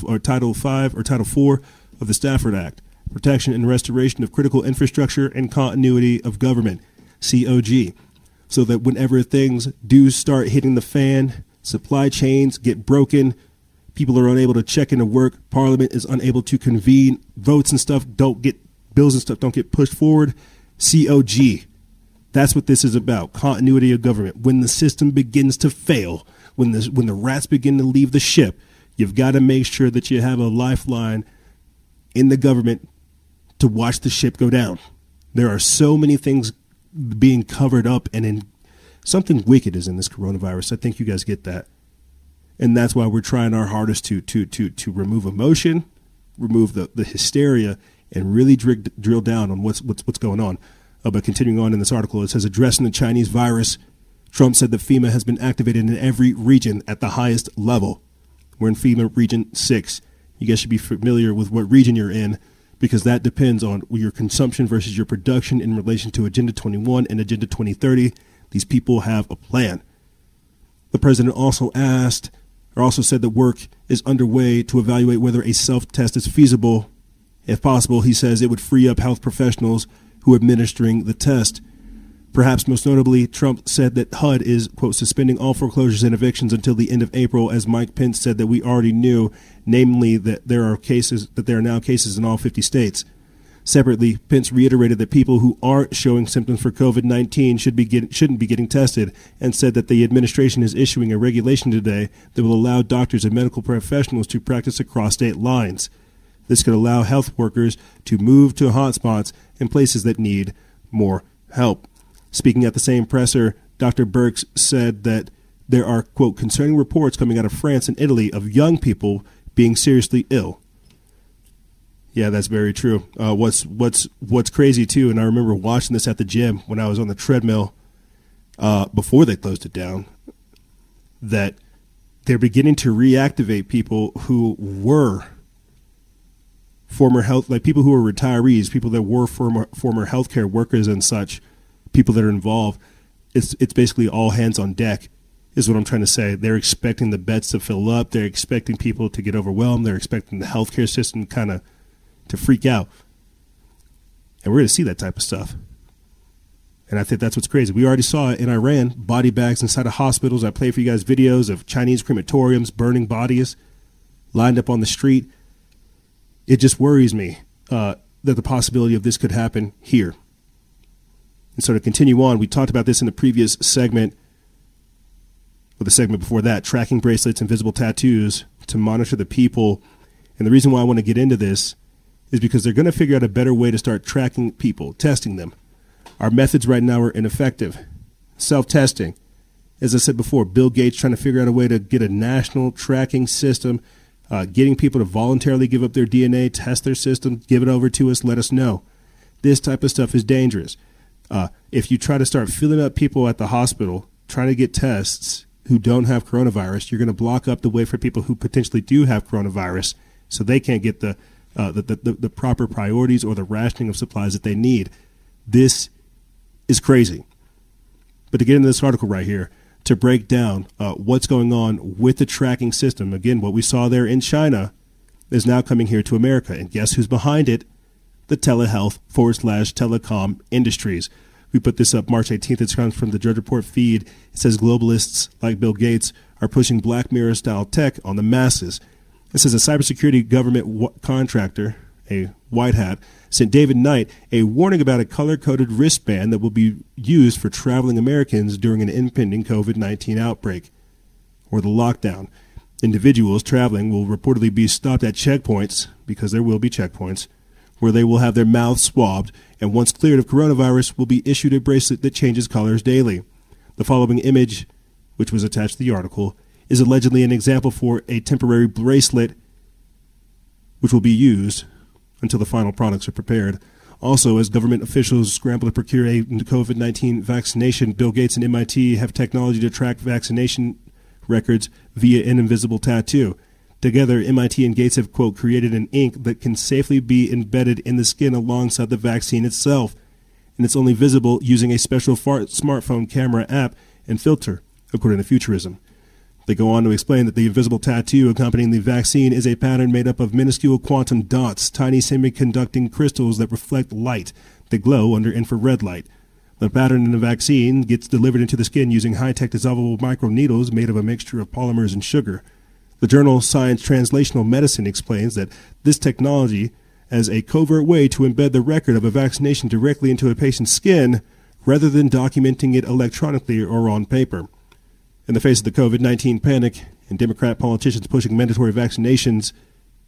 or Title 5 or Title 4 of the Stafford Act, protection and restoration of critical infrastructure and continuity of government, COG, so that whenever things do start hitting the fan, supply chains get broken, people are unable to check into work. Parliament is unable to convene. Votes and stuff don't get bills and stuff don't get pushed forward. COG. That's what this is about. Continuity of government. When the system begins to fail, when the when the rats begin to leave the ship, you've got to make sure that you have a lifeline in the government to watch the ship go down. There are so many things being covered up and in something wicked is in this coronavirus. I think you guys get that and that's why we're trying our hardest to to to to remove emotion, remove the the hysteria, and really drill, drill down on what's what's what's going on. Uh, but continuing on in this article, it says addressing the Chinese virus, Trump said that FEMA has been activated in every region at the highest level. We're in FEMA Region Six. You guys should be familiar with what region you're in because that depends on your consumption versus your production in relation to Agenda 21 and Agenda 2030. These people have a plan. The president also asked or also said that work is underway to evaluate whether a self test is feasible. If possible, he says it would free up health professionals who are administering the test. Perhaps most notably, Trump said that HUD is, quote, suspending all foreclosures and evictions until the end of April, as Mike Pence said that we already knew, namely that there are cases, that there are now cases in all 50 states. Separately, Pence reiterated that people who aren't showing symptoms for COVID 19 should shouldn't be getting tested and said that the administration is issuing a regulation today that will allow doctors and medical professionals to practice across state lines. This could allow health workers to move to hotspots in places that need more help. Speaking at the same presser, Dr. Birx said that there are, quote, concerning reports coming out of France and Italy of young people being seriously ill. Yeah, that's very true. Uh, what's what's what's crazy too, and I remember watching this at the gym when I was on the treadmill uh, before they closed it down. That they're beginning to reactivate people who were former health, like people who were retirees, people that were former former healthcare workers and such people that are involved, it's it's basically all hands on deck. Is what I'm trying to say. They're expecting the beds to fill up. They're expecting people to get overwhelmed. They're expecting the healthcare system kind of to freak out. And we're going to see that type of stuff. And I think that's what's crazy. We already saw it in Iran body bags inside of hospitals. I played for you guys videos of Chinese crematoriums burning bodies lined up on the street. It just worries me uh, that the possibility of this could happen here. And so to continue on, we talked about this in the previous segment, or the segment before that, tracking bracelets, invisible tattoos to monitor the people. And the reason why I want to get into this is because they're going to figure out a better way to start tracking people, testing them. Our methods right now are ineffective. Self testing. As I said before, Bill Gates trying to figure out a way to get a national tracking system, uh, getting people to voluntarily give up their DNA, test their system, give it over to us, let us know. This type of stuff is dangerous. Uh, if you try to start filling up people at the hospital, trying to get tests who don't have coronavirus, you're going to block up the way for people who potentially do have coronavirus, so they can't get the, uh, the, the, the proper priorities or the rationing of supplies that they need. This is crazy. But to get into this article right here, to break down uh, what's going on with the tracking system, again, what we saw there in China is now coming here to America. And guess who's behind it? the telehealth forward slash telecom industries. We put this up March 18th. It comes from the Drudge Report feed. It says globalists like Bill Gates are pushing Black Mirror style tech on the masses. It is a cybersecurity government w- contractor, a white hat, sent David Knight a warning about a color coded wristband that will be used for traveling Americans during an impending COVID 19 outbreak or the lockdown. Individuals traveling will reportedly be stopped at checkpoints, because there will be checkpoints, where they will have their mouths swabbed, and once cleared of coronavirus, will be issued a bracelet that changes colors daily. The following image, which was attached to the article, is allegedly an example for a temporary bracelet which will be used until the final products are prepared. Also, as government officials scramble to procure a COVID 19 vaccination, Bill Gates and MIT have technology to track vaccination records via an invisible tattoo. Together, MIT and Gates have, quote, created an ink that can safely be embedded in the skin alongside the vaccine itself. And it's only visible using a special smartphone camera app and filter, according to Futurism. They go on to explain that the invisible tattoo accompanying the vaccine is a pattern made up of minuscule quantum dots, tiny semiconducting crystals that reflect light, that glow under infrared light. The pattern in the vaccine gets delivered into the skin using high tech dissolvable microneedles made of a mixture of polymers and sugar. The journal Science Translational Medicine explains that this technology, as a covert way to embed the record of a vaccination directly into a patient's skin, rather than documenting it electronically or on paper. In the face of the COVID 19 panic and Democrat politicians pushing mandatory vaccinations,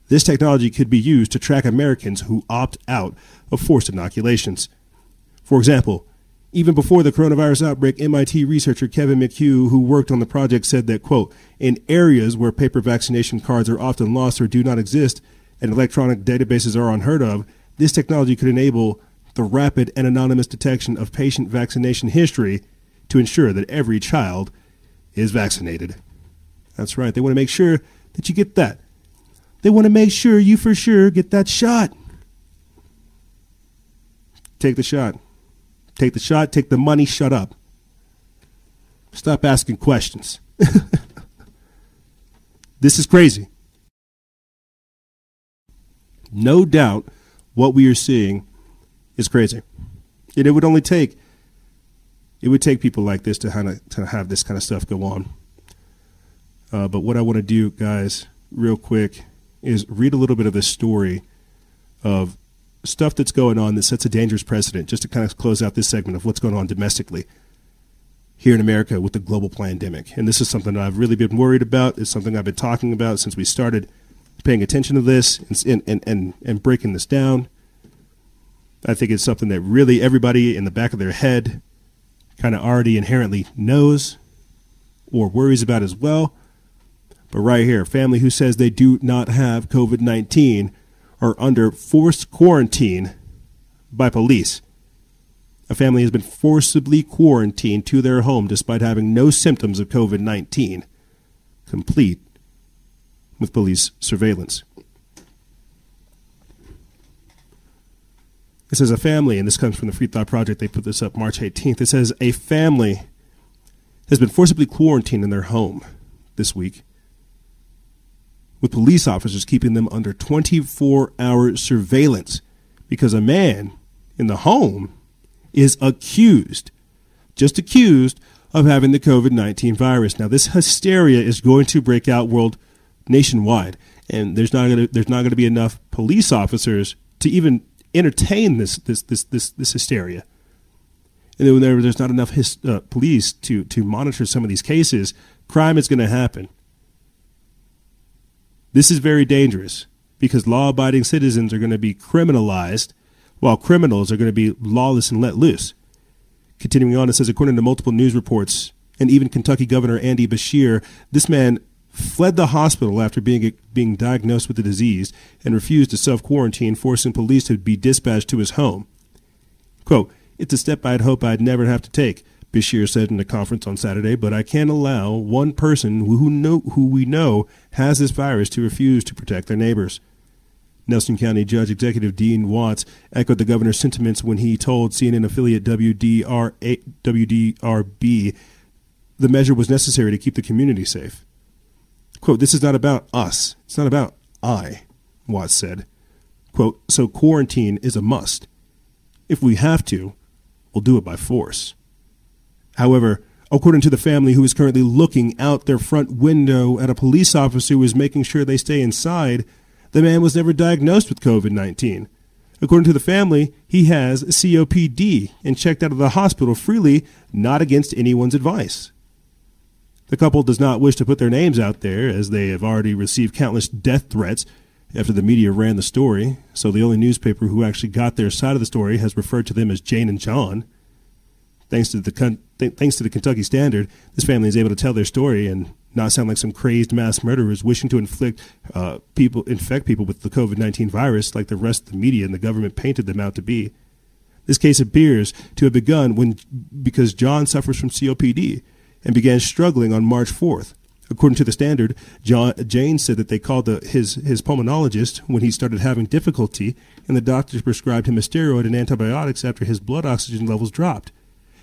this technology could be used to track Americans who opt out of forced inoculations. For example, even before the coronavirus outbreak, MIT researcher Kevin McHugh, who worked on the project, said that, quote, in areas where paper vaccination cards are often lost or do not exist and electronic databases are unheard of, this technology could enable the rapid and anonymous detection of patient vaccination history to ensure that every child is vaccinated. That's right. They want to make sure that you get that. They want to make sure you for sure get that shot. Take the shot. Take the shot, take the money, shut up. Stop asking questions. [laughs] this is crazy. No doubt what we are seeing is crazy. And it would only take it would take people like this to kind of to have this kind of stuff go on. Uh, but what I want to do, guys, real quick, is read a little bit of this story of stuff that's going on that sets a dangerous precedent, just to kind of close out this segment of what's going on domestically here in America with the global pandemic. And this is something that I've really been worried about. It's something I've been talking about since we started paying attention to this and, and, and, and breaking this down. I think it's something that really everybody in the back of their head kind of already inherently knows or worries about as well. But right here, family who says they do not have COVID 19 are under forced quarantine by police. A family has been forcibly quarantined to their home despite having no symptoms of COVID 19, complete with police surveillance. It says a family, and this comes from the Free Thought Project. They put this up March 18th. It says a family has been forcibly quarantined in their home this week, with police officers keeping them under 24 hour surveillance because a man in the home is accused, just accused, of having the COVID 19 virus. Now, this hysteria is going to break out world nationwide, and there's not going to, there's not going to be enough police officers to even entertain this this this this, this hysteria. And then there, there's not enough his, uh, police to to monitor some of these cases, crime is going to happen. This is very dangerous because law-abiding citizens are going to be criminalized, while criminals are going to be lawless and let loose. Continuing on, it says according to multiple news reports and even Kentucky Governor Andy Beshear, this man fled the hospital after being being diagnosed with the disease and refused to self quarantine, forcing police to be dispatched to his home. Quote, It's a step I'd hope I'd never have to take, Beshear said in a conference on Saturday, but I can't allow one person who, know, who we know has this virus to refuse to protect their neighbors. Nelson County Judge Executive Dean Watts echoed the governor's sentiments when he told CNN affiliate WDR, WDRB the measure was necessary to keep the community safe. Quote, this is not about us. It's not about I, Watts said. Quote, so quarantine is a must. If we have to, we'll do it by force. However, according to the family who is currently looking out their front window at a police officer who is making sure they stay inside, the man was never diagnosed with COVID 19. According to the family, he has COPD and checked out of the hospital freely, not against anyone's advice. The couple does not wish to put their names out there, as they have already received countless death threats after the media ran the story, so the only newspaper who actually got their side of the story has referred to them as Jane and John. Thanks to the th- thanks to the Kentucky Standard, this family is able to tell their story and not sound like some crazed mass murderers wishing to inflict uh, people infect people with the COVID nineteen virus like the rest of the media and the government painted them out to be. This case appears to have begun when because John suffers from COPD and began struggling on March 4th. According to the Standard, John, Jane said that they called the, his, his pulmonologist when he started having difficulty, and the doctors prescribed him a steroid and antibiotics after his blood oxygen levels dropped.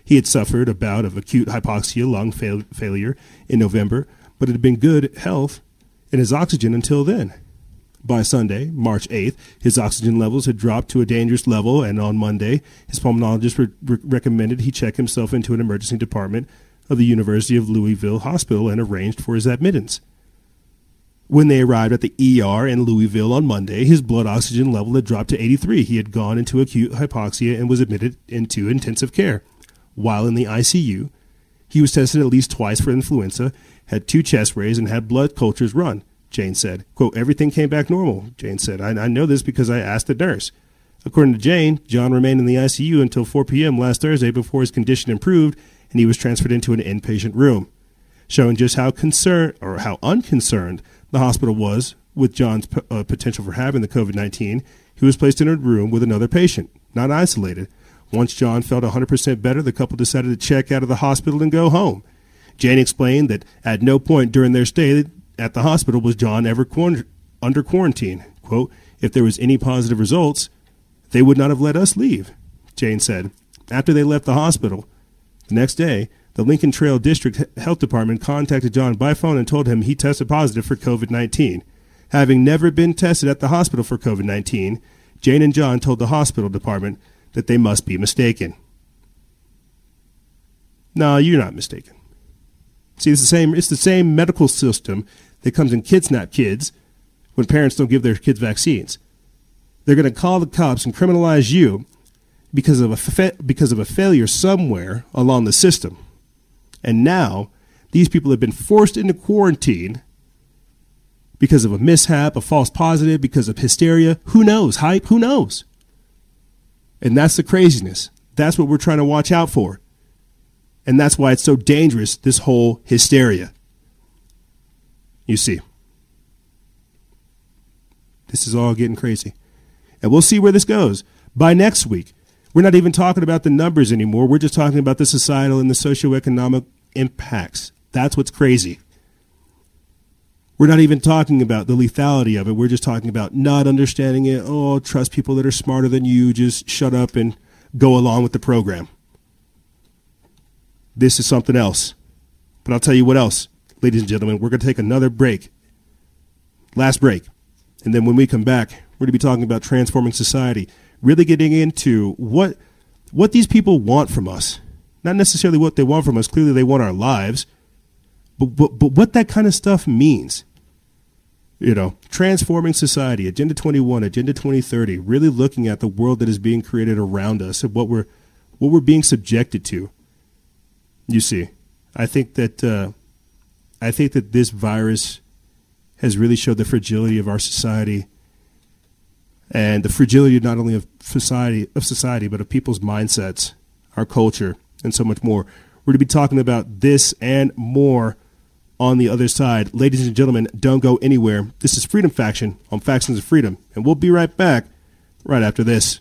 He had suffered a bout of acute hypoxia lung fail- failure in November, but had been good health and his oxygen until then. By Sunday, March 8th, his oxygen levels had dropped to a dangerous level, and on Monday, his pulmonologist re- re- recommended he check himself into an emergency department of the University of Louisville Hospital and arranged for his admittance. When they arrived at the ER in Louisville on Monday, his blood oxygen level had dropped to 83. He had gone into acute hypoxia and was admitted into intensive care. While in the ICU, he was tested at least twice for influenza, had two chest rays, and had blood cultures run. Jane said, quote, Everything came back normal, Jane said. I, I know this because I asked the nurse. According to Jane, John remained in the ICU until 4 p.m. last Thursday before his condition improved and he was transferred into an inpatient room, showing just how concerned or how unconcerned the hospital was with John's p- uh, potential for having the COVID 19. He was placed in a room with another patient, not isolated. Once John felt 100% better, the couple decided to check out of the hospital and go home. Jane explained that at no point during their stay at the hospital was John ever under quarantine. Quote, if there was any positive results, they would not have let us leave, Jane said. After they left the hospital, the next day, the Lincoln Trail District Health Department contacted John by phone and told him he tested positive for COVID 19. Having never been tested at the hospital for COVID 19, Jane and John told the hospital department that they must be mistaken. No, you're not mistaken. See, it's the same. It's the same medical system that comes and kidnap kids when parents don't give their kids vaccines. They're going to call the cops and criminalize you because of a fa- because of a failure somewhere along the system. And now these people have been forced into quarantine because of a mishap, a false positive, because of hysteria. Who knows? Hype? Who knows? And that's the craziness. That's what we're trying to watch out for. And that's why it's so dangerous, this whole hysteria. You see. This is all getting crazy. And we'll see where this goes. By next week, we're not even talking about the numbers anymore. We're just talking about the societal and the socioeconomic impacts. That's what's crazy. We're not even talking about the lethality of it. We're just talking about not understanding it. Oh, trust people that are smarter than you. Just shut up and go along with the program. This is something else. But I'll tell you what else, ladies and gentlemen. We're going to take another break. Last break. And then when we come back, we're going to be talking about transforming society, really getting into what what these people want from us. Not necessarily what they want from us. Clearly, they want our lives. But, but, but what that kind of stuff means. You know, transforming society, Agenda 21, Agenda 2030, really looking at the world that is being created around us and what we're, what we're being subjected to. You see, I think that uh, I think that this virus has really showed the fragility of our society and the fragility not only of society of society but of people's mindsets, our culture, and so much more. We're going to be talking about this and more on the other side. Ladies and gentlemen, don't go anywhere. This is Freedom Faction on Factions of Freedom, and we'll be right back right after this.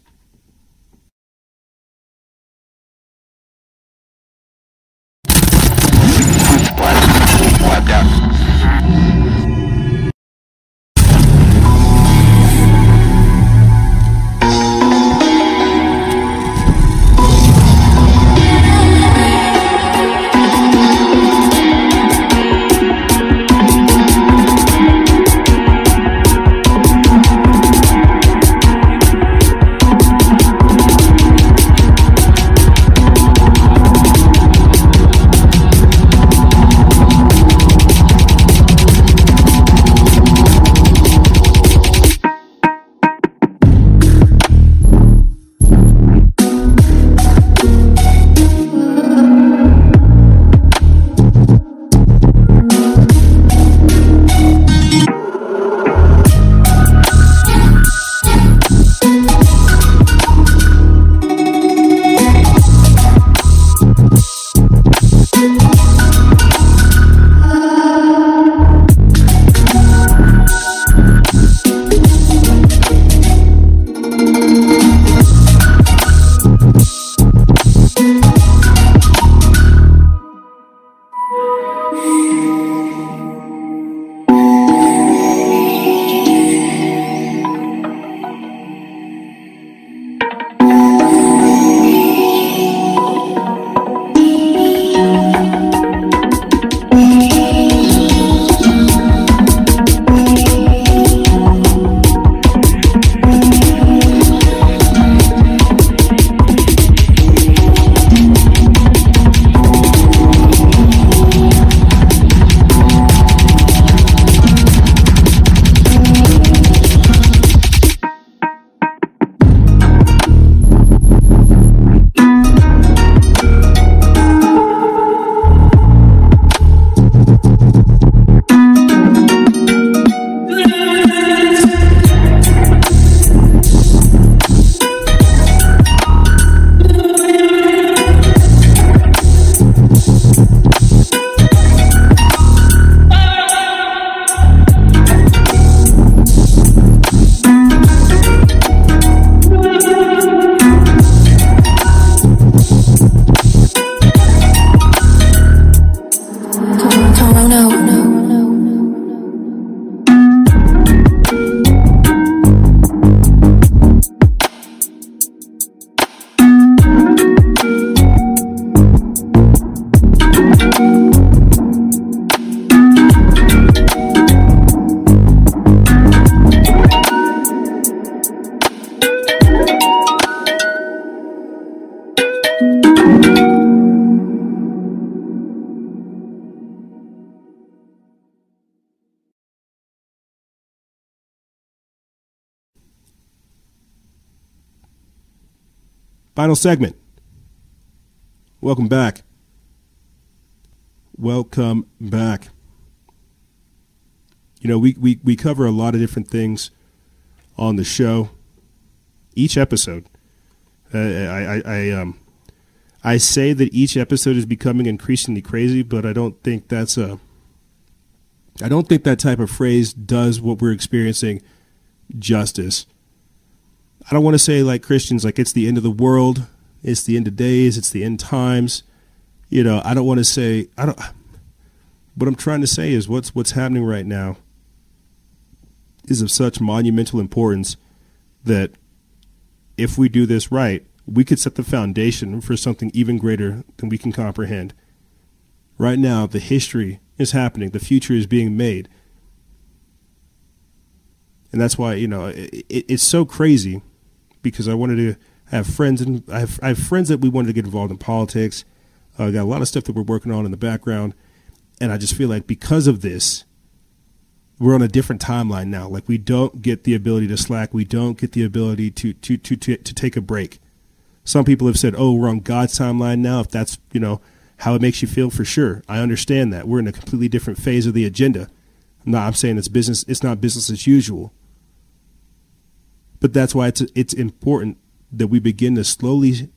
Segment. Welcome back. Welcome back. You know, we, we, we cover a lot of different things on the show. Each episode, uh, I, I, I um I say that each episode is becoming increasingly crazy, but I don't think that's a I don't think that type of phrase does what we're experiencing justice. I don't want to say like Christians like it's the end of the world, it's the end of days, it's the end times. You know, I don't want to say I don't what I'm trying to say is what's what's happening right now is of such monumental importance that if we do this right, we could set the foundation for something even greater than we can comprehend. Right now, the history is happening, the future is being made. And that's why, you know, it, it, it's so crazy because I wanted to have friends and I have, I have friends that we wanted to get involved in politics. I uh, got a lot of stuff that we're working on in the background. And I just feel like because of this, we're on a different timeline now. Like we don't get the ability to slack. We don't get the ability to to to to, to take a break. Some people have said, "Oh, we're on God's timeline now." If that's you know how it makes you feel, for sure, I understand that. We're in a completely different phase of the agenda. No, I'm saying it's business. It's not business as usual. But that's why it's it's important that we begin to slowly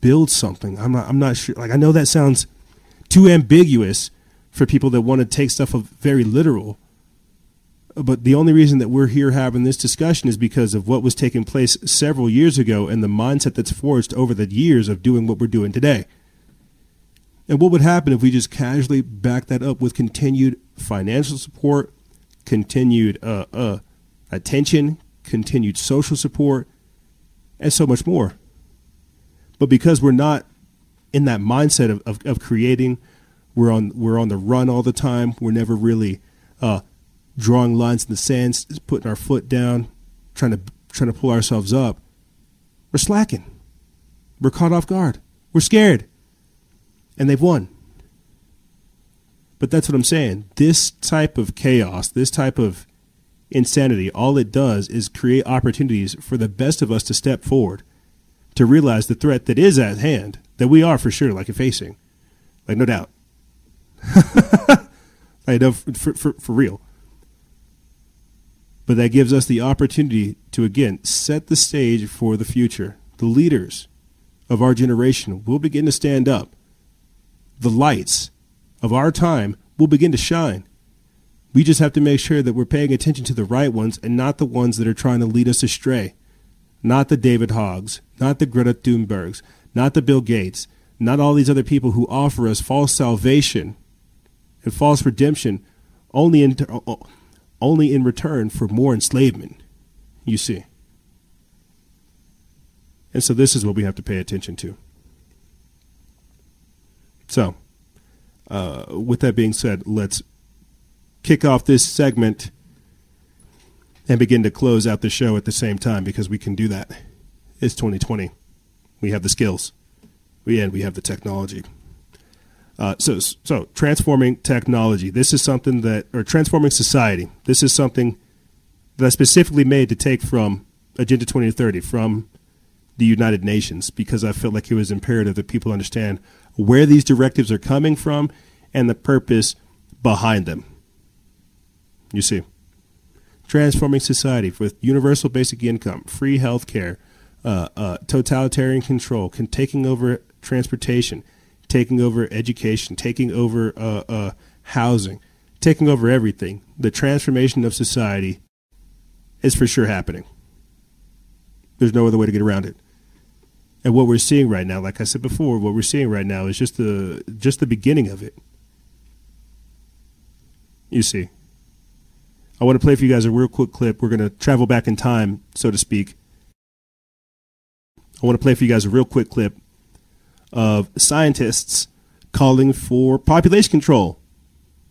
build something. I'm not I'm not sure. Like I know that sounds too ambiguous for people that want to take stuff very literal but the only reason that we're here having this discussion is because of what was taking place several years ago and the mindset that's forged over the years of doing what we're doing today. And what would happen if we just casually back that up with continued financial support, continued uh, uh, attention, continued social support, and so much more? But because we're not in that mindset of, of, of creating, we're on we're on the run all the time. We're never really uh, drawing lines in the sand, putting our foot down, trying to trying to pull ourselves up. We're slacking. We're caught off guard. We're scared. And they've won. But that's what I'm saying. This type of chaos, this type of insanity, all it does is create opportunities for the best of us to step forward, to realize the threat that is at hand, that we are for sure like facing. Like no doubt. [laughs] I know for, for, for real. But that gives us the opportunity to, again, set the stage for the future. The leaders of our generation will begin to stand up. The lights of our time will begin to shine. We just have to make sure that we're paying attention to the right ones and not the ones that are trying to lead us astray. Not the David Hoggs, not the Greta Thunbergs, not the Bill Gates, not all these other people who offer us false salvation and false redemption only in, only in return for more enslavement, you see. And so this is what we have to pay attention to. So, uh, with that being said, let's kick off this segment and begin to close out the show at the same time because we can do that. It's 2020. We have the skills. We and we have the technology. Uh, so, so transforming technology. This is something that, or transforming society. This is something that I specifically made to take from Agenda 2030, from the United Nations, because I felt like it was imperative that people understand where these directives are coming from and the purpose behind them. You see, transforming society with universal basic income, free health care, uh, uh, totalitarian control, can taking over transportation taking over education, taking over uh, uh, housing, taking over everything. The transformation of society is for sure happening. There's no other way to get around it. And what we're seeing right now, like I said before, what we're seeing right now is just the just the beginning of it. You see. I want to play for you guys a real quick clip. We're going to travel back in time, so to speak. I want to play for you guys a real quick clip of scientists calling for population control.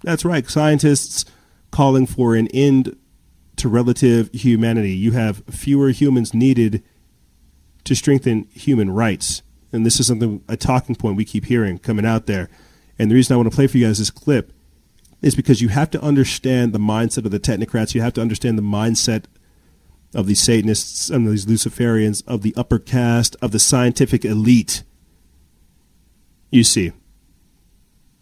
That's right, scientists calling for an end to relative humanity. You have fewer humans needed to strengthen human rights. And this is something, a talking point we keep hearing coming out there. And the reason I want to play for you guys this clip is because you have to understand the mindset of the technocrats. You have to understand the mindset of these Satanists and these Luciferians, of the upper caste, of the scientific elite. You see,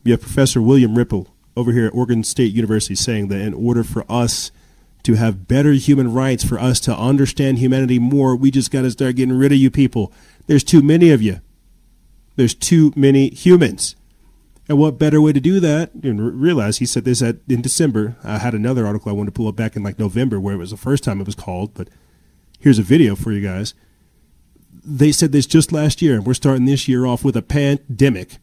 you have Professor William Ripple over here at Oregon State University saying that in order for us to have better human rights, for us to understand humanity more, we just got to start getting rid of you people. There's too many of you. There's too many humans. And what better way to do that? And realize he said this at, in December. I had another article I wanted to pull up back in like November where it was the first time it was called, but here's a video for you guys. They said this just last year, and we're starting this year off with a pandemic.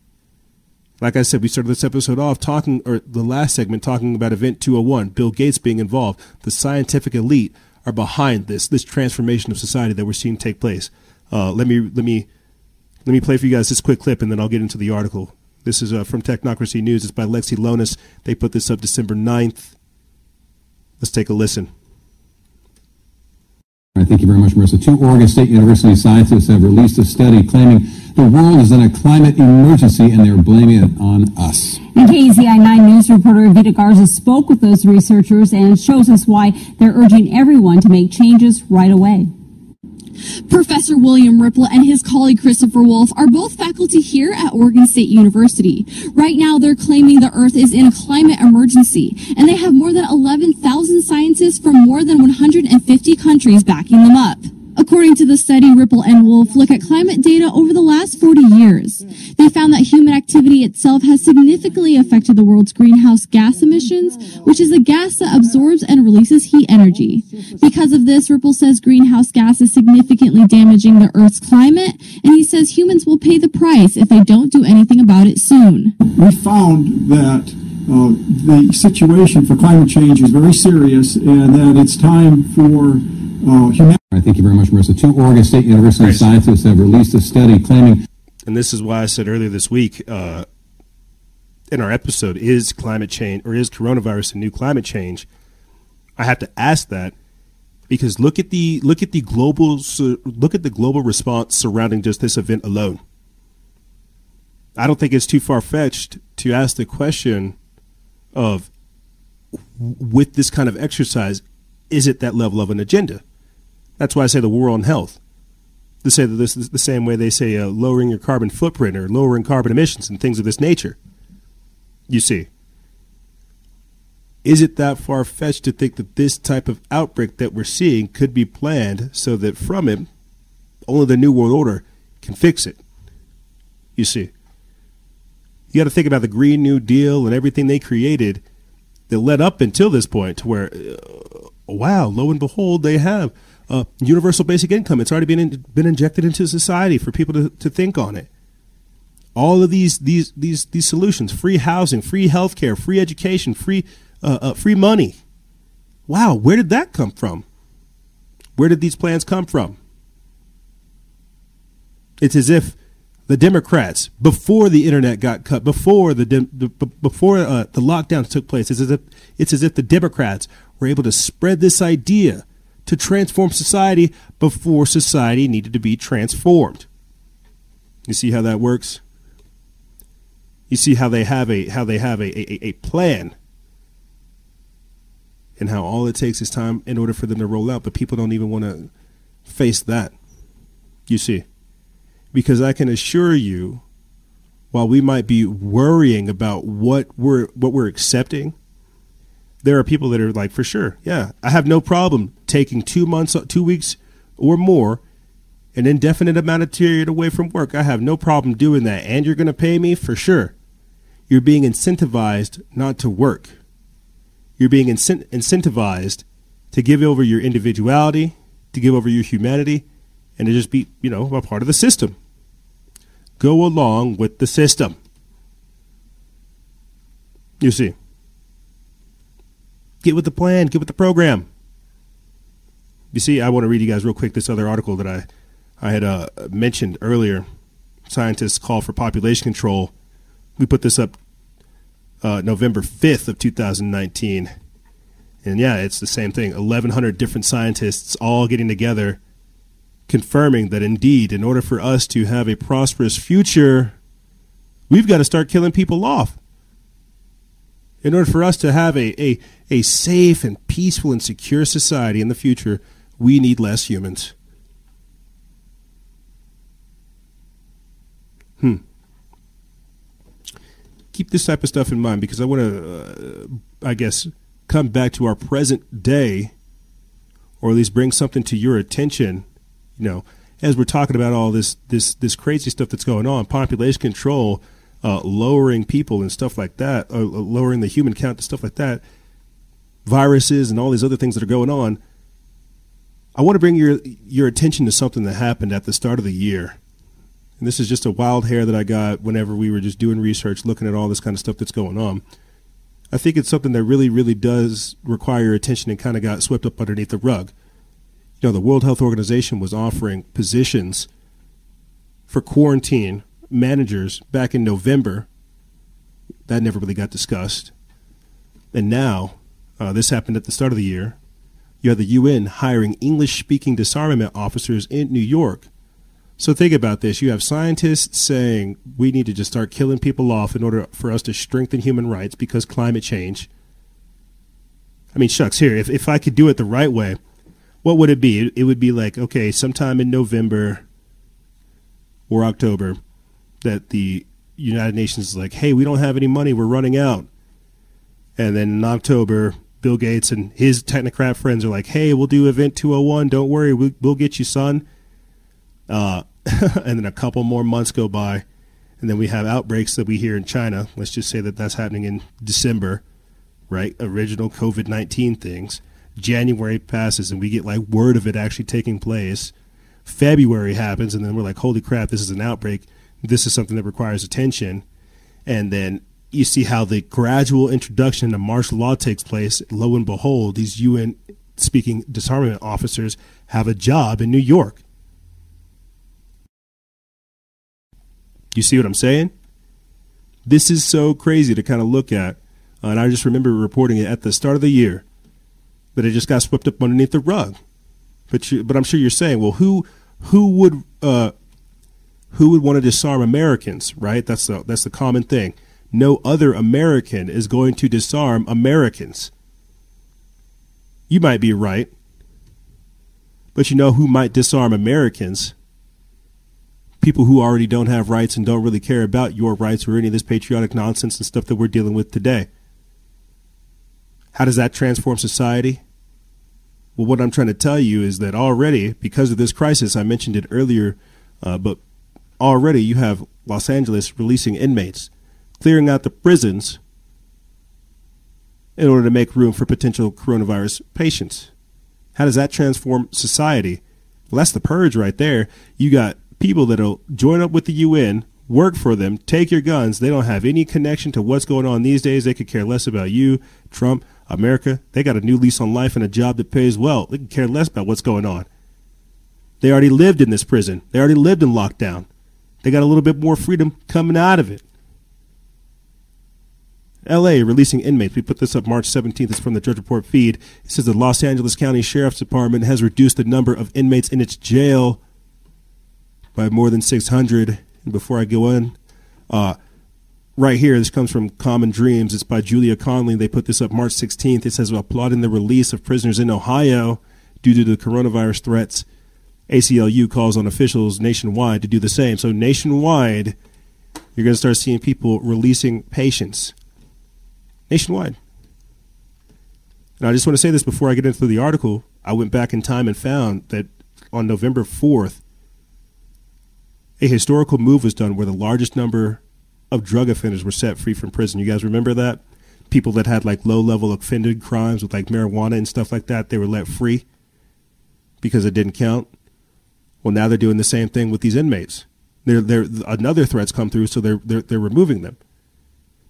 Like I said, we started this episode off talking, or the last segment talking about Event 201, Bill Gates being involved. The scientific elite are behind this this transformation of society that we're seeing take place. Uh, let me let me let me play for you guys this quick clip, and then I'll get into the article. This is uh, from Technocracy News. It's by Lexi Lonis. They put this up December 9th. Let's take a listen. Right, thank you very much, Marissa. Two Oregon State University scientists have released a study claiming the world is in a climate emergency and they're blaming it on us. And KEZI 9 News reporter Vita Garza spoke with those researchers and shows us why they're urging everyone to make changes right away. Professor William Ripple and his colleague Christopher Wolf are both faculty here at Oregon State University. Right now, they're claiming the Earth is in a climate emergency, and they have more than 11,000 scientists from more than 150 countries backing them up. According to the study, Ripple and Wolf look at climate data over the last 40 years. They found that human activity itself has significantly affected the world's greenhouse gas emissions, which is a gas that absorbs and releases heat energy. Because of this, Ripple says greenhouse gas is significantly damaging the Earth's climate, and he says humans will pay the price if they don't do anything about it soon. We found that uh, the situation for climate change is very serious and that it's time for uh, humanity. Thank you very much, Marissa. Two Oregon State University scientists have released a study claiming And this is why I said earlier this week uh, in our episode is climate change or is coronavirus a new climate change? I have to ask that because look at the look at the global look at the global response surrounding just this event alone. I don't think it's too far fetched to ask the question of with this kind of exercise, is it that level of an agenda? That's why I say the war on health. They say that this is the same way they say uh, lowering your carbon footprint or lowering carbon emissions and things of this nature. You see, is it that far fetched to think that this type of outbreak that we're seeing could be planned so that from it, only the New World Order can fix it? You see, you got to think about the Green New Deal and everything they created that led up until this point to where, uh, wow, lo and behold, they have uh, universal basic income. It's already been in, been injected into society for people to, to think on it. All of these these these these solutions: free housing, free healthcare, free education, free uh, uh, free money. Wow, where did that come from? Where did these plans come from? It's as if the Democrats, before the internet got cut, before the, before uh, the lockdowns took place, it's as if it's as if the Democrats were able to spread this idea to transform society before society needed to be transformed. You see how that works? You see how they have a how they have a, a, a plan and how all it takes is time in order for them to roll out, but people don't even want to face that. You see? Because I can assure you, while we might be worrying about what we're what we're accepting, there are people that are like, for sure, yeah, I have no problem taking two months, two weeks or more, an indefinite amount of period away from work. I have no problem doing that, and you're going to pay me for sure. You're being incentivized not to work. You're being incent- incentivized to give over your individuality, to give over your humanity, and to just be, you know, a part of the system. Go along with the system. You see. Get with the plan, get with the program. You see, I want to read you guys real quick this other article that I, I had uh, mentioned earlier. Scientists call for population control. We put this up uh, November 5th of 2019. And yeah, it's the same thing. 1,100 different scientists all getting together, confirming that indeed, in order for us to have a prosperous future, we've got to start killing people off. In order for us to have a, a, a safe and peaceful and secure society in the future, We need less humans. Hmm. Keep this type of stuff in mind because I want to, uh, I guess, come back to our present day, or at least bring something to your attention. You know, as we're talking about all this this this crazy stuff that's going on, population control, uh, lowering people and stuff like that, uh, lowering the human count and stuff like that, viruses and all these other things that are going on. I want to bring your your attention to something that happened at the start of the year. And this is just a wild hair that I got whenever we were just doing research, looking at all this kind of stuff that's going on. I think it's something that really, really does require your attention and kind of got swept up underneath the rug. You know, the World Health Organization was offering positions for quarantine managers back in November. That never really got discussed. And now, uh, this happened at the start of the year. You had the UN hiring English speaking disarmament officers in New York so think about this. You have scientists saying we need to just start killing people off in order for us to strengthen human rights because climate change. I mean, shucks, here, if, if I could do it the right way, what would it be? It, it would be like, okay, sometime in November or October, that the United Nations is like, hey, we don't have any money, we're running out. And then in October, Bill Gates and his technocrat friends are like, hey, we'll do Event 201, don't worry, we'll, we'll get you, son. Uh, [laughs] and then a couple more months go by, and then we have outbreaks that we hear in China. Let's just say that that's happening in December, right? Original COVID 19 things. January passes, and we get like word of it actually taking place. February happens, and then we're like, holy crap, this is an outbreak. This is something that requires attention. And then you see how the gradual introduction of martial law takes place. Lo and behold, these UN speaking disarmament officers have a job in New York You see what I'm saying? This is so crazy to kind of look at. And I just remember reporting it at the start of the year that it just got swept up underneath the rug. But you, but I'm sure you're saying, well, who who would uh, who would want to disarm Americans, right? That's the that's the common thing. No other American is going to disarm Americans. You might be right. But you know who might disarm Americans? people who already don't have rights and don't really care about your rights or any of this patriotic nonsense and stuff that we're dealing with today. How does that transform society? Well, what I'm trying to tell you is that already, because of this crisis, I mentioned it earlier, uh, but already you have Los Angeles releasing inmates, clearing out the prisons in order to make room for potential coronavirus patients. How does that transform society? Well, that's the purge right there. You got people that'll join up with the UN, work for them, take your guns. They don't have any connection to what's going on these days. They could care less about you, Trump, America. They got a new lease on life and a job that pays well. They can care less about what's going on. They already lived in this prison. They already lived in lockdown. They got a little bit more freedom coming out of it. LA releasing inmates. We put this up March 17th. It's from the Drudge Report feed. It says the Los Angeles County Sheriff's Department has reduced the number of inmates in its jail by more than 600. And before I go in, uh, right here, this comes from Common Dreams. It's by Julia Conley. They put this up March 16th. It says, applauding the release of prisoners in Ohio due to the coronavirus threats. ACLU calls on officials nationwide to do the same. So, nationwide, you're going to start seeing people releasing patients nationwide. And I just want to say this before I get into the article. I went back in time and found that on November 4th, a historical move was done where the largest number of drug offenders were set free from prison. You guys remember that? People that had like low level offended crimes with like marijuana and stuff like that, they were let free because it didn't count. Well, now they're doing the same thing with these inmates. They're, they're, another threats come through, so they're, they're, they're removing them.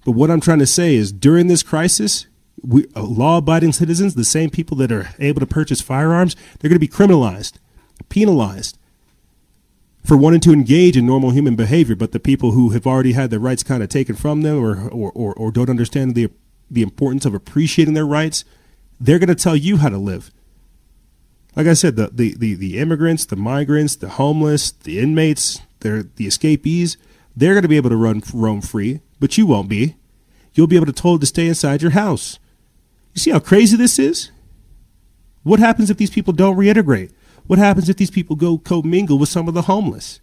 But what I'm trying to say is during this crisis, we, uh, law abiding citizens, the same people that are able to purchase firearms, they're going to be criminalized, penalized for wanting to engage in normal human behavior, but the people who have already had their rights kind of taken from them or, or, or, or don't understand the, the importance of appreciating their rights, they're going to tell you how to live. Like I said, the, the, the, the immigrants, the migrants, the homeless, the inmates, they're, the escapees, they're going to be able to run roam free, but you won't be. You'll be able to told to stay inside your house. You see how crazy this is? What happens if these people don't reintegrate? What happens if these people go commingle with some of the homeless?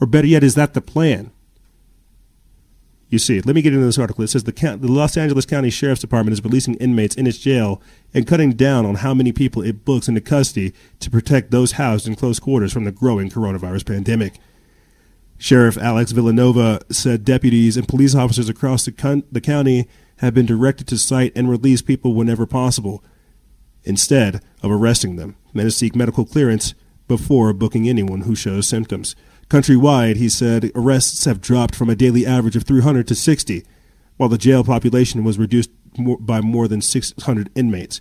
Or better yet, is that the plan? You see, let me get into this article. It says the, the Los Angeles County Sheriff's Department is releasing inmates in its jail and cutting down on how many people it books into custody to protect those housed in close quarters from the growing coronavirus pandemic. Sheriff Alex Villanueva said deputies and police officers across the, con- the county have been directed to cite and release people whenever possible, instead of arresting them, and to seek medical clearance before booking anyone who shows symptoms. Countrywide, he said, arrests have dropped from a daily average of 300 to 60, while the jail population was reduced by more than 600 inmates.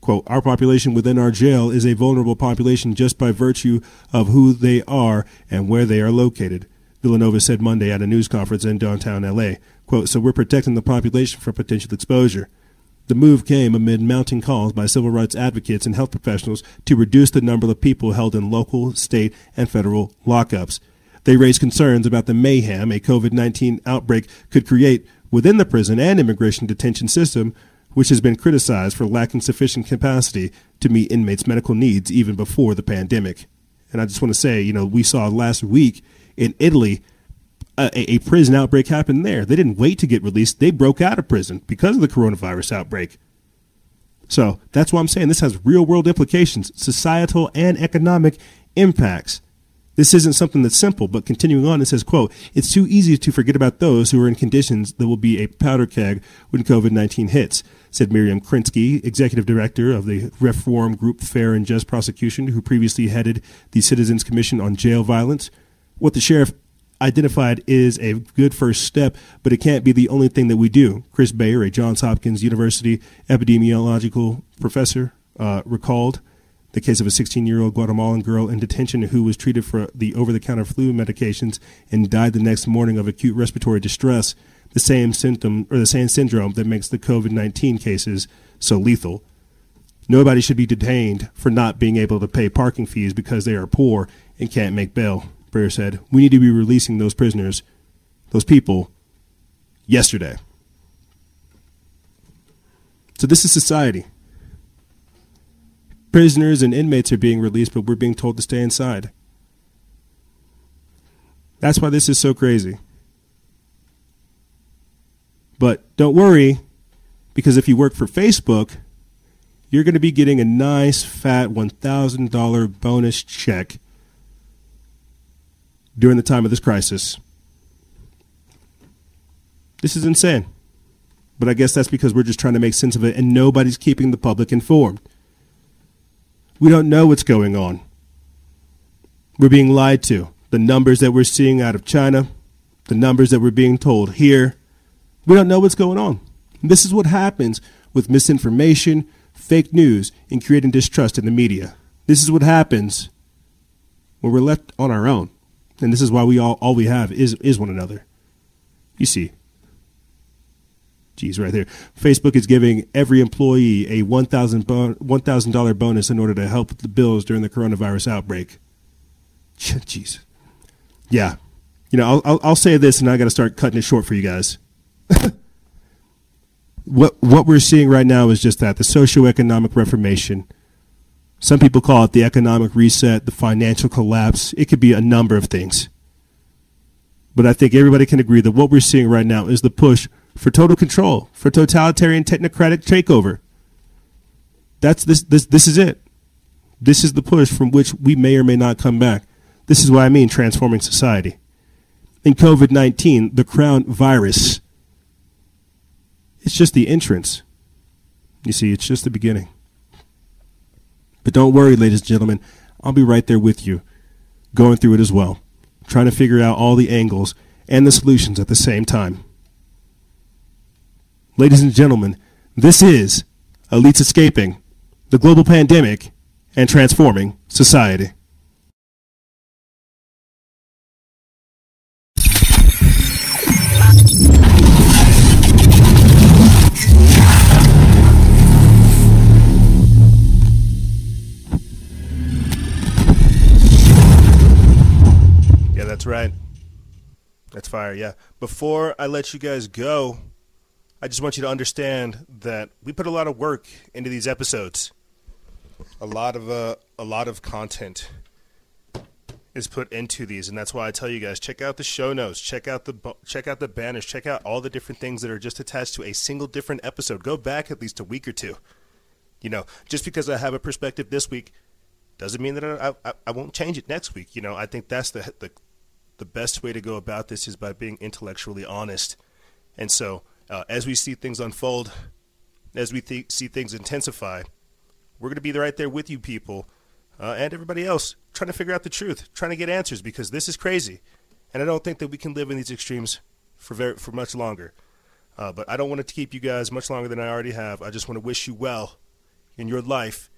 Quote, Our population within our jail is a vulnerable population just by virtue of who they are and where they are located, Villanueva said Monday at a news conference in downtown LA. Quote, So we're protecting the population from potential exposure. The move came amid mounting calls by civil rights advocates and health professionals to reduce the number of people held in local, state, and federal lockups. They raised concerns about the mayhem a COVID 19 outbreak could create within the prison and immigration detention system, which has been criticized for lacking sufficient capacity to meet inmates' medical needs even before the pandemic. And I just want to say, you know, we saw last week in Italy uh, a, a, prison outbreak happened there. They didn't wait to get released, they broke out of prison because of the coronavirus outbreak. So that's why I'm saying this has real world implications, societal and economic impacts. This isn't something that's simple, but continuing on, it says, quote, it's too easy to forget about those who are in conditions that will be a powder keg when COVID-19 hits, said Miriam Krinsky, executive director of the reform group Fair and Just Prosecution, who previously headed the Citizens Commission on Jail Violence. What the sheriff identified is a good first step, but it can't be the only thing that we do. Chris Beyrer, a Johns Hopkins University epidemiological professor, uh, recalled the case of a 16 year old Guatemalan girl in detention who was treated for the over the counter flu medications and died the next morning of acute respiratory distress, the same symptom or the same syndrome that makes the COVID 19 cases so lethal. Nobody should be detained for not being able to pay parking fees because they are poor and can't make bail, Beyrer said. We need to be releasing those prisoners, those people, yesterday. So this is society. Prisoners and inmates are being released, but we're being told to stay inside. That's why this is so crazy. But don't worry, because if you work for Facebook, you're going to be getting a nice fat $1,000 bonus check during the time of this crisis. This is insane. But I guess that's because we're just trying to make sense of it and nobody's keeping the public informed. We don't know what's going on. We're being lied to. The numbers that we're seeing out of China, the numbers that we're being told here, we don't know what's going on. This is what happens with misinformation, fake news, and creating distrust in the media. This is what happens when we're left on our own. And this is why we all all we have is is one another. You see, Geez, right there. Facebook is giving every employee a $1,000 $1, bonus in order to help with the bills during the coronavirus outbreak. [laughs] Jeez. Yeah. You know, I'll, I'll, I'll say this and I got to start cutting it short for you guys. [laughs] what, what we're seeing right now is just that the socioeconomic reformation. Some people call it the economic reset, the financial collapse. It could be a number of things. But I think everybody can agree that what we're seeing right now is the push for total control, for totalitarian technocratic takeover. That's this this this is it. This is the push from which we may or may not come back. This is what I mean transforming society. In COVID-19, the crown virus it's just the entrance. You see, it's just the beginning. But don't worry, ladies and gentlemen, I'll be right there with you, going through it as well, trying to figure out all the angles and the solutions at the same time. Ladies and gentlemen, this is Elites Escaping the Global Pandemic and Transforming Society. Yeah, that's right. That's fire. Yeah. Before I let you guys go, I just want you to understand that we put a lot of work into these episodes. A lot of uh, a lot of content is put into these, and that's why I tell you guys check out the show notes, check out the check out the banners, check out all the different things that are just attached to a single different episode. Go back at least a week or two. You know, just because I have a perspective this week doesn't mean that I, I, I won't change it next week. You know, I think that's the the the best way to go about this is by being intellectually honest. And so, uh, as we see things unfold, as we th- see things intensify, we're going to be right there with you people uh, and everybody else trying to figure out the truth, trying to get answers because this is crazy. And I don't think that we can live in these extremes for very, for much longer. Uh, but I don't want to keep you guys much longer than I already have. I just want to wish you well in your life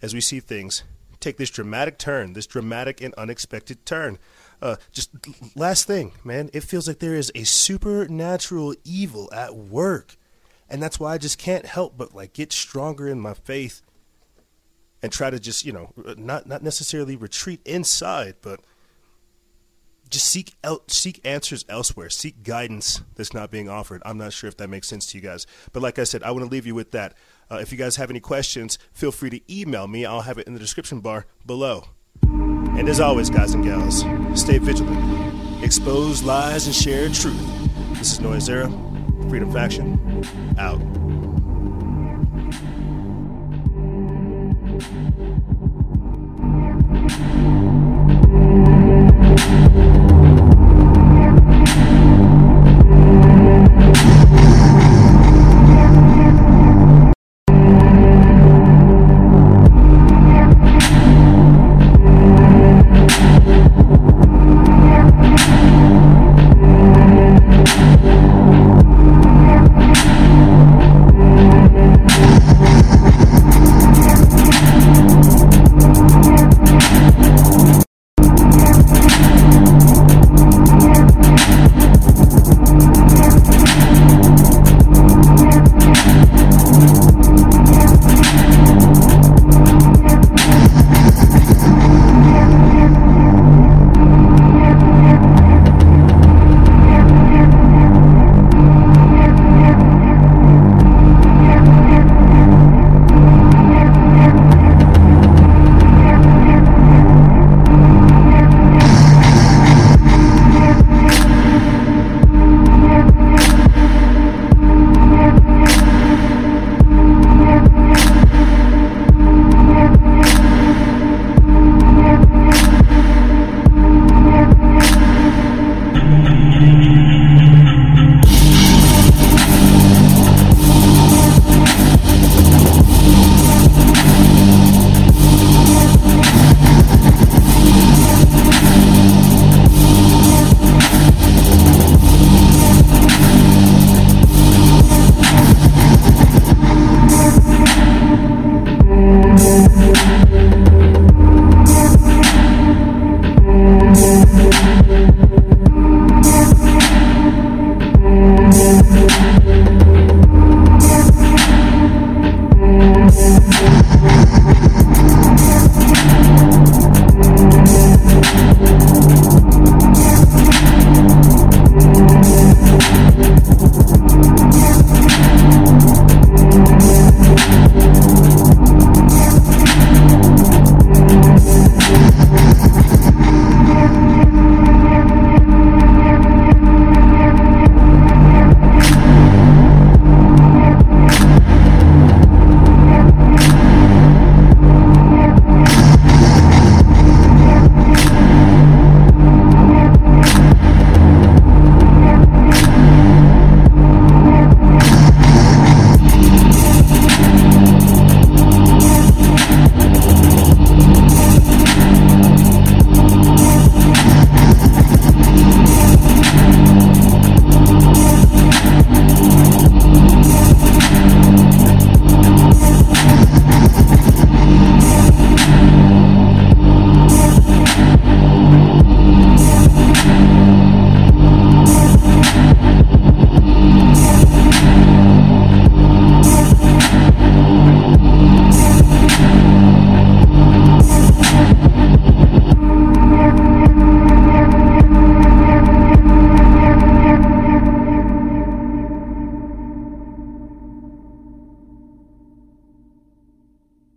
as we see things take this dramatic turn, this dramatic and unexpected turn. Uh, just last thing, man, it feels like there is a supernatural evil at work, and that's why I just can't help but like get stronger in my faith and try to just you know not not necessarily retreat inside, but just seek out seek answers elsewhere, seek guidance that's not being offered. I'm not sure if that makes sense to you guys, but like I said, I want to leave you with that. Uh, if you guys have any questions, feel free to email me. I'll have it in the description bar below. And as always, guys and gals, stay vigilant, expose lies, and share truth. This is Noisera, Freedom Faction, out.